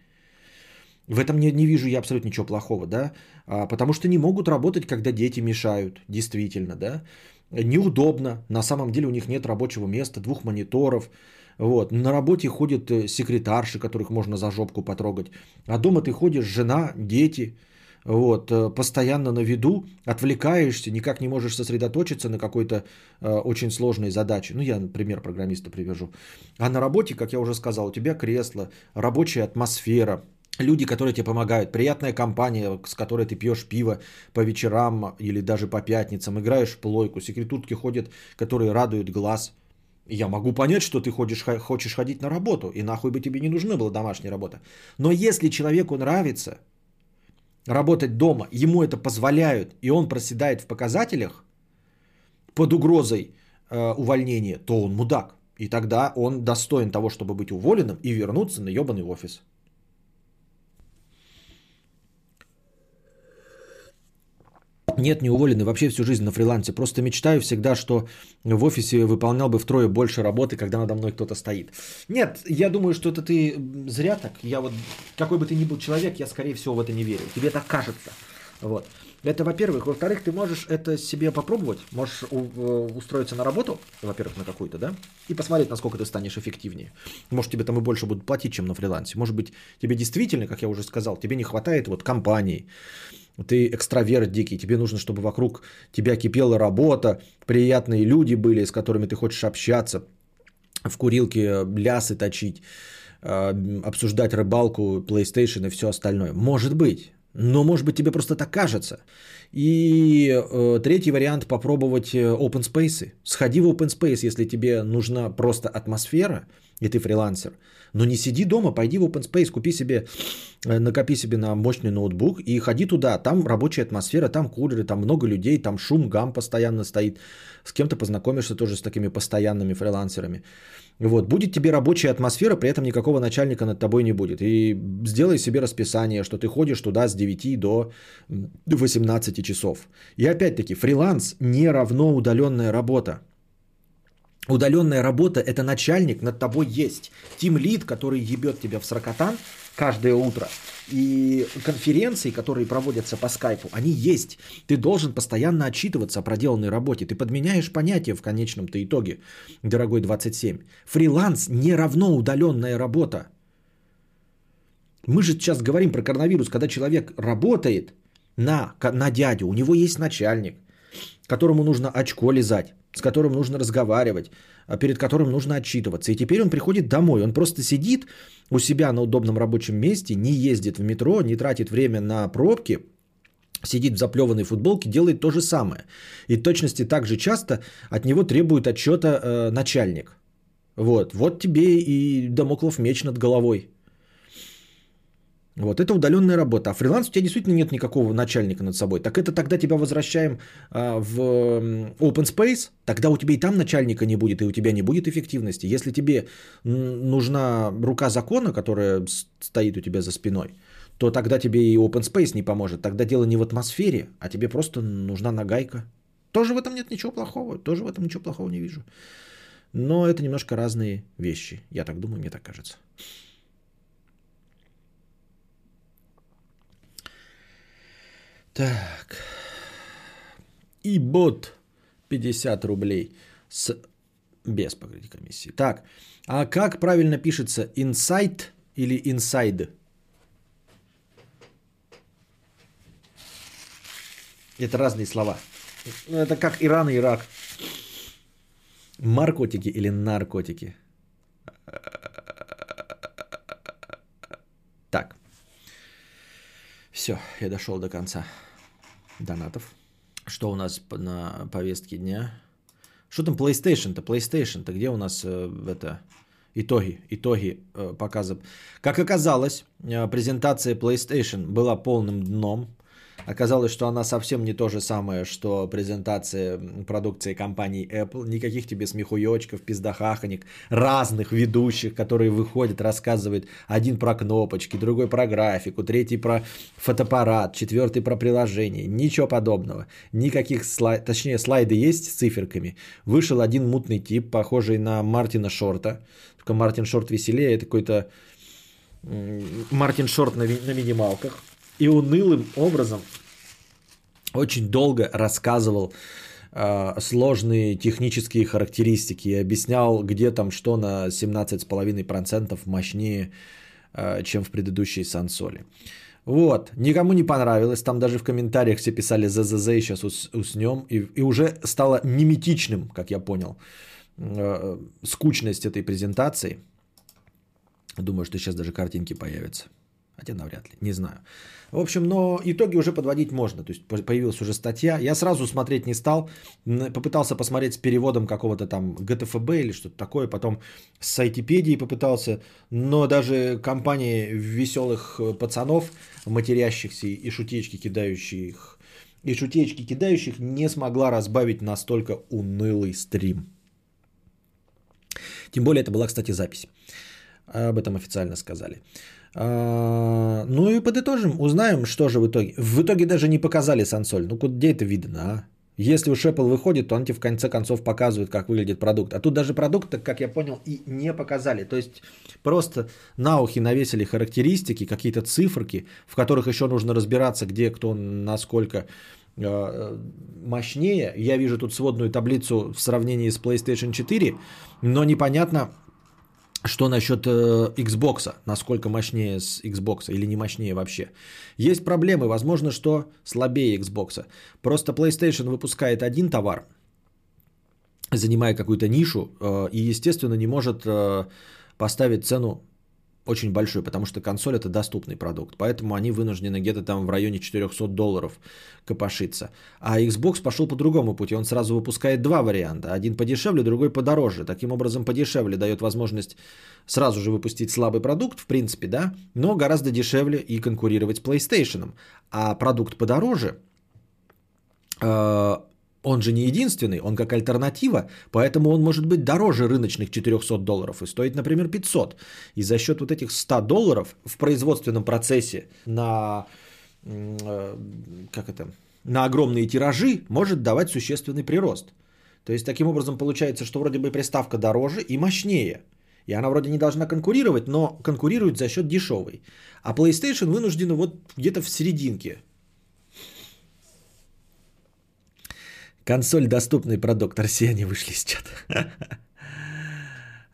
В этом не, не вижу я абсолютно ничего плохого, да, а, потому что не могут работать, когда дети мешают, действительно, да. Неудобно, на самом деле у них нет рабочего места, двух мониторов, вот. На работе ходят э, секретарши, которых можно за жопку потрогать, а дома ты ходишь, жена, дети, вот, э, постоянно на виду, отвлекаешься, никак не можешь сосредоточиться на какой-то э, очень сложной задаче. Ну, я, например, программиста привяжу. А на работе, как я уже сказал, у тебя кресло, рабочая атмосфера, люди, которые тебе помогают, приятная компания, с которой ты пьешь пиво по вечерам или даже по пятницам, играешь в плойку, секретутки ходят, которые радуют глаз. Я могу понять, что ты ходишь, хочешь ходить на работу, и нахуй бы тебе не нужна была домашняя работа. Но если человеку нравится работать дома, ему это позволяют, и он проседает в показателях под угрозой э, увольнения, то он мудак. И тогда он достоин того, чтобы быть уволенным и вернуться на ебаный офис. Нет, не уволенный, вообще всю жизнь на фрилансе. Просто мечтаю всегда, что в офисе выполнял бы втрое больше работы, когда надо мной кто-то стоит. Нет, я думаю, что это ты зря так. Я вот, какой бы ты ни был человек, я скорее всего в это не верю. Тебе так кажется. Вот. Это, во-первых. Во-вторых, ты можешь это себе попробовать. Можешь у- устроиться на работу, во-первых, на какую-то, да, и посмотреть, насколько ты станешь эффективнее. Может, тебе там и больше будут платить, чем на фрилансе. Может быть, тебе действительно, как я уже сказал, тебе не хватает вот компании, ты экстраверт дикий, тебе нужно, чтобы вокруг тебя кипела работа, приятные люди были, с которыми ты хочешь общаться, в курилке лясы точить, а, обсуждать рыбалку, PlayStation и все остальное. Может быть, но может быть тебе просто так кажется. И э, третий вариант попробовать э, open space. Сходи в open space, если тебе нужна просто атмосфера, и ты фрилансер. Но не сиди дома, пойди в open space, купи себе, э, накопи себе на мощный ноутбук и ходи туда. Там рабочая атмосфера, там кулеры, там много людей, там шум, гам постоянно стоит. С кем-то познакомишься тоже с такими постоянными фрилансерами. Вот, будет тебе рабочая атмосфера, при этом никакого начальника над тобой не будет. И сделай себе расписание, что ты ходишь туда с 9 до 18 часов. И опять-таки, фриланс не равно удаленная работа. Удаленная работа – это начальник над тобой есть. Тим лид, который ебет тебя в сракотан каждое утро. И конференции, которые проводятся по скайпу, они есть. Ты должен постоянно отчитываться о проделанной работе. Ты подменяешь понятие в конечном-то итоге, дорогой 27. Фриланс не равно удаленная работа. Мы же сейчас говорим про коронавирус, когда человек работает на, на дядю, у него есть начальник, которому нужно очко лизать с которым нужно разговаривать, а перед которым нужно отчитываться. И теперь он приходит домой, он просто сидит у себя на удобном рабочем месте, не ездит в метро, не тратит время на пробки, сидит в заплеванной футболке, делает то же самое. И точности так же часто от него требует отчета э, начальник. Вот, вот тебе и домоклов меч над головой. Вот это удаленная работа. А фриланс у тебя действительно нет никакого начальника над собой. Так это тогда тебя возвращаем а, в open space, тогда у тебя и там начальника не будет, и у тебя не будет эффективности. Если тебе нужна рука закона, которая стоит у тебя за спиной, то тогда тебе и open space не поможет. Тогда дело не в атмосфере, а тебе просто нужна нагайка. Тоже в этом нет ничего плохого, тоже в этом ничего плохого не вижу. Но это немножко разные вещи. Я так думаю, мне так кажется. Так. И бот 50 рублей с... без покрытия комиссии. Так, а как правильно пишется? Инсайт или inside? Это разные слова. Ну, это как Иран и Ирак. Маркотики или наркотики? Все, я дошел до конца донатов. Что у нас на повестке дня? Что там PlayStation-то? PlayStation-то где у нас э, это итоги, итоги э, показов? Как оказалось, э, презентация PlayStation была полным дном. Оказалось, что она совсем не то же самое, что презентация продукции компании Apple. Никаких тебе смехуёчков, пиздахаханик, разных ведущих, которые выходят, рассказывают один про кнопочки, другой про графику, третий про фотоаппарат, четвертый про приложение. Ничего подобного. Никаких слайдов, точнее слайды есть с циферками. Вышел один мутный тип, похожий на Мартина Шорта. Только Мартин Шорт веселее, это какой-то Мартин Шорт на, на минималках и унылым образом очень долго рассказывал э, сложные технические характеристики и объяснял, где там что на 17,5% мощнее, э, чем в предыдущей сансоли. Вот, никому не понравилось, там даже в комментариях все писали ЗЗЗ, и сейчас ус, уснем, и, и уже стало миметичным, как я понял, э, скучность этой презентации. Думаю, что сейчас даже картинки появятся. Хотя навряд ли, не знаю. В общем, но итоги уже подводить можно. То есть появилась уже статья. Я сразу смотреть не стал. Попытался посмотреть с переводом какого-то там ГТФБ или что-то такое. Потом с сайтипедии попытался. Но даже компании веселых э, пацанов, матерящихся и шутечки кидающих, и шутечки кидающих не смогла разбавить настолько унылый стрим. Тем более это была, кстати, запись. Об этом официально сказали. А, ну и подытожим, узнаем, что же в итоге. В итоге даже не показали сансоль. Ну, где это видно, а? Если уж Apple выходит, то он тебе в конце концов показывает, как выглядит продукт. А тут даже продукт, как я понял, и не показали. То есть просто на ухи навесили характеристики, какие-то циферки, в которых еще нужно разбираться, где кто насколько а, мощнее. Я вижу тут сводную таблицу в сравнении с PlayStation 4, но непонятно, что насчет э, Xbox? Насколько мощнее с Xbox или не мощнее вообще? Есть проблемы, возможно, что слабее Xbox. Просто PlayStation выпускает один товар, занимая какую-то нишу, э, и, естественно, не может э, поставить цену очень большой, потому что консоль это доступный продукт. Поэтому они вынуждены где-то там в районе 400 долларов копошиться. А Xbox пошел по другому пути. Он сразу выпускает два варианта. Один подешевле, другой подороже. Таким образом, подешевле дает возможность сразу же выпустить слабый продукт, в принципе, да, но гораздо дешевле и конкурировать с PlayStation. А продукт подороже э, он же не единственный, он как альтернатива, поэтому он может быть дороже рыночных 400 долларов и стоит, например, 500. И за счет вот этих 100 долларов в производственном процессе на, э, как это, на огромные тиражи может давать существенный прирост. То есть таким образом получается, что вроде бы приставка дороже и мощнее. И она вроде не должна конкурировать, но конкурирует за счет дешевой. А PlayStation вынуждена вот где-то в серединке Консоль доступный продукт. Россияне вышли из чата.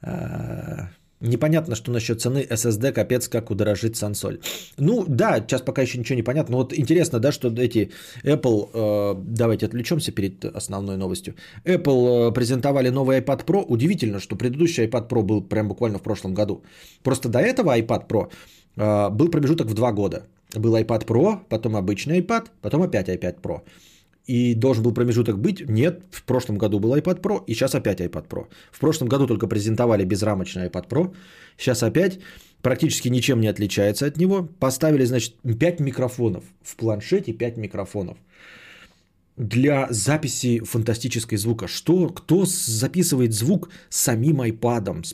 А, непонятно, что насчет цены SSD, капец, как удорожит сансоль. Ну да, сейчас пока еще ничего не понятно. Но вот интересно, да, что эти Apple, э, давайте отвлечемся перед основной новостью. Apple э, презентовали новый iPad Pro. Удивительно, что предыдущий iPad Pro был прям буквально в прошлом году. Просто до этого iPad Pro э, был промежуток в два года. Был iPad Pro, потом обычный iPad, потом опять iPad Pro и должен был промежуток быть. Нет, в прошлом году был iPad Pro, и сейчас опять iPad Pro. В прошлом году только презентовали безрамочный iPad Pro, сейчас опять практически ничем не отличается от него. Поставили, значит, 5 микрофонов. В планшете 5 микрофонов. Для записи фантастической звука. Что, кто записывает звук самим iPad,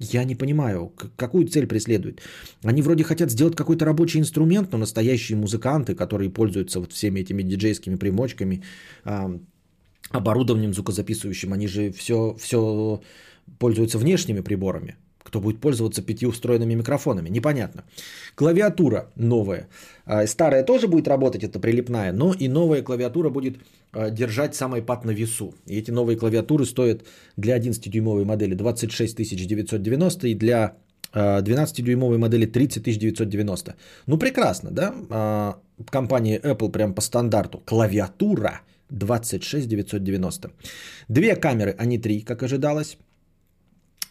я не понимаю, какую цель преследуют. Они вроде хотят сделать какой-то рабочий инструмент, но настоящие музыканты, которые пользуются вот всеми этими диджейскими примочками, оборудованием звукозаписывающим, они же все, все пользуются внешними приборами. Кто будет пользоваться пятью встроенными микрофонами? Непонятно. Клавиатура новая. А, старая тоже будет работать, это прилипная, но и новая клавиатура будет держать сам iPad на весу. И эти новые клавиатуры стоят для 11-дюймовой модели 26 990 и для 12-дюймовой а, модели 30 990. Ну, прекрасно, да? Компания Apple прям по стандарту. Клавиатура 26 990. Две камеры, а не три, как ожидалось.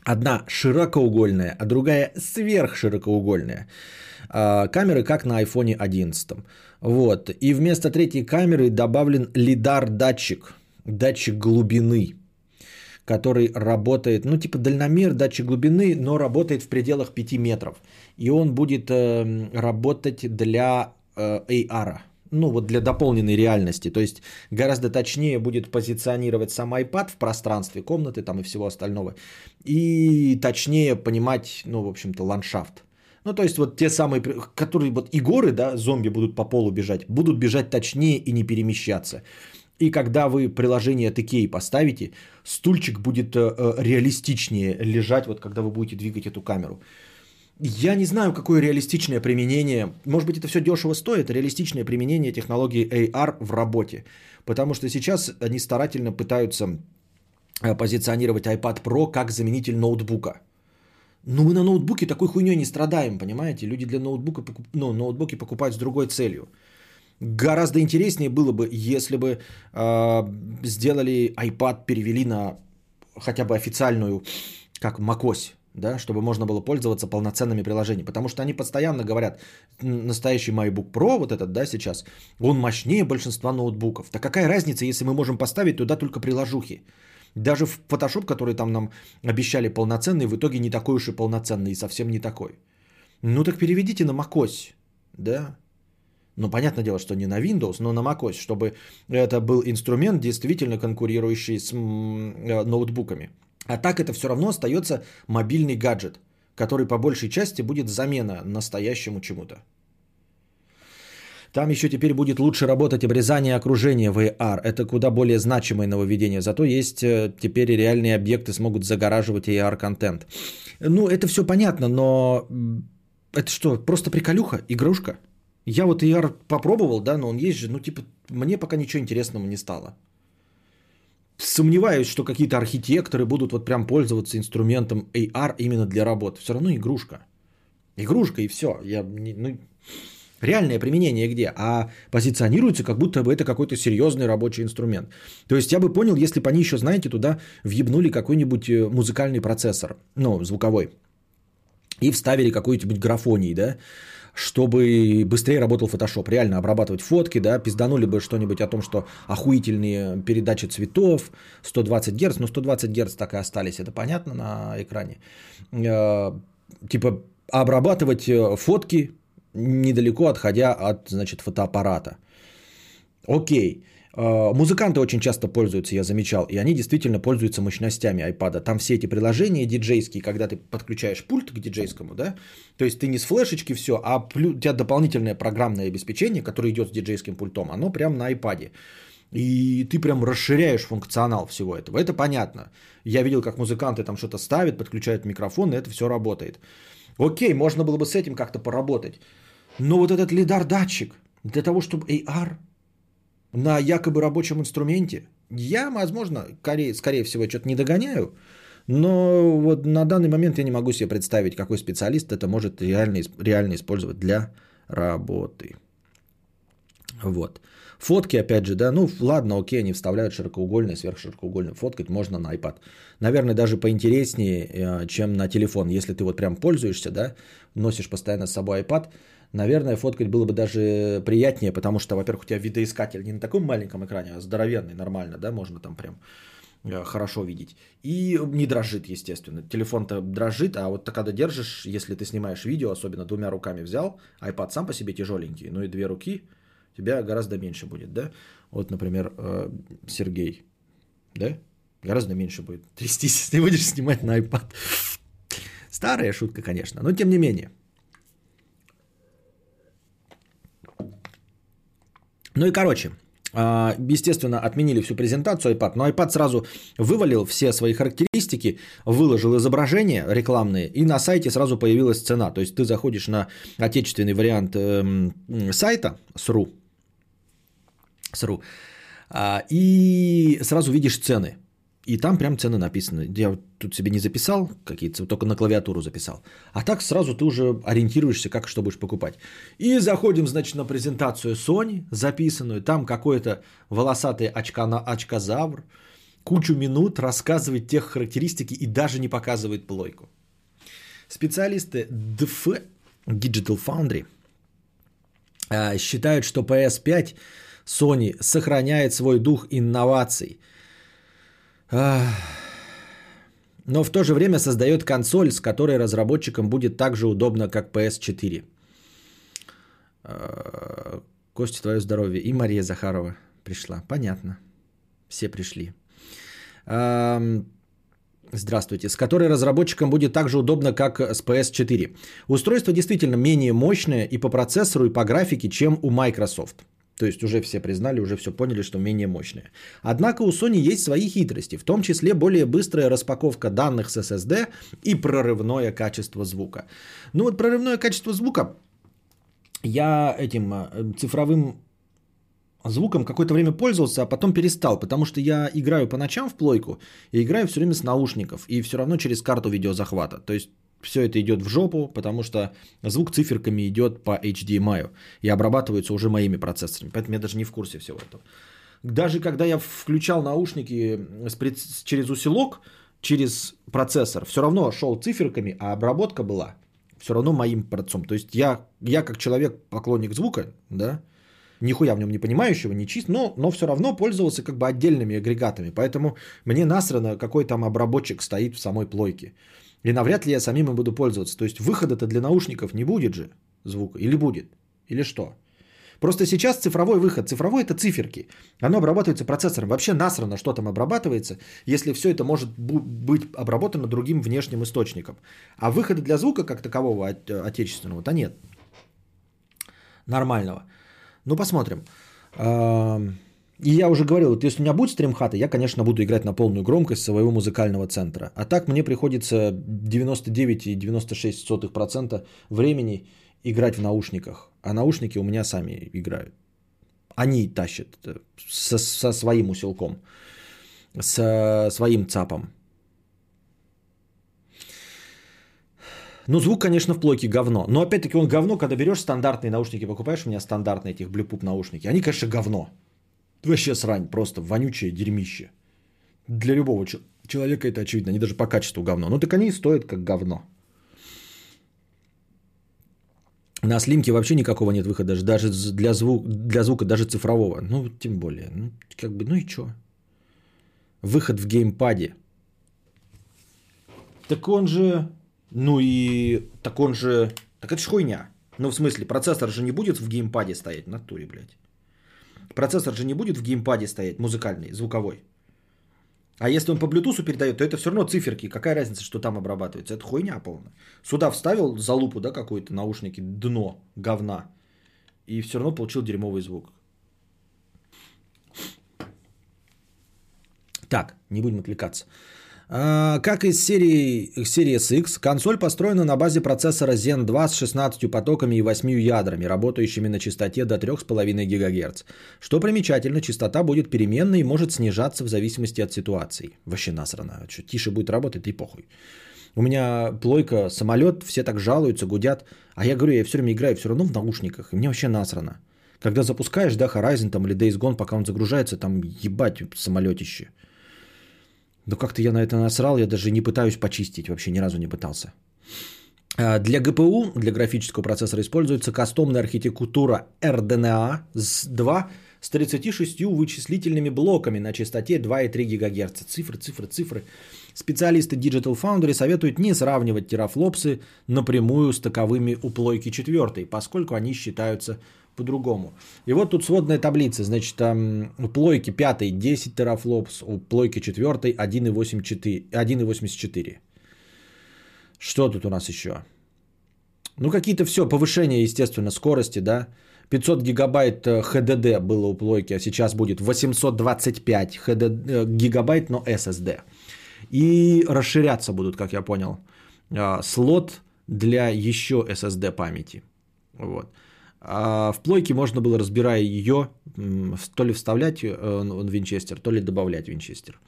Одна широкоугольная, а другая сверхширокоугольная. А, камеры как на iPhone 11. Вот. И вместо третьей камеры добавлен лидар-датчик. Датчик глубины который работает, ну типа дальномер, датчик глубины, но работает в пределах 5 метров. И он будет э, работать для э, AR ну вот для дополненной реальности. То есть гораздо точнее будет позиционировать сам iPad в пространстве комнаты там и всего остального. И точнее понимать, ну в общем-то, ландшафт. Ну, то есть вот те самые, которые вот и горы, да, зомби будут по полу бежать, будут бежать точнее и не перемещаться. И когда вы приложение TK поставите, стульчик будет э, э, реалистичнее лежать, вот когда вы будете двигать эту камеру. Я не знаю, какое реалистичное применение. Может быть, это все дешево стоит, реалистичное применение технологии AR в работе. Потому что сейчас они старательно пытаются э, позиционировать iPad Pro как заменитель ноутбука. Но мы на ноутбуке такой хуйней не страдаем, понимаете? Люди для ноутбука ну, ноутбуки покупают с другой целью. Гораздо интереснее было бы, если бы э, сделали iPad, перевели на хотя бы официальную, как macOS, да, чтобы можно было пользоваться полноценными приложениями. Потому что они постоянно говорят, настоящий MacBook Pro, вот этот, да, сейчас, он мощнее большинства ноутбуков. Так какая разница, если мы можем поставить туда только приложухи? Даже в Photoshop, который там нам обещали полноценный, в итоге не такой уж и полноценный, и совсем не такой. Ну так переведите на macOS, да, ну, понятное дело, что не на Windows, но на macOS, чтобы это был инструмент, действительно конкурирующий с э, ноутбуками. А так это все равно остается мобильный гаджет, который по большей части будет замена настоящему чему-то. Там еще теперь будет лучше работать обрезание окружения VR. Это куда более значимое нововведение. Зато есть э, теперь реальные объекты смогут загораживать AR-контент. Ну, это все понятно, но это что, просто приколюха, игрушка? Я вот AR попробовал, да, но он есть же, ну, типа, мне пока ничего интересного не стало. Сомневаюсь, что какие-то архитекторы будут вот прям пользоваться инструментом AR именно для работы. Все равно игрушка. Игрушка и все. Я, ну, реальное применение где? А позиционируется, как будто бы это какой-то серьезный рабочий инструмент. То есть я бы понял, если бы они еще, знаете, туда въебнули какой-нибудь э, музыкальный процессор, ну, звуковой, и вставили какую-нибудь графоний, да, чтобы быстрее работал Photoshop. Реально обрабатывать фотки, да, пизданули бы что-нибудь о том, что охуительные передачи цветов, 120 Гц, но 120 Гц так и остались, это понятно на экране. Э, типа обрабатывать э, фотки недалеко отходя от, значит, фотоаппарата. Окей. А, музыканты очень часто пользуются, я замечал, и они действительно пользуются мощностями iPad. Там все эти приложения диджейские, когда ты подключаешь пульт к диджейскому, да, то есть ты не с флешечки все, а у тебя дополнительное программное обеспечение, которое идет с диджейским пультом, оно прям на iPad. И ты прям расширяешь функционал всего этого. Это понятно. Я видел, как музыканты там что-то ставят, подключают микрофон, и это все работает. Окей, можно было бы с этим как-то поработать. Но вот этот лидар-датчик для того, чтобы AR на якобы рабочем инструменте, я, возможно, скорее, скорее всего, что-то не догоняю, но вот на данный момент я не могу себе представить, какой специалист это может реально, реально использовать для работы. Вот. Фотки, опять же, да, ну ладно, окей, они вставляют широкоугольные, сверхширокоугольные. Фоткать можно на iPad. Наверное, даже поинтереснее, э, чем на телефон. Если ты вот прям пользуешься, да, носишь постоянно с собой iPad, наверное, фоткать было бы даже приятнее, потому что, во-первых, у тебя видоискатель не на таком маленьком экране, а здоровенный, нормально, да, можно там прям э, хорошо видеть. И не дрожит, естественно. Телефон-то дрожит, а вот когда держишь, если ты снимаешь видео, особенно двумя руками взял, iPad сам по себе тяжеленький, ну и две руки, тебя гораздо меньше будет, да? Вот, например, э, Сергей, да? Гораздо меньше будет трястись, если будешь снимать на iPad. Старая шутка, конечно, но тем не менее. Ну и короче, а, естественно, отменили всю презентацию iPad, но iPad сразу вывалил все свои характеристики, выложил изображения рекламные, и на сайте сразу появилась цена. То есть ты заходишь на отечественный вариант эм, сайта СРУ, СРУ а, и сразу видишь цены. И там прям цены написаны. Я тут себе не записал какие-то, только на клавиатуру записал. А так сразу ты уже ориентируешься, как что будешь покупать. И заходим, значит, на презентацию Sony записанную. Там какой-то волосатый очка, очкозавр кучу минут рассказывает тех характеристики и даже не показывает плойку. Специалисты DF, Digital Foundry, а, считают, что PS5 Sony сохраняет свой дух инноваций – но в то же время создает консоль, с которой разработчикам будет так же удобно, как PS4. А, Костя, твое здоровье. И Мария Захарова пришла. Понятно. Все пришли. Здравствуйте. С которой разработчикам будет так же удобно, как с PS4. Устройство действительно менее мощное и по процессору, и по графике, чем у Microsoft. То есть уже все признали, уже все поняли, что менее мощная. Однако у Sony есть свои хитрости, в том числе более быстрая распаковка данных с SSD и прорывное качество звука. Ну вот прорывное качество звука я этим э, цифровым звуком какое-то время пользовался, а потом перестал, потому что я играю по ночам в плойку и играю все время с наушников и все равно через карту видеозахвата. То есть все это идет в жопу, потому что звук циферками идет по HDMI и обрабатывается уже моими процессорами. Поэтому я даже не в курсе всего этого. Даже когда я включал наушники через усилок, через процессор, все равно шел циферками, а обработка была все равно моим процом. То есть я, я как человек, поклонник звука, да, нихуя в нем не понимающего, не чист, но, но все равно пользовался как бы отдельными агрегатами. Поэтому мне насрано, какой там обработчик стоит в самой плойке. И навряд ли я самим им буду пользоваться. То есть выхода-то для наушников не будет же звука. Или будет? Или что? Просто сейчас цифровой выход. Цифровой это циферки. Оно обрабатывается процессором. Вообще насрано, что там обрабатывается, если все это может быть обработано другим внешним источником. А выхода для звука как такового отечественного-то нет. Нормального. Ну, посмотрим. И я уже говорил, вот если у меня будет стримхата, я, конечно, буду играть на полную громкость своего музыкального центра. А так мне приходится 99,96% времени играть в наушниках. А наушники у меня сами играют. Они тащат э, со, со своим усилком, со своим цапом. Ну, звук, конечно, в плойке говно. Но опять-таки он говно, когда берешь стандартные наушники, покупаешь у меня стандартные этих Bluetooth наушники. Они, конечно, говно. Вообще срань, просто вонючее дерьмище. Для любого человека это очевидно. Они даже по качеству говно. Ну так они и стоят как говно. На слимке вообще никакого нет выхода, даже для, звук, для звука, даже цифрового. Ну, тем более. Ну, как бы, ну и чё? Выход в геймпаде. Так он же... Ну и... Так он же... Так это ж хуйня. Ну, в смысле, процессор же не будет в геймпаде стоять на туре, блядь. Процессор же не будет в геймпаде стоять, музыкальный, звуковой. А если он по Bluetooth передает, то это все равно циферки. Какая разница, что там обрабатывается? Это хуйня полная. Сюда вставил залупу, да, какой-то наушники, дно, говна. И все равно получил дерьмовый звук. Так, не будем отвлекаться. А, как из серии Series X, консоль построена на базе процессора Zen 2 с 16 потоками и 8 ядрами, работающими на частоте до 3,5 ГГц. Что примечательно, частота будет переменной и может снижаться в зависимости от ситуации. Вообще насрано. Что, тише будет работать, и похуй. У меня плойка, самолет, все так жалуются, гудят. А я говорю, я все время играю все равно в наушниках, и мне вообще насрано. Когда запускаешь, да, Horizon там или Days Gone, пока он загружается, там ебать самолетище. Но как-то я на это насрал, я даже не пытаюсь почистить, вообще ни разу не пытался. А, для ГПУ, для графического процессора, используется кастомная архитектура RDNA 2 с 36 вычислительными блоками на частоте 2,3 ГГц. Цифры, цифры, цифры. Специалисты Digital Foundry советуют не сравнивать терафлопсы напрямую с таковыми у плойки 4, поскольку они считаются по-другому. И вот тут сводная таблица. Значит, там у плойки 5 10 терафлопс, у плойки 4 1,84. Что тут у нас еще? Ну, какие-то все, повышение, естественно, скорости, да. 500 гигабайт HDD э, было у плойки, а сейчас будет 825 HDD, э, гигабайт, но SSD. И расширяться будут, как я понял, э, слот для еще SSD памяти. Вот. А в плойке можно было, разбирая ее, то ли вставлять э, винчестер, то ли добавлять винчестер.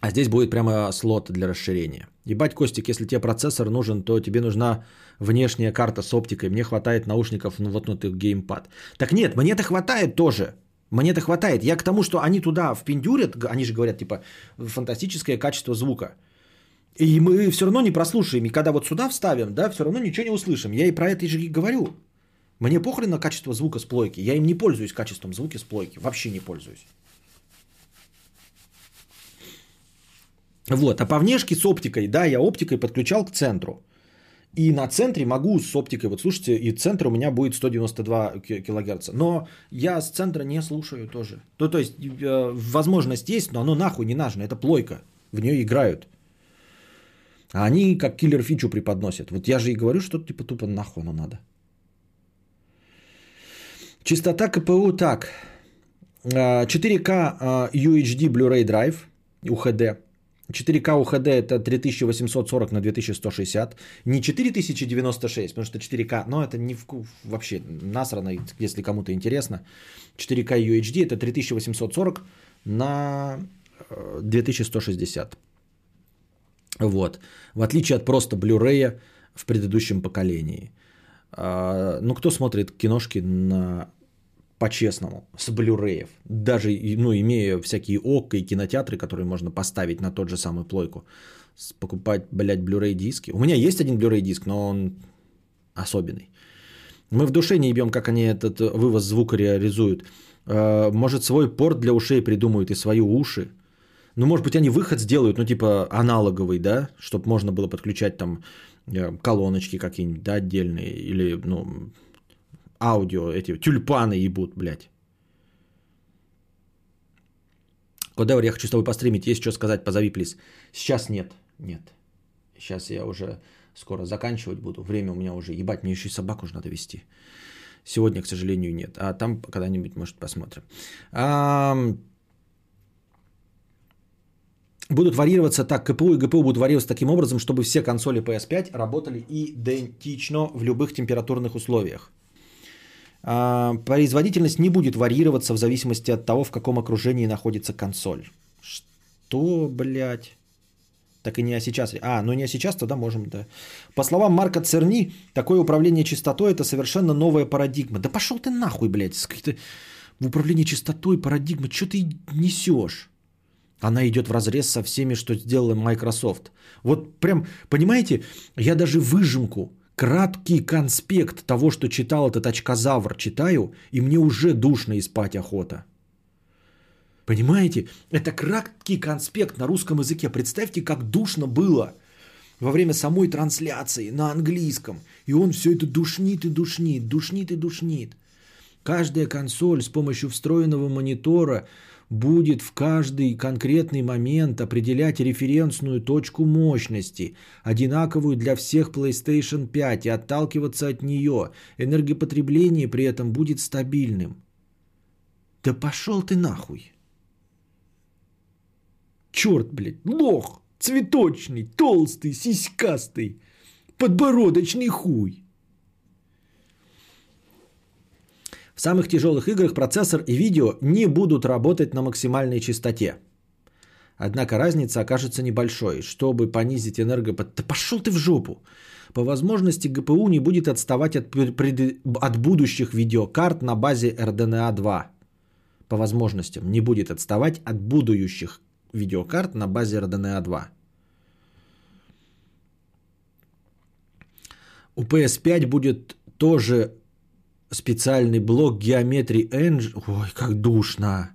А здесь будет прямо слот для расширения. Ебать, Костик, если тебе процессор нужен, то тебе нужна внешняя карта с оптикой. Мне хватает наушников, ну вот ну ты геймпад. Так нет, мне-то хватает тоже. Мне-то хватает. Я к тому, что они туда впендюрят, они же говорят, типа, фантастическое качество звука. И мы все равно не прослушаем. И когда вот сюда вставим, да, все равно ничего не услышим. Я и про это же и говорю. Мне похрен на качество звука с плойки. Я им не пользуюсь качеством звука с плойки. Вообще не пользуюсь. Вот, а по внешке с оптикой, да, я оптикой подключал к центру. И на центре могу с оптикой, вот слушайте, и центр у меня будет 192 килогерца. Но я с центра не слушаю тоже. То, то есть э, возможность есть, но оно нахуй не нужно. Это плойка. В нее играют. А они как киллер фичу преподносят. Вот я же и говорю, что типа тупо нахуй оно надо. Частота КПУ так. 4К а, UHD Blu-ray Drive UHD. 4К UHD это 3840 на 2160. Не 4096, потому что 4К, но это не в, вообще насрано, если кому-то интересно. 4К UHD это 3840 на 2160. Э, вот. В отличие от просто Blu-ray в предыдущем поколении. А, ну, кто смотрит киношки на по-честному, с блюреев, даже ну, имея всякие ОК и кинотеатры, которые можно поставить на тот же самый плойку, покупать, блядь, блюрей диски. У меня есть один блюрей диск, но он особенный. Мы в душе не ебем, как они этот вывоз звука реализуют. А, может, свой порт для ушей придумают и свои уши. Ну, может быть, они выход сделают, ну, типа аналоговый, да, чтобы можно было подключать там колоночки какие-нибудь, да, отдельные, или, ну, аудио, эти тюльпаны ебут, блядь. Кодевр, я хочу с тобой постримить, есть что сказать, позови, плиз. Сейчас нет, нет. Сейчас я уже скоро заканчивать буду. Время у меня уже, ебать, мне еще и собаку уже надо вести. Сегодня, к сожалению, нет. А там когда-нибудь, может, посмотрим. А, будут варьироваться так, КПУ и ГПУ будут варьироваться таким образом, чтобы все консоли PS5 работали идентично в любых температурных условиях. А, производительность не будет варьироваться в зависимости от того, в каком окружении находится консоль. Что, блядь? Так и не а сейчас. А, ну не а сейчас, тогда можем, да. По словам Марка Церни, такое управление частотой это совершенно новая парадигма. Да пошел ты нахуй, блядь, с каких-то в управлении частотой парадигма. Что ты несешь? Она идет в разрез со всеми, что сделала Microsoft. Вот прям, понимаете, я даже выжимку краткий конспект того, что читал этот очкозавр, читаю, и мне уже душно и спать охота. Понимаете? Это краткий конспект на русском языке. Представьте, как душно было во время самой трансляции на английском. И он все это душнит и душнит, душнит и душнит. Каждая консоль с помощью встроенного монитора будет в каждый конкретный момент определять референсную точку мощности, одинаковую для всех PlayStation 5 и отталкиваться от нее. Энергопотребление при этом будет стабильным. Да пошел ты нахуй. Черт, блядь, лох, цветочный, толстый, сиськастый, подбородочный хуй. Самых тяжелых играх процессор и видео не будут работать на максимальной частоте. Однако разница окажется небольшой. Чтобы понизить энергопот... Да пошел ты в жопу! По возможности ГПУ не будет отставать от, пред... от будущих видеокарт на базе RDNA 2. По возможностям не будет отставать от будущих видеокарт на базе RDNA 2. У PS5 будет тоже специальный блок Geometry Engine. Ой, как душно.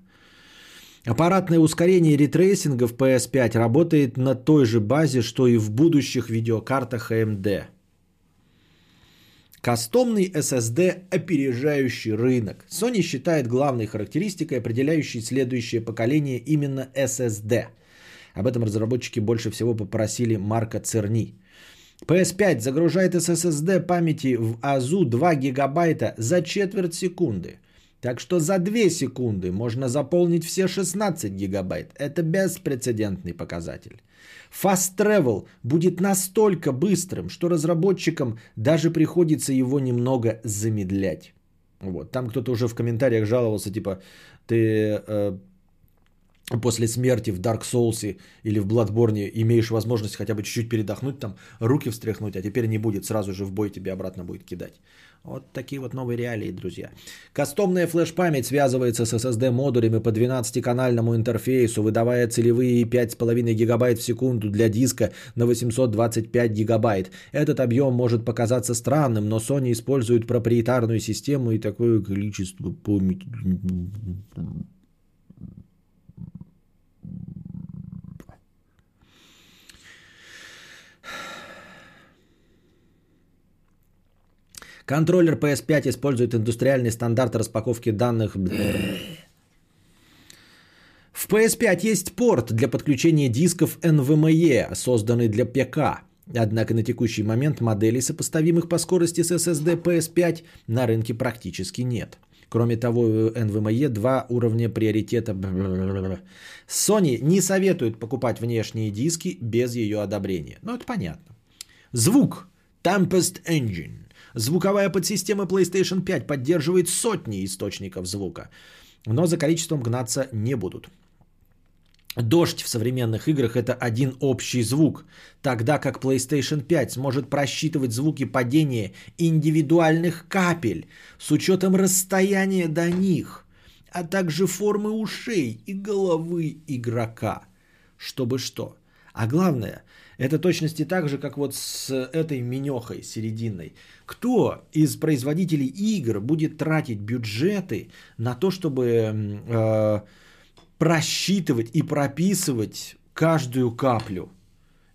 Аппаратное ускорение рейтрейсинга в PS5 работает на той же базе, что и в будущих видеокартах AMD. Кастомный SSD, опережающий рынок. Sony считает главной характеристикой, определяющей следующее поколение именно SSD. Об этом разработчики больше всего попросили Марка Церни – PS5 загружает SSD памяти в ОЗУ 2 гигабайта за четверть секунды. Так что за 2 секунды можно заполнить все 16 гигабайт. Это беспрецедентный показатель. Fast Travel будет настолько быстрым, что разработчикам даже приходится его немного замедлять. Вот. Там кто-то уже в комментариях жаловался, типа, ты э, после смерти в Dark Souls или в Bloodborne имеешь возможность хотя бы чуть-чуть передохнуть, там руки встряхнуть, а теперь не будет, сразу же в бой тебе обратно будет кидать. Вот такие вот новые реалии, друзья. Кастомная флеш-память связывается с SSD-модулями по 12-канальному интерфейсу, выдавая целевые 5,5 гигабайт в секунду для диска на 825 гигабайт. Этот объем может показаться странным, но Sony использует проприетарную систему и такое количество памяти Контроллер PS5 использует индустриальный стандарт распаковки данных. В PS5 есть порт для подключения дисков NVMe, созданный для ПК. Однако на текущий момент моделей, сопоставимых по скорости с SSD PS5, на рынке практически нет. Кроме того, у NVMe два уровня приоритета. Sony не советует покупать внешние диски без ее одобрения. Ну, это понятно. Звук. Tempest Engine. Звуковая подсистема PlayStation 5 поддерживает сотни источников звука, но за количеством гнаться не будут. Дождь в современных играх это один общий звук, тогда как PlayStation 5 сможет просчитывать звуки падения индивидуальных капель с учетом расстояния до них, а также формы ушей и головы игрока. Чтобы что? А главное, это точности так же, как вот с этой менехой серединной. Кто из производителей игр будет тратить бюджеты на то, чтобы э, просчитывать и прописывать каждую каплю?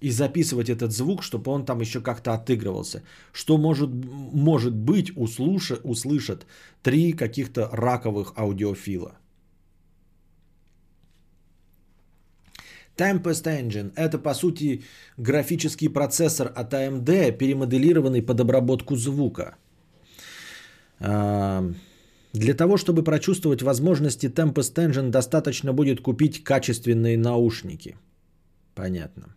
и записывать этот звук, чтобы он там еще как-то отыгрывался. Что может, может быть услыша, услышат три каких-то раковых аудиофила. Tempest Engine – это, по сути, графический процессор от AMD, перемоделированный под обработку звука. А, для того, чтобы прочувствовать возможности Tempest Engine, достаточно будет купить качественные наушники. Понятно.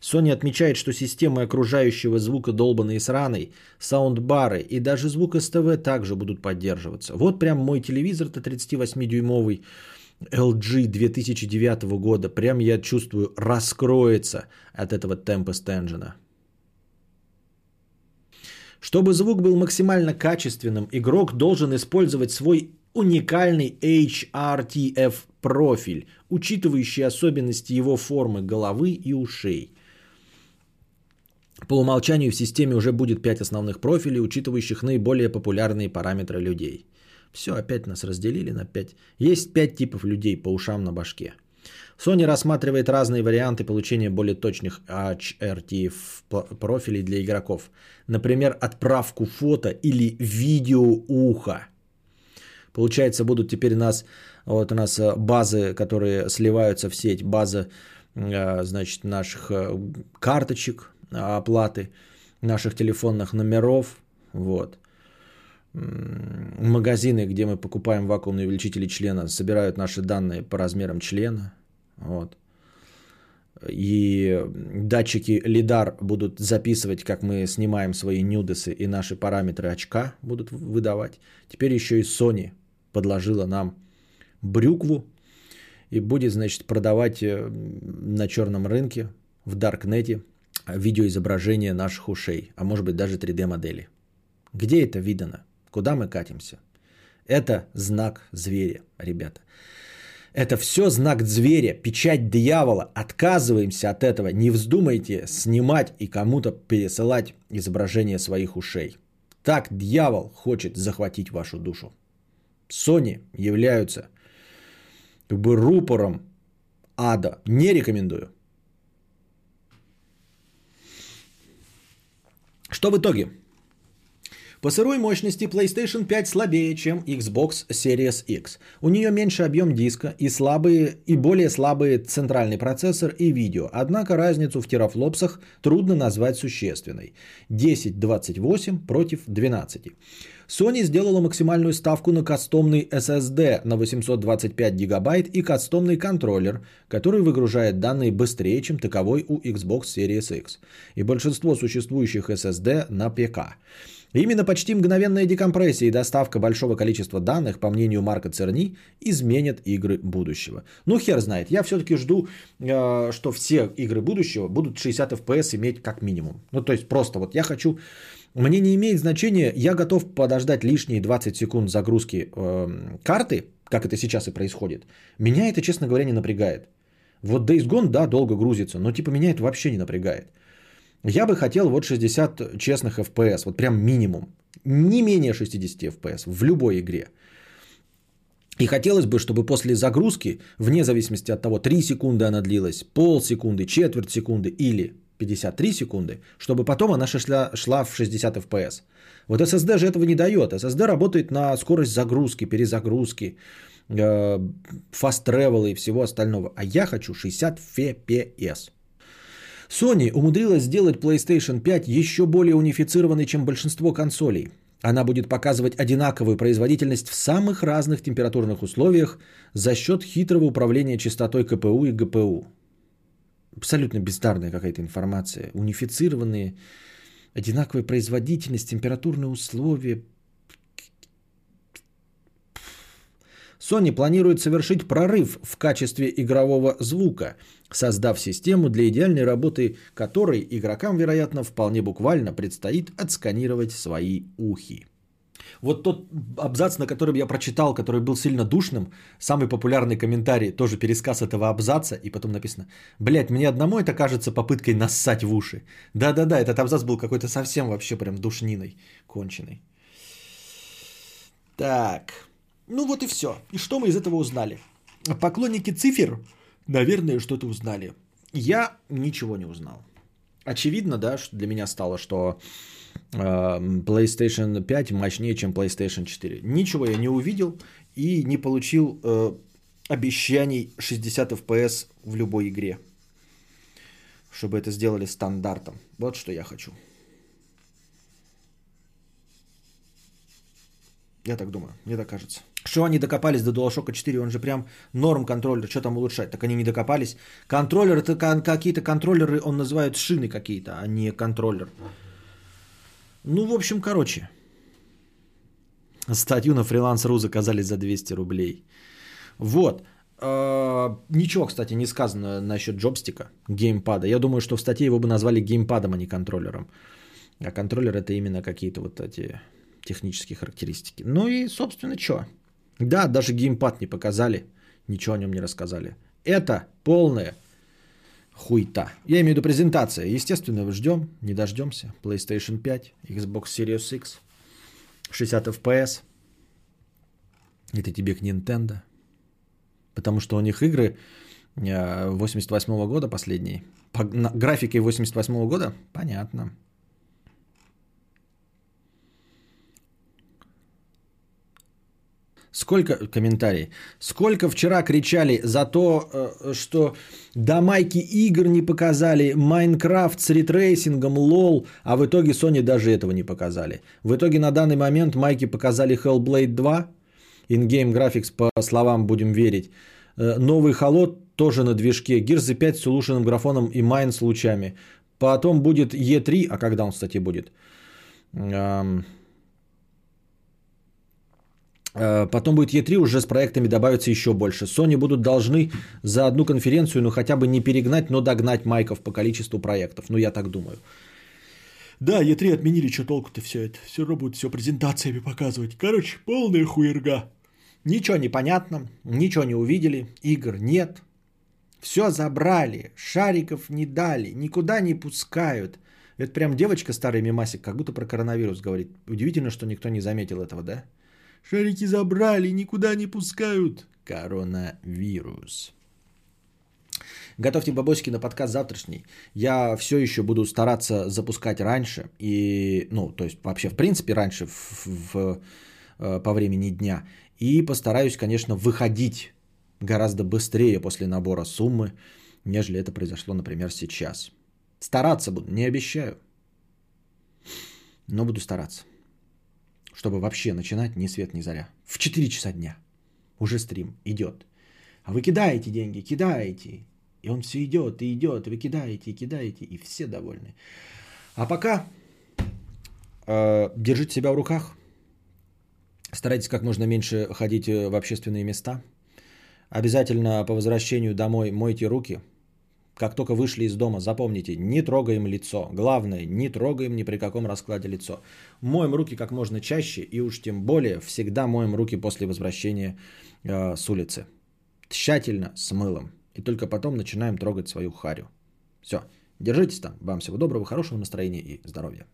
Sony отмечает, что системы окружающего звука долбанные сраной, саундбары и даже звук СТВ также будут поддерживаться. Вот прям мой телевизор-то 38-дюймовый LG 2009 года, прям я чувствую, раскроется от этого Tempest Engine. Чтобы звук был максимально качественным, игрок должен использовать свой уникальный HRTF профиль, учитывающий особенности его формы головы и ушей. По умолчанию в системе уже будет 5 основных профилей, учитывающих наиболее популярные параметры людей – все, опять нас разделили на 5. Есть 5 типов людей по ушам на башке. Sony рассматривает разные варианты получения более точных HRT профилей для игроков. Например, отправку фото или видео уха. Получается, будут теперь нас, вот у нас э, базы, которые сливаются в сеть, база, э, значит, наших э, карточек оплаты, наших телефонных номеров, вот магазины, где мы покупаем вакуумные увеличители члена, собирают наши данные по размерам члена. Вот. И датчики лидар будут записывать, как мы снимаем свои нюдесы, и наши параметры очка будут выдавать. Теперь еще и Sony подложила нам брюкву и будет, значит, продавать э, на черном рынке в Даркнете видеоизображение наших ушей, а может быть даже 3D-модели. Где это видано? Куда мы катимся? Это знак зверя, ребята. Это все знак зверя, печать дьявола. Отказываемся от этого. Не вздумайте снимать и кому-то пересылать изображение своих ушей. Так дьявол хочет захватить вашу душу. Sony являются как бы рупором ада. Не рекомендую. Что в итоге? По сырой мощности PlayStation 5 слабее, чем Xbox Series X. У нее меньше объем диска и слабые и более слабый центральный процессор и видео. Однако разницу в терафлопсах трудно назвать существенной. 10-28 против 12. Sony сделала максимальную ставку на кастомный SSD на 825 гигабайт и кастомный контроллер, который выгружает данные быстрее, чем таковой у Xbox Series X. И большинство существующих SSD на ПК. Именно почти мгновенная декомпрессия и доставка большого количества данных, по мнению Марка Церни, изменят игры будущего. Ну, хер знает. Я все-таки жду, э, что все игры будущего будут 60 FPS иметь как минимум. Ну, то есть просто вот я хочу... Мне не имеет значения, я готов подождать лишние 20 секунд загрузки э, карты, как это сейчас и происходит. Меня это, честно говоря, не напрягает. Вот Days Gone, да, долго грузится, но типа меня это вообще не напрягает. Я бы хотел вот 60 честных FPS, вот прям минимум. Не менее 60 FPS в любой игре. И хотелось бы, чтобы после загрузки, вне зависимости от того, 3 секунды она длилась, полсекунды, четверть секунды или 53 секунды, чтобы потом она шла, шла в 60 FPS. Вот SSD же этого не дает. SSD работает на скорость загрузки, перезагрузки, э, travel и всего остального. А я хочу 60 FPS. Sony умудрилась сделать PlayStation 5 еще более унифицированной, чем большинство консолей. Она будет показывать одинаковую производительность в самых разных температурных условиях за счет хитрого управления частотой КПУ и ГПУ. Абсолютно бездарная какая-то информация. Унифицированные, одинаковая производительность, температурные условия. Sony планирует совершить прорыв в качестве игрового звука, создав систему для идеальной работы которой игрокам, вероятно, вполне буквально предстоит отсканировать свои ухи. Вот тот абзац, на котором я прочитал, который был сильно душным, самый популярный комментарий, тоже пересказ этого абзаца, и потом написано, блять, мне одному это кажется попыткой нассать в уши. Да-да-да, этот абзац был какой-то совсем вообще прям душниной конченый. Так, ну вот и все. И что мы из этого узнали? Поклонники цифр, наверное, что-то узнали. Я ничего не узнал. Очевидно, да, для меня стало, что э, PlayStation 5 мощнее, чем PlayStation 4. Ничего я не увидел и не получил э, обещаний 60 FPS в любой игре. Чтобы это сделали стандартом. Вот что я хочу. Я так думаю, мне так кажется. Что они докопались до DualShock 4, он же прям норм контроллер, что там улучшать? Так они не докопались. Контроллер, это какие-то контроллеры, он называют шины какие-то, а не контроллер. Ну, в общем, короче. Статью на фриланс.ру заказали за 200 рублей. Вот. А, ничего, кстати, не сказано насчет джобстика, геймпада. Я думаю, что в статье его бы назвали геймпадом, а не контроллером. А контроллер это именно какие-то вот эти технические характеристики. Ну и, собственно, что? Да, даже геймпад не показали, ничего о нем не рассказали. Это полная хуйта. Я имею в виду презентация. Естественно, ждем, не дождемся. PlayStation 5, Xbox Series X, 60 FPS. Это тебе к Nintendo. Потому что у них игры 88 э, года последние. По графикой 88 года? Понятно. Сколько комментарий? Сколько вчера кричали за то, э, что до майки игр не показали, Майнкрафт с рейтрейсингом, лол, а в итоге Sony даже этого не показали. В итоге на данный момент майки показали Hellblade 2, in-game graphics по словам будем верить. Э, новый холод тоже на движке, Gears 5 с улучшенным графоном и Майн с лучами. Потом будет E3, а когда он, кстати, будет? Э, потом будет E3, уже с проектами добавится еще больше. Sony будут должны за одну конференцию, ну хотя бы не перегнать, но догнать майков по количеству проектов. Ну я так думаю. Да, E3 отменили, что толку-то все это. Все равно будут все презентациями показывать. Короче, полная хуерга. Ничего не понятно, ничего не увидели, игр нет. Все забрали, шариков не дали, никуда не пускают. Это прям девочка старый мимасик, как будто про коронавирус говорит. Удивительно, что никто не заметил этого, да? Шарики забрали, никуда не пускают. Коронавирус. Готовьте бабосики на подкаст завтрашний. Я все еще буду стараться запускать раньше. И, ну, то есть вообще, в принципе, раньше в, в, э, по времени дня. И постараюсь, конечно, выходить гораздо быстрее после набора суммы, нежели это произошло, например, сейчас. Стараться буду, не обещаю. Но буду стараться чтобы вообще начинать ни свет, ни заря. В 4 часа дня уже стрим идет. А вы кидаете деньги, кидаете. И он все идет и идет, вы кидаете и кидаете, и все довольны. А пока э, держите себя в руках. Старайтесь как можно меньше ходить э, в общественные места. Обязательно по возвращению домой мойте руки – как только вышли из дома, запомните, не трогаем лицо. Главное, не трогаем ни при каком раскладе лицо. Моем руки как можно чаще и уж тем более всегда моем руки после возвращения э, с улицы. Тщательно, с мылом. И только потом начинаем трогать свою харю. Все, держитесь там. Вам всего доброго, хорошего настроения и здоровья.